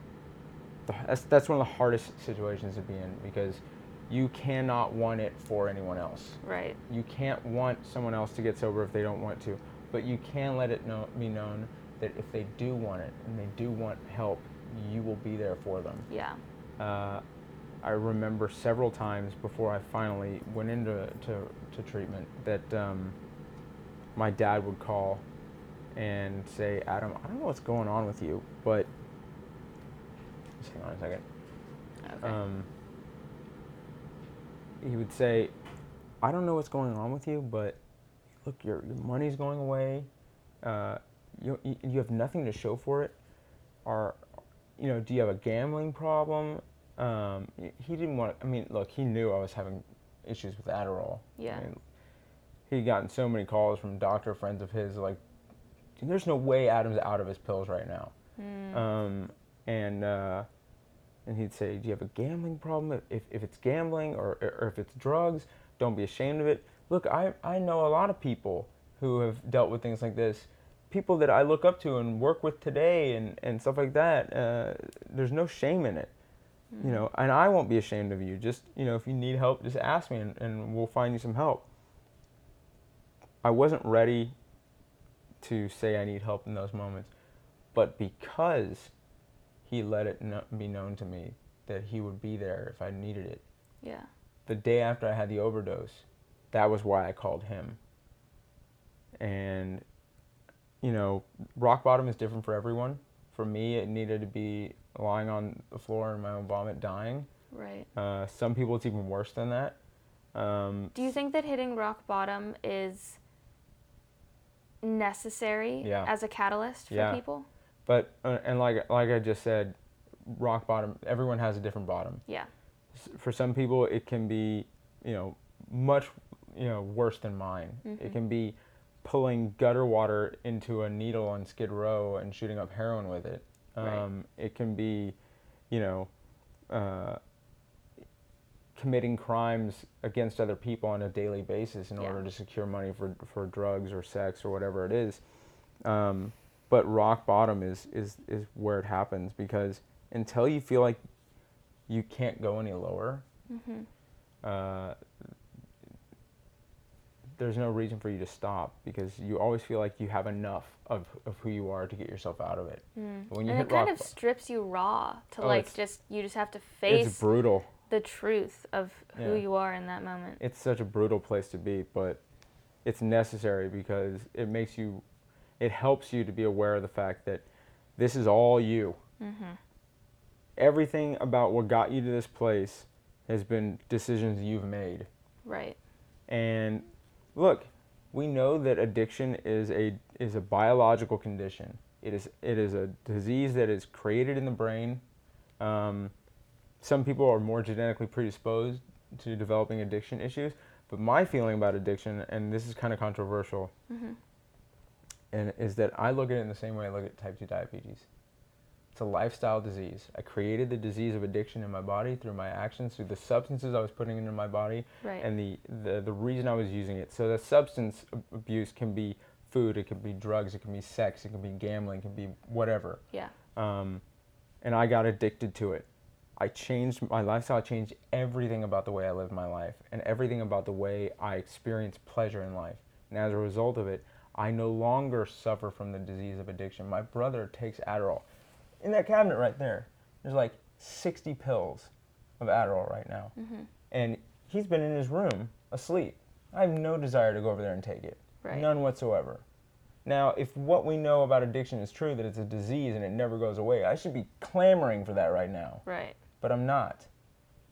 [SPEAKER 2] that's, that's one of the hardest situations to be in because you cannot want it for anyone else.
[SPEAKER 1] Right.
[SPEAKER 2] You can't want someone else to get sober if they don't want to, but you can let it know, be known that if they do want it and they do want help, you will be there for them
[SPEAKER 1] Yeah.
[SPEAKER 2] uh, I remember several times before I finally went into to, to treatment that um, my dad would call and say, Adam, I don't know what's going on with you, but just hang on a second.
[SPEAKER 1] Okay.
[SPEAKER 2] Um, he would say, I don't know what's going on with you, but look, your, your money's going away. Uh, you, you have nothing to show for it. Are, you know, do you have a gambling problem? Um, he didn't want. I mean, look, he knew I was having issues with Adderall.
[SPEAKER 1] Yeah.
[SPEAKER 2] I mean, he'd gotten so many calls from doctor friends of his, like, there's no way Adam's out of his pills right now.
[SPEAKER 1] Mm.
[SPEAKER 2] Um, and uh, and he'd say, "Do you have a gambling problem? If, if it's gambling or, or if it's drugs, don't be ashamed of it." Look, I, I know a lot of people who have dealt with things like this. People that I look up to and work with today and, and stuff like that. Uh, there's no shame in it, you know. And I won't be ashamed of you. Just you know, if you need help, just ask me and, and we'll find you some help. I wasn't ready to say I need help in those moments, but because he let it kno- be known to me that he would be there if I needed it.
[SPEAKER 1] Yeah.
[SPEAKER 2] The day after I had the overdose, that was why I called him. And, you know, rock bottom is different for everyone. For me, it needed to be lying on the floor in my own vomit, dying.
[SPEAKER 1] Right.
[SPEAKER 2] Uh, some people, it's even worse than that. Um,
[SPEAKER 1] Do you think that hitting rock bottom is necessary
[SPEAKER 2] Yeah.
[SPEAKER 1] as a catalyst for
[SPEAKER 2] Yeah.
[SPEAKER 1] people?
[SPEAKER 2] but uh, and like like I just said, rock bottom. Everyone has a different bottom.
[SPEAKER 1] Yeah.
[SPEAKER 2] for some people it can be you know much you know worse than mine
[SPEAKER 1] Mhm.
[SPEAKER 2] it can be pulling gutter water into a needle on skid row and shooting up heroin with it
[SPEAKER 1] Right.
[SPEAKER 2] um, it can be you know uh, committing crimes against other people on a daily basis in
[SPEAKER 1] Yeah.
[SPEAKER 2] order to secure money for, for drugs or sex or whatever it is um, but rock bottom is, is, is where it happens because until you feel like you can't go any lower,
[SPEAKER 1] Mm-hmm.
[SPEAKER 2] uh, there's no reason for you to stop because you always feel like you have enough of, of who you are to get yourself out of it.
[SPEAKER 1] Mm.
[SPEAKER 2] When you
[SPEAKER 1] and
[SPEAKER 2] hit
[SPEAKER 1] it kind
[SPEAKER 2] rock
[SPEAKER 1] of strips you raw to
[SPEAKER 2] Oh,
[SPEAKER 1] like just you just have to face.
[SPEAKER 2] It's brutal.
[SPEAKER 1] The truth of who
[SPEAKER 2] Yeah.
[SPEAKER 1] you are in that moment.
[SPEAKER 2] It's such a brutal place to be, but it's necessary because it makes you, it helps you to be aware of the fact that this is all you.
[SPEAKER 1] Mm-hmm.
[SPEAKER 2] Everything about what got you to this place has been decisions you've made.
[SPEAKER 1] Right.
[SPEAKER 2] And look, we know that addiction is a is a biological condition. It is it is a disease that is created in the brain. Um, some people are more genetically predisposed to developing addiction issues, but my feeling about addiction, and this is kind of controversial,
[SPEAKER 1] Mm-hmm.
[SPEAKER 2] and is that I look at it in the same way I look at type two diabetes. It's a lifestyle disease. I created the disease of addiction in my body through my actions, through the substances I was putting into my body,
[SPEAKER 1] Right.
[SPEAKER 2] and the, the, the reason I was using it. So the substance abuse can be food, it can be drugs, it can be sex, it can be gambling, it can be whatever.
[SPEAKER 1] yeah.
[SPEAKER 2] Um, and I got addicted to it. I changed my lifestyle, I changed everything about the way I lived my life and everything about the way I experienced pleasure in life. And as a result of it, I no longer suffer from the disease of addiction. My brother takes Adderall. In that cabinet right there, there's like 60 pills of Adderall right now.
[SPEAKER 1] Mm-hmm.
[SPEAKER 2] And he's been in his room asleep. I have no desire to go over there and take it.
[SPEAKER 1] Right.
[SPEAKER 2] None whatsoever. Now, if what we know about addiction is true, that it's a disease and it never goes away, I should be clamoring for that right now.
[SPEAKER 1] Right.
[SPEAKER 2] But I'm not.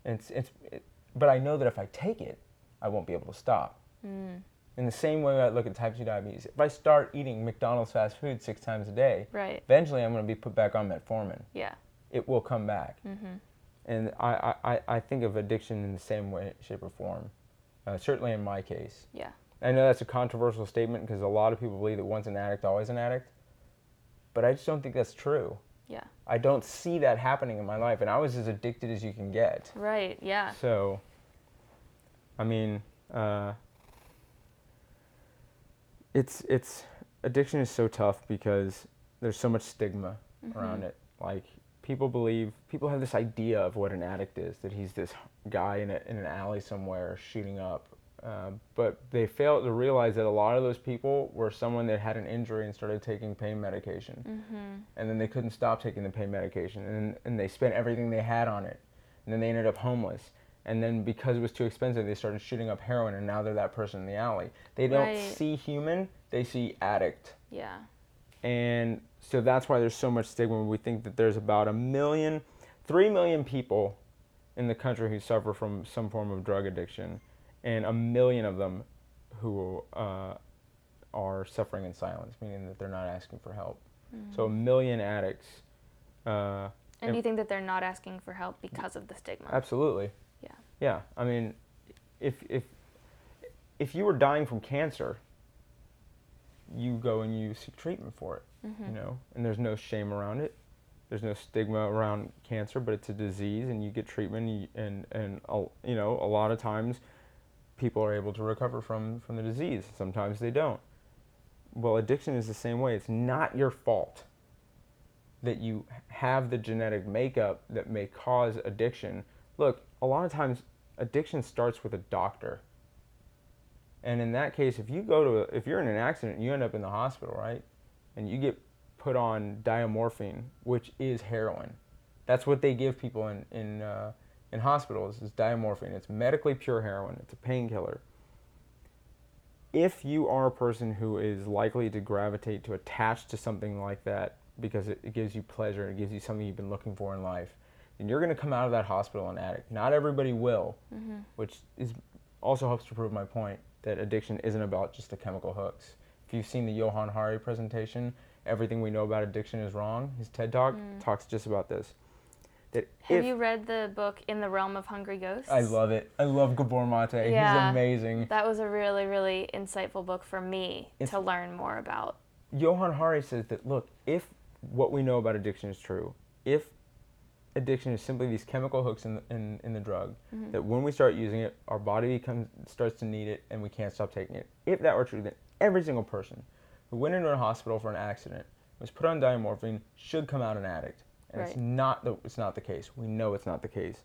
[SPEAKER 2] It's, it's, it, but I know that if I take it, I won't be able to stop.
[SPEAKER 1] Mm.
[SPEAKER 2] In the same way I look at type 2 diabetes, if I start eating McDonald's fast food six times a day,
[SPEAKER 1] Right.
[SPEAKER 2] eventually I'm going to be put back on metformin.
[SPEAKER 1] Yeah.
[SPEAKER 2] It will come back.
[SPEAKER 1] Mm-hmm.
[SPEAKER 2] And I, I, I- think of addiction in the same way, shape, or form. Uh, certainly in my case.
[SPEAKER 1] Yeah.
[SPEAKER 2] I know that's a controversial statement because a lot of people believe that once an addict, always an addict. But I just don't think that's true. I don't see that happening in my life, and I was as addicted as you can get.
[SPEAKER 1] Right. Yeah.
[SPEAKER 2] So, I mean, uh, it's it's addiction is so tough because there's so much stigma around it. Like people believe people have this idea of what an addict is that he's this guy in, a, in an alley somewhere shooting up. Uh, but they failed to realize that a lot of those people were someone that had an injury and started taking pain medication.
[SPEAKER 1] Mm-hmm.
[SPEAKER 2] and then they couldn't stop taking the pain medication. And, and they spent everything they had on it. And then they ended up homeless. And then because it was too expensive they started shooting up heroin and now they're that person in the alley. They don't
[SPEAKER 1] Right.
[SPEAKER 2] see human they see addict.
[SPEAKER 1] Yeah.
[SPEAKER 2] and so that's why there's so much stigma we think that there's about a million three million people in the country who suffer from some form of drug addiction and a million of them who uh, are suffering in silence meaning that they're not asking for help so a million addicts uh,
[SPEAKER 1] And
[SPEAKER 2] Yep.
[SPEAKER 1] you think that they're not asking for help because of the stigma?
[SPEAKER 2] Absolutely.
[SPEAKER 1] Yeah.
[SPEAKER 2] Yeah. I mean, if if if you were dying from cancer, you go and you seek treatment for it.
[SPEAKER 1] Mm-hmm.
[SPEAKER 2] You know, and there's no shame around it. There's no stigma around cancer, but it's a disease, and you get treatment, and you- and and you know, a lot of times, people are able to recover from from the disease. Sometimes they don't. Well, addiction is the same way. It's not your fault that you have the genetic makeup that may cause addiction. Look, a lot of times addiction starts with a doctor. And in that case, if you go to, a, if you're in an accident you end up in the hospital, right, and you get put on diamorphine, which is heroin, that's what they give people in in uh, in hospitals is diamorphine. It's medically pure heroin. It's a painkiller. If you are a person who is likely to gravitate to attach to something like that because it, it gives you pleasure, it gives you something you've been looking for in life, then you're going to come out of that hospital an addict. Not everybody will,
[SPEAKER 1] Mm-hmm.
[SPEAKER 2] which is also helps to prove my point that addiction isn't about just the chemical hooks. If you've seen the Johan Hari presentation, everything we know about addiction is wrong. His TED Talk
[SPEAKER 1] Mm.
[SPEAKER 2] talks just about this. That
[SPEAKER 1] Have
[SPEAKER 2] if
[SPEAKER 1] you read the book In the Realm of Hungry Ghosts?
[SPEAKER 2] I love it. I love Gabor Mate.
[SPEAKER 1] Yeah.
[SPEAKER 2] He's amazing.
[SPEAKER 1] That was a really, really insightful book for me
[SPEAKER 2] It's-
[SPEAKER 1] to learn more about.
[SPEAKER 2] Johan Hari says that look, if what we know about addiction is true, if addiction is simply these chemical hooks in the, in, in the drug,
[SPEAKER 1] Mhm.
[SPEAKER 2] that when we start using it, our body becomes starts to need it and we can't stop taking it. If that were true, then every single person who went into a hospital for an accident was put on diamorphine should come out an addict. And it's not the, it's not the case. We know it's not the case.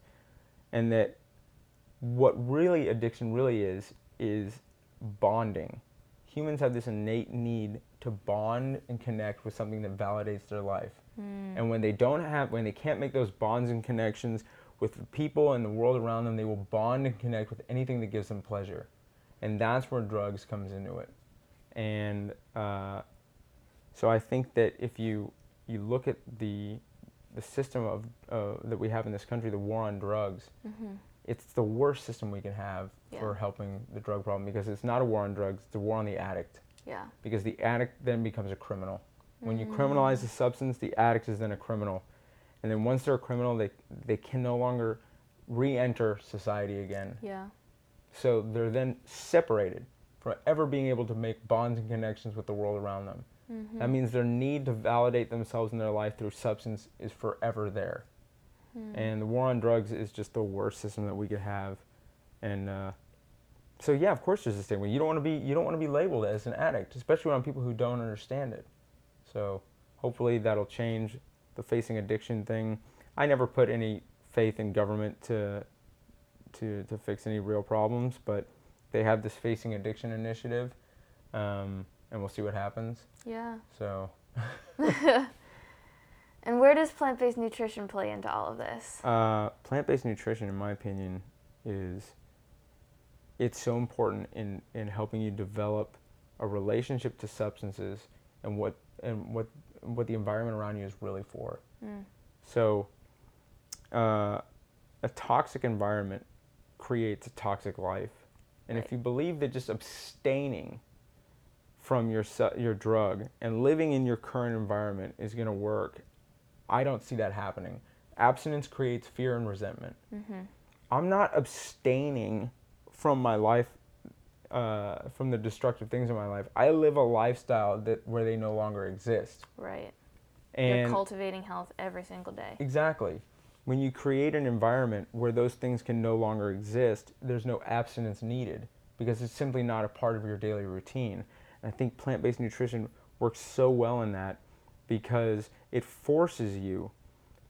[SPEAKER 2] And that what really addiction really is is bonding. Humans have this innate need to bond and connect with something that validates their life.
[SPEAKER 1] Mm.
[SPEAKER 2] And when they don't have, when they can't make those bonds and connections with the people and the world around them, they will bond and connect with anything that gives them pleasure. And that's where drugs comes into it. And uh, so I think that if you you look at the the system of uh, that we have in this country, the war on drugs,
[SPEAKER 1] Mm-hmm.
[SPEAKER 2] it's the worst system we can have for helping the drug problem because it's not a war on drugs, it's a war on the addict.
[SPEAKER 1] Yeah.
[SPEAKER 2] Because the addict then becomes a criminal. When you
[SPEAKER 1] Mm.
[SPEAKER 2] criminalize the substance, the addict is then a criminal. And then once they're a criminal, they, they can no longer re enter society again.
[SPEAKER 1] Yeah.
[SPEAKER 2] So they're then separated from ever being able to make bonds and connections with the world around them.
[SPEAKER 1] Mm-hmm.
[SPEAKER 2] That means their need to validate themselves in their life through substance is forever there.
[SPEAKER 1] Hmm.
[SPEAKER 2] And the war on drugs is just the worst system that we could have. And uh, so, yeah, of course, there's a stigma. You don't want to be you don't want to be labeled as an addict, especially on people who don't understand it. So, hopefully, that'll change the facing addiction thing. I never put any faith in government to to to fix any real problems, but they have this facing addiction initiative, um, and we'll see what happens.
[SPEAKER 1] Yeah.
[SPEAKER 2] So.
[SPEAKER 1] And where does plant based nutrition play into all of this?
[SPEAKER 2] Uh, plant-based nutrition, in my opinion, is it's so important in, in helping you develop a relationship to substances and what and what what the environment around you is really for.
[SPEAKER 1] Mm.
[SPEAKER 2] So, uh, a toxic environment creates a toxic life, and
[SPEAKER 1] Right.
[SPEAKER 2] if you believe that just abstaining from your your drug and living in your current environment is going to work, I don't see that happening. Abstinence creates fear and resentment.
[SPEAKER 1] Mm-hmm.
[SPEAKER 2] I'm not abstaining from my life, uh, from the destructive things in my life. I live a lifestyle that where they no longer exist.
[SPEAKER 1] Right.
[SPEAKER 2] And
[SPEAKER 1] You're cultivating health every single day.
[SPEAKER 2] Exactly. When you create an environment where those things can no longer exist, there's no abstinence needed because it's simply not a part of your daily routine. And I think plant based nutrition works so well in that because it forces you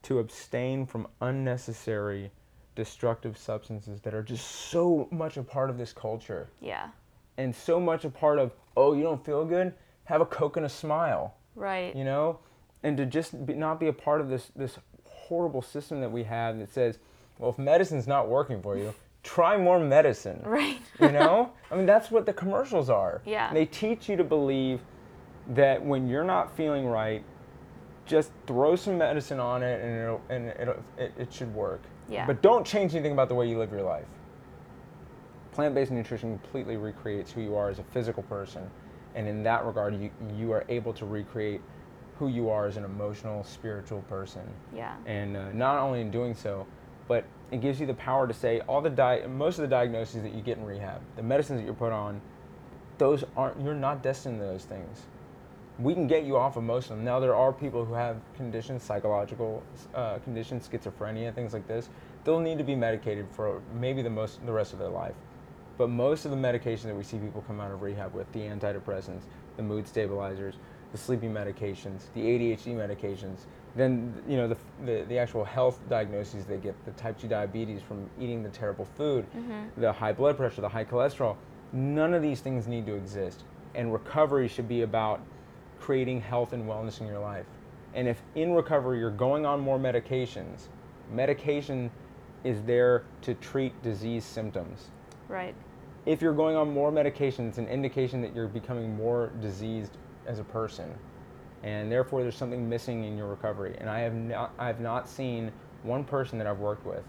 [SPEAKER 2] to abstain from unnecessary destructive substances that are just so much a part of this culture
[SPEAKER 1] Yeah.
[SPEAKER 2] and so much a part of, oh, you don't feel good? Have a Coke and a smile
[SPEAKER 1] Right.
[SPEAKER 2] you know, and to just be, not be a part of this this horrible system that we have that says, well, if medicine's not working for you, try more medicine.
[SPEAKER 1] Right.
[SPEAKER 2] You know, I mean that's what the commercials are.
[SPEAKER 1] Yeah.
[SPEAKER 2] They teach you to believe that when you're not feeling right, just throw some medicine on it and it'll, and it'll, it it should work.
[SPEAKER 1] Yeah.
[SPEAKER 2] But don't change anything about the way you live your life. Plant-based nutrition completely recreates who you are as a physical person, and in that regard, you you are able to recreate who you are as an emotional, spiritual person.
[SPEAKER 1] Yeah.
[SPEAKER 2] And uh, not only in doing so, but it gives you the power to say all the di- most of the diagnoses that you get in rehab, the medicines that you're put on, those aren't you're not destined to those things. We can get you off of most of them. Now there are people who have conditions, psychological uh, conditions, schizophrenia, things like this. They'll need to be medicated for maybe the most the rest of their life. But most of the medication that we see people come out of rehab with, the antidepressants, the mood stabilizers, the sleeping medications, the ADHD medications, then you know the, the, the actual health diagnoses they get, the type 2 diabetes from eating the terrible food, mm-hmm. the high blood pressure, the high cholesterol, none of these things need to exist. And recovery should be about creating health and wellness in your life. And if in recovery you're going on more medications, medication is there to treat disease symptoms
[SPEAKER 1] Right.
[SPEAKER 2] if you're going on more medication, it's an indication that you're becoming more diseased as a person, and therefore there's something missing in your recovery. And I have not, I have not seen one person that I've worked with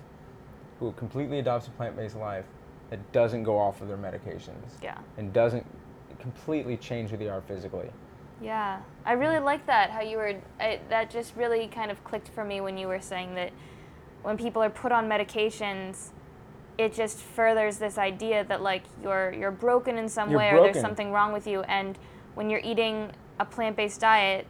[SPEAKER 2] who completely adopts a plant-based life that doesn't go off of their medications
[SPEAKER 1] Yeah.
[SPEAKER 2] and doesn't completely change who they are physically.
[SPEAKER 1] Yeah, I really like that. How you were I, that just really kind of clicked for me when you were saying that when people are put on medications, it just furthers this idea that like you're you're broken in some
[SPEAKER 2] You're
[SPEAKER 1] way or there's something wrong with you. And when you're eating a plant-based diet,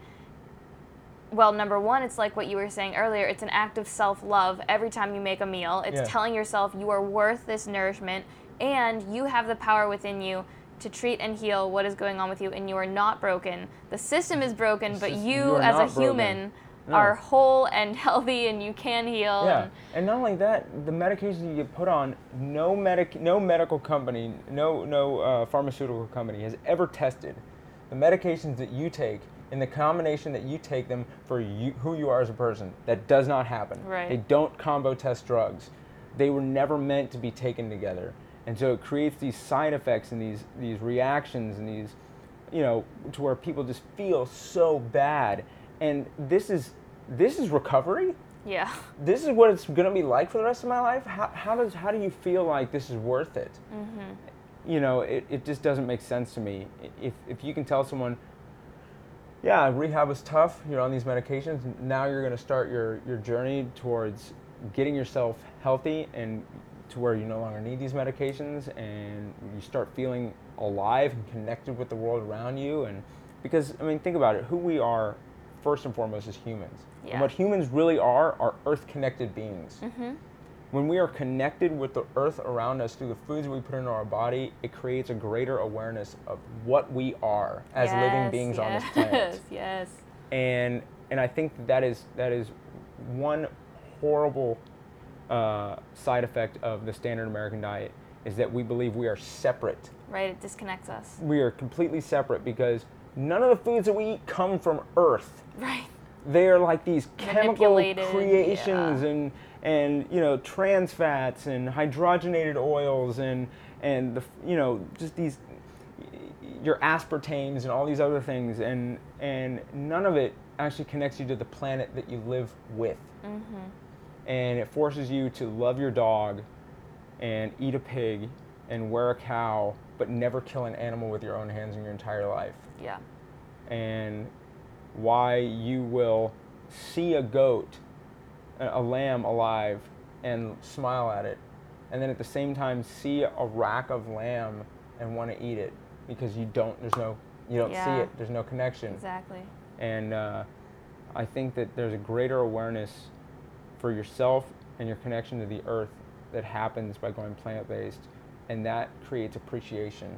[SPEAKER 1] well, number one, it's like what you were saying earlier. It's an act of self-love every time you make a meal. It's
[SPEAKER 2] Yeah.
[SPEAKER 1] telling yourself you are worth this nourishment, and you have the power within you to treat and heal what is going on with you, and you are not broken. The system is broken,
[SPEAKER 2] The
[SPEAKER 1] but
[SPEAKER 2] system-
[SPEAKER 1] you,
[SPEAKER 2] you
[SPEAKER 1] as a human,
[SPEAKER 2] No.
[SPEAKER 1] are whole and healthy, and you can heal.
[SPEAKER 2] Yeah,
[SPEAKER 1] and-
[SPEAKER 2] and not only that, the medications you get put on, no medic, no medical company, no no uh, pharmaceutical company has ever tested the medications that you take and the combination that you take them for you, who you are as a person. That does not happen.
[SPEAKER 1] Right.
[SPEAKER 2] They don't combo test drugs. They were never meant to be taken together, and so it creates these side effects and these these reactions and these, you know, to where people just feel so bad. And this is this is recovery
[SPEAKER 1] yeah.
[SPEAKER 2] this is what it's going to be like for the rest of my life how, how does how do you feel like this is worth it mm-hmm. You know it, it just doesn't make sense to me if, if you can tell someone yeah rehab was tough you're on these medications now you're going to start your, your journey towards getting yourself healthy and to where you no longer need these medications and you start feeling alive and connected with the world around you and because I mean, think about it. Who we are, first and foremost, is humans.
[SPEAKER 1] Yeah.
[SPEAKER 2] And what humans really are are earth-connected beings.
[SPEAKER 1] Mm-hmm.
[SPEAKER 2] When we are connected with the earth around us through the foods we put into our body, it creates a greater awareness of what we are as living
[SPEAKER 1] Yes,
[SPEAKER 2] beings on this planet.
[SPEAKER 1] Yes. yes.
[SPEAKER 2] And and I think that, that is that is one horrible uh, side effect of the standard American diet is that we believe we are separate
[SPEAKER 1] Right. It disconnects us.
[SPEAKER 2] we are completely separate because none of the foods that we eat come from Earth.
[SPEAKER 1] Right.
[SPEAKER 2] They are like these chemical creations
[SPEAKER 1] yeah.
[SPEAKER 2] and and you know trans fats and hydrogenated oils and and the you know just these your aspartames and all these other things and and none of it actually connects you to the planet that you live with. Mm-hmm. And it forces you to love your dog and eat a pig and wear a cow but never kill an animal with your own hands in your entire life
[SPEAKER 1] Yeah.
[SPEAKER 2] and why you will see a goat, a lamb alive, and smile at it, and then at the same time see a rack of lamb and want to eat it because you don't. There's no. You don't see it. There's no connection.
[SPEAKER 1] Exactly.
[SPEAKER 2] And uh, I think that there's a greater awareness for yourself and your connection to the earth that happens by going plant-based, and that creates appreciation.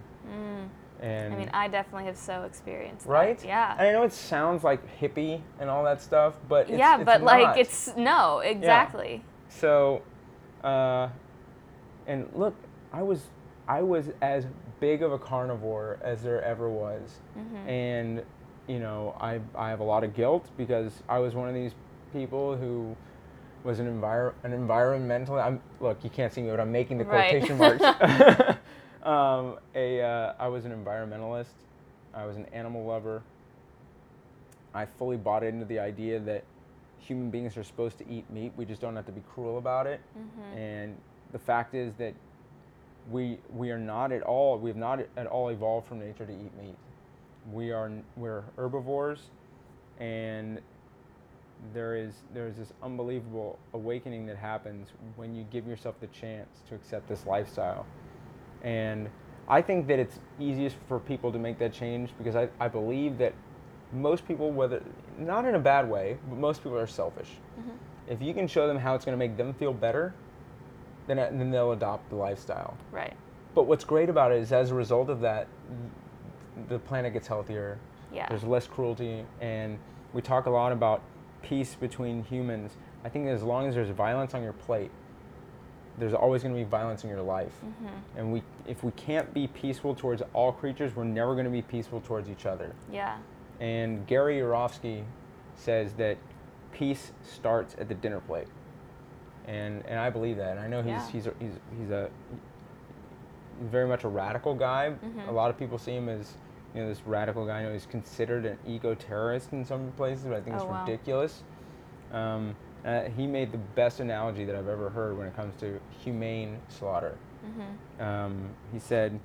[SPEAKER 2] And
[SPEAKER 1] I mean, I definitely have so experienced. that.
[SPEAKER 2] right?
[SPEAKER 1] Yeah.
[SPEAKER 2] And I know it sounds like hippie and all that stuff, but it's,
[SPEAKER 1] yeah,
[SPEAKER 2] it's
[SPEAKER 1] but like it's no, exactly.
[SPEAKER 2] so. Uh, and look, I was I was as big of a carnivore as there ever was,
[SPEAKER 1] Mm-hmm.
[SPEAKER 2] and you know I I have a lot of guilt because I was one of these people who was an envir- an environmental. I'm look, you can't see me, but I'm making the
[SPEAKER 1] Right.
[SPEAKER 2] quotation marks. um, a uh, I was an environmentalist. I was an animal lover. I fully bought into the idea that human beings are supposed to eat meat. We just don't have to be cruel about it. And the fact is that we we are not at all we have not at all evolved from nature to eat meat. We are we're herbivores, and there is there is this unbelievable awakening that happens when you give yourself the chance to accept this lifestyle. And I think that it's easiest for people to make that change because I, I believe that most people, whether not in a bad way, but most people are selfish. If you can show them how it's going to make them feel better, then, uh, then they'll adopt the lifestyle.
[SPEAKER 1] Right.
[SPEAKER 2] But what's great about it is as a result of that, the planet gets healthier.
[SPEAKER 1] Yeah.
[SPEAKER 2] There's less cruelty, and we talk a lot about peace between humans. I think as long as there's violence on your plate, there's always going to be violence in your life.
[SPEAKER 1] Mm-hmm.
[SPEAKER 2] And we, if we can't be peaceful towards all creatures, we're never going to be peaceful towards each other.
[SPEAKER 1] Yeah.
[SPEAKER 2] And Gary Yourofsky says that peace starts at the dinner plate. And, and I believe that. And I know he's,
[SPEAKER 1] Yeah.
[SPEAKER 2] he's, a, he's, he's a he's very much a radical guy.
[SPEAKER 1] Mm-hmm.
[SPEAKER 2] A lot of people see him as you know this radical guy. I know he's considered an eco terrorist in some places, but I think it's
[SPEAKER 1] Oh, wow.
[SPEAKER 2] ridiculous. Um, uh, he made the best analogy that I've ever heard when it comes to humane slaughter.
[SPEAKER 1] Mm-hmm.
[SPEAKER 2] Um, he said,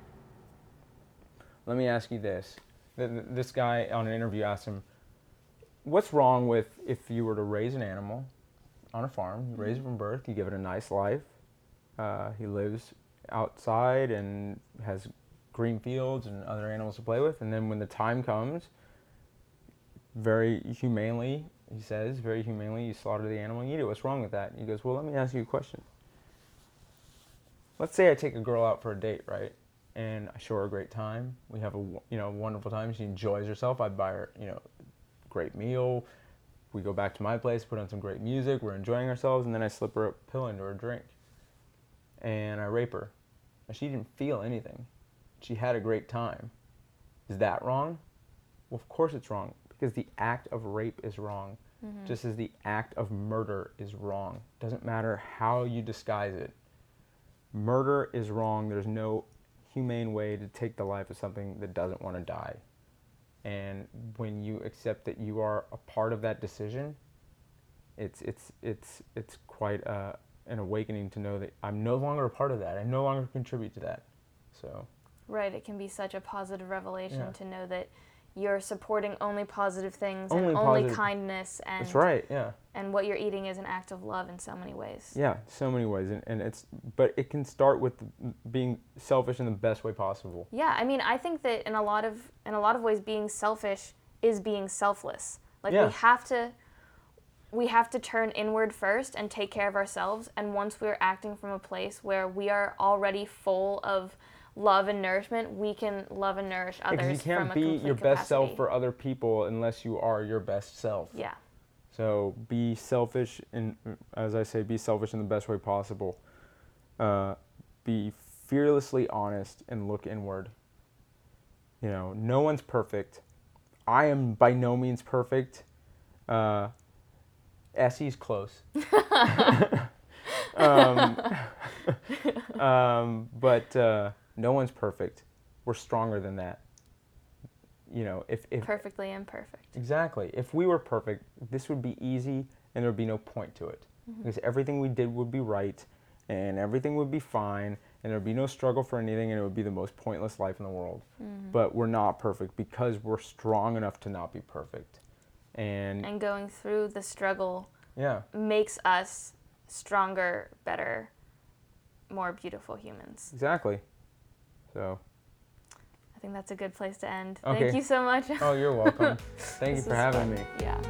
[SPEAKER 2] "Let me ask you this." Th- th- This guy on an interview asked him, "What's wrong with if you were to raise an animal on a farm? You raise it from birth, you give it a nice life. Uh, he lives outside and has green fields and other animals to play with, and then when the time comes, very humanely." He says, very humanely, you slaughter the animal and eat it. What's wrong with that? He goes, Well, let me ask you a question let's say I take a girl out for a date, right? And I show her a great time. We have a you know wonderful time. She enjoys herself. I buy her you know great meal. We go back to my place, put on some great music. We're enjoying ourselves, and then I slip her a pill into her drink, and I rape her. And she didn't feel anything. She had a great time. Is that wrong? Well, of course it's wrong because the act of rape is wrong, just as the act of murder is wrong. Doesn't matter how you disguise it murder is wrong. There's no humane way to take the life of something that doesn't want to die. And when you accept that you are a part of that decision, it's it's it's it's quite uh, an awakening to know that I'm no longer a part of that. I no longer contribute to that. So
[SPEAKER 1] Right. It can be such a positive revelation
[SPEAKER 2] Yeah.
[SPEAKER 1] to know that you're supporting only positive things
[SPEAKER 2] Only
[SPEAKER 1] and only
[SPEAKER 2] positive-
[SPEAKER 1] kindness and
[SPEAKER 2] That's right. Yeah.
[SPEAKER 1] and what you're eating is an act of love in so many ways.
[SPEAKER 2] Yeah. So many ways, and, and it's but it can start with being selfish in the best way possible.
[SPEAKER 1] Yeah, I mean, I think that in a lot of in a lot of ways being selfish is being selfless. Like
[SPEAKER 2] Yeah.
[SPEAKER 1] we have to we have to turn inward first and take care of ourselves and once we're acting from a place where we are already full of love and nourishment, we can love and nourish others
[SPEAKER 2] Because you can't be your best self for other people unless you are your best self.
[SPEAKER 1] Yeah.
[SPEAKER 2] So be selfish, and as I say, be selfish in the best way possible. Uh, be fearlessly honest and look inward. You know, no one's perfect. I am by no means perfect. Uh, Essy's close. um, um, but uh, no one's perfect. We're stronger than that. You know, if, if
[SPEAKER 1] Perfectly imperfect.
[SPEAKER 2] Exactly. If we were perfect, this would be easy and there would be no point to it. Mm-hmm. Because everything we did would be right and everything would be fine and there would be no struggle for anything and it would be the most pointless life in the world. Mm-hmm. But we're not perfect because we're strong enough to not be perfect. And,
[SPEAKER 1] And going through the struggle
[SPEAKER 2] yeah,
[SPEAKER 1] makes us stronger, better, more beautiful humans.
[SPEAKER 2] exactly. So,
[SPEAKER 1] I think that's a good place to end.
[SPEAKER 2] Okay.
[SPEAKER 1] Thank you so much.
[SPEAKER 2] oh, you're welcome. Thank you for having
[SPEAKER 1] fun.
[SPEAKER 2] me.
[SPEAKER 1] Yeah.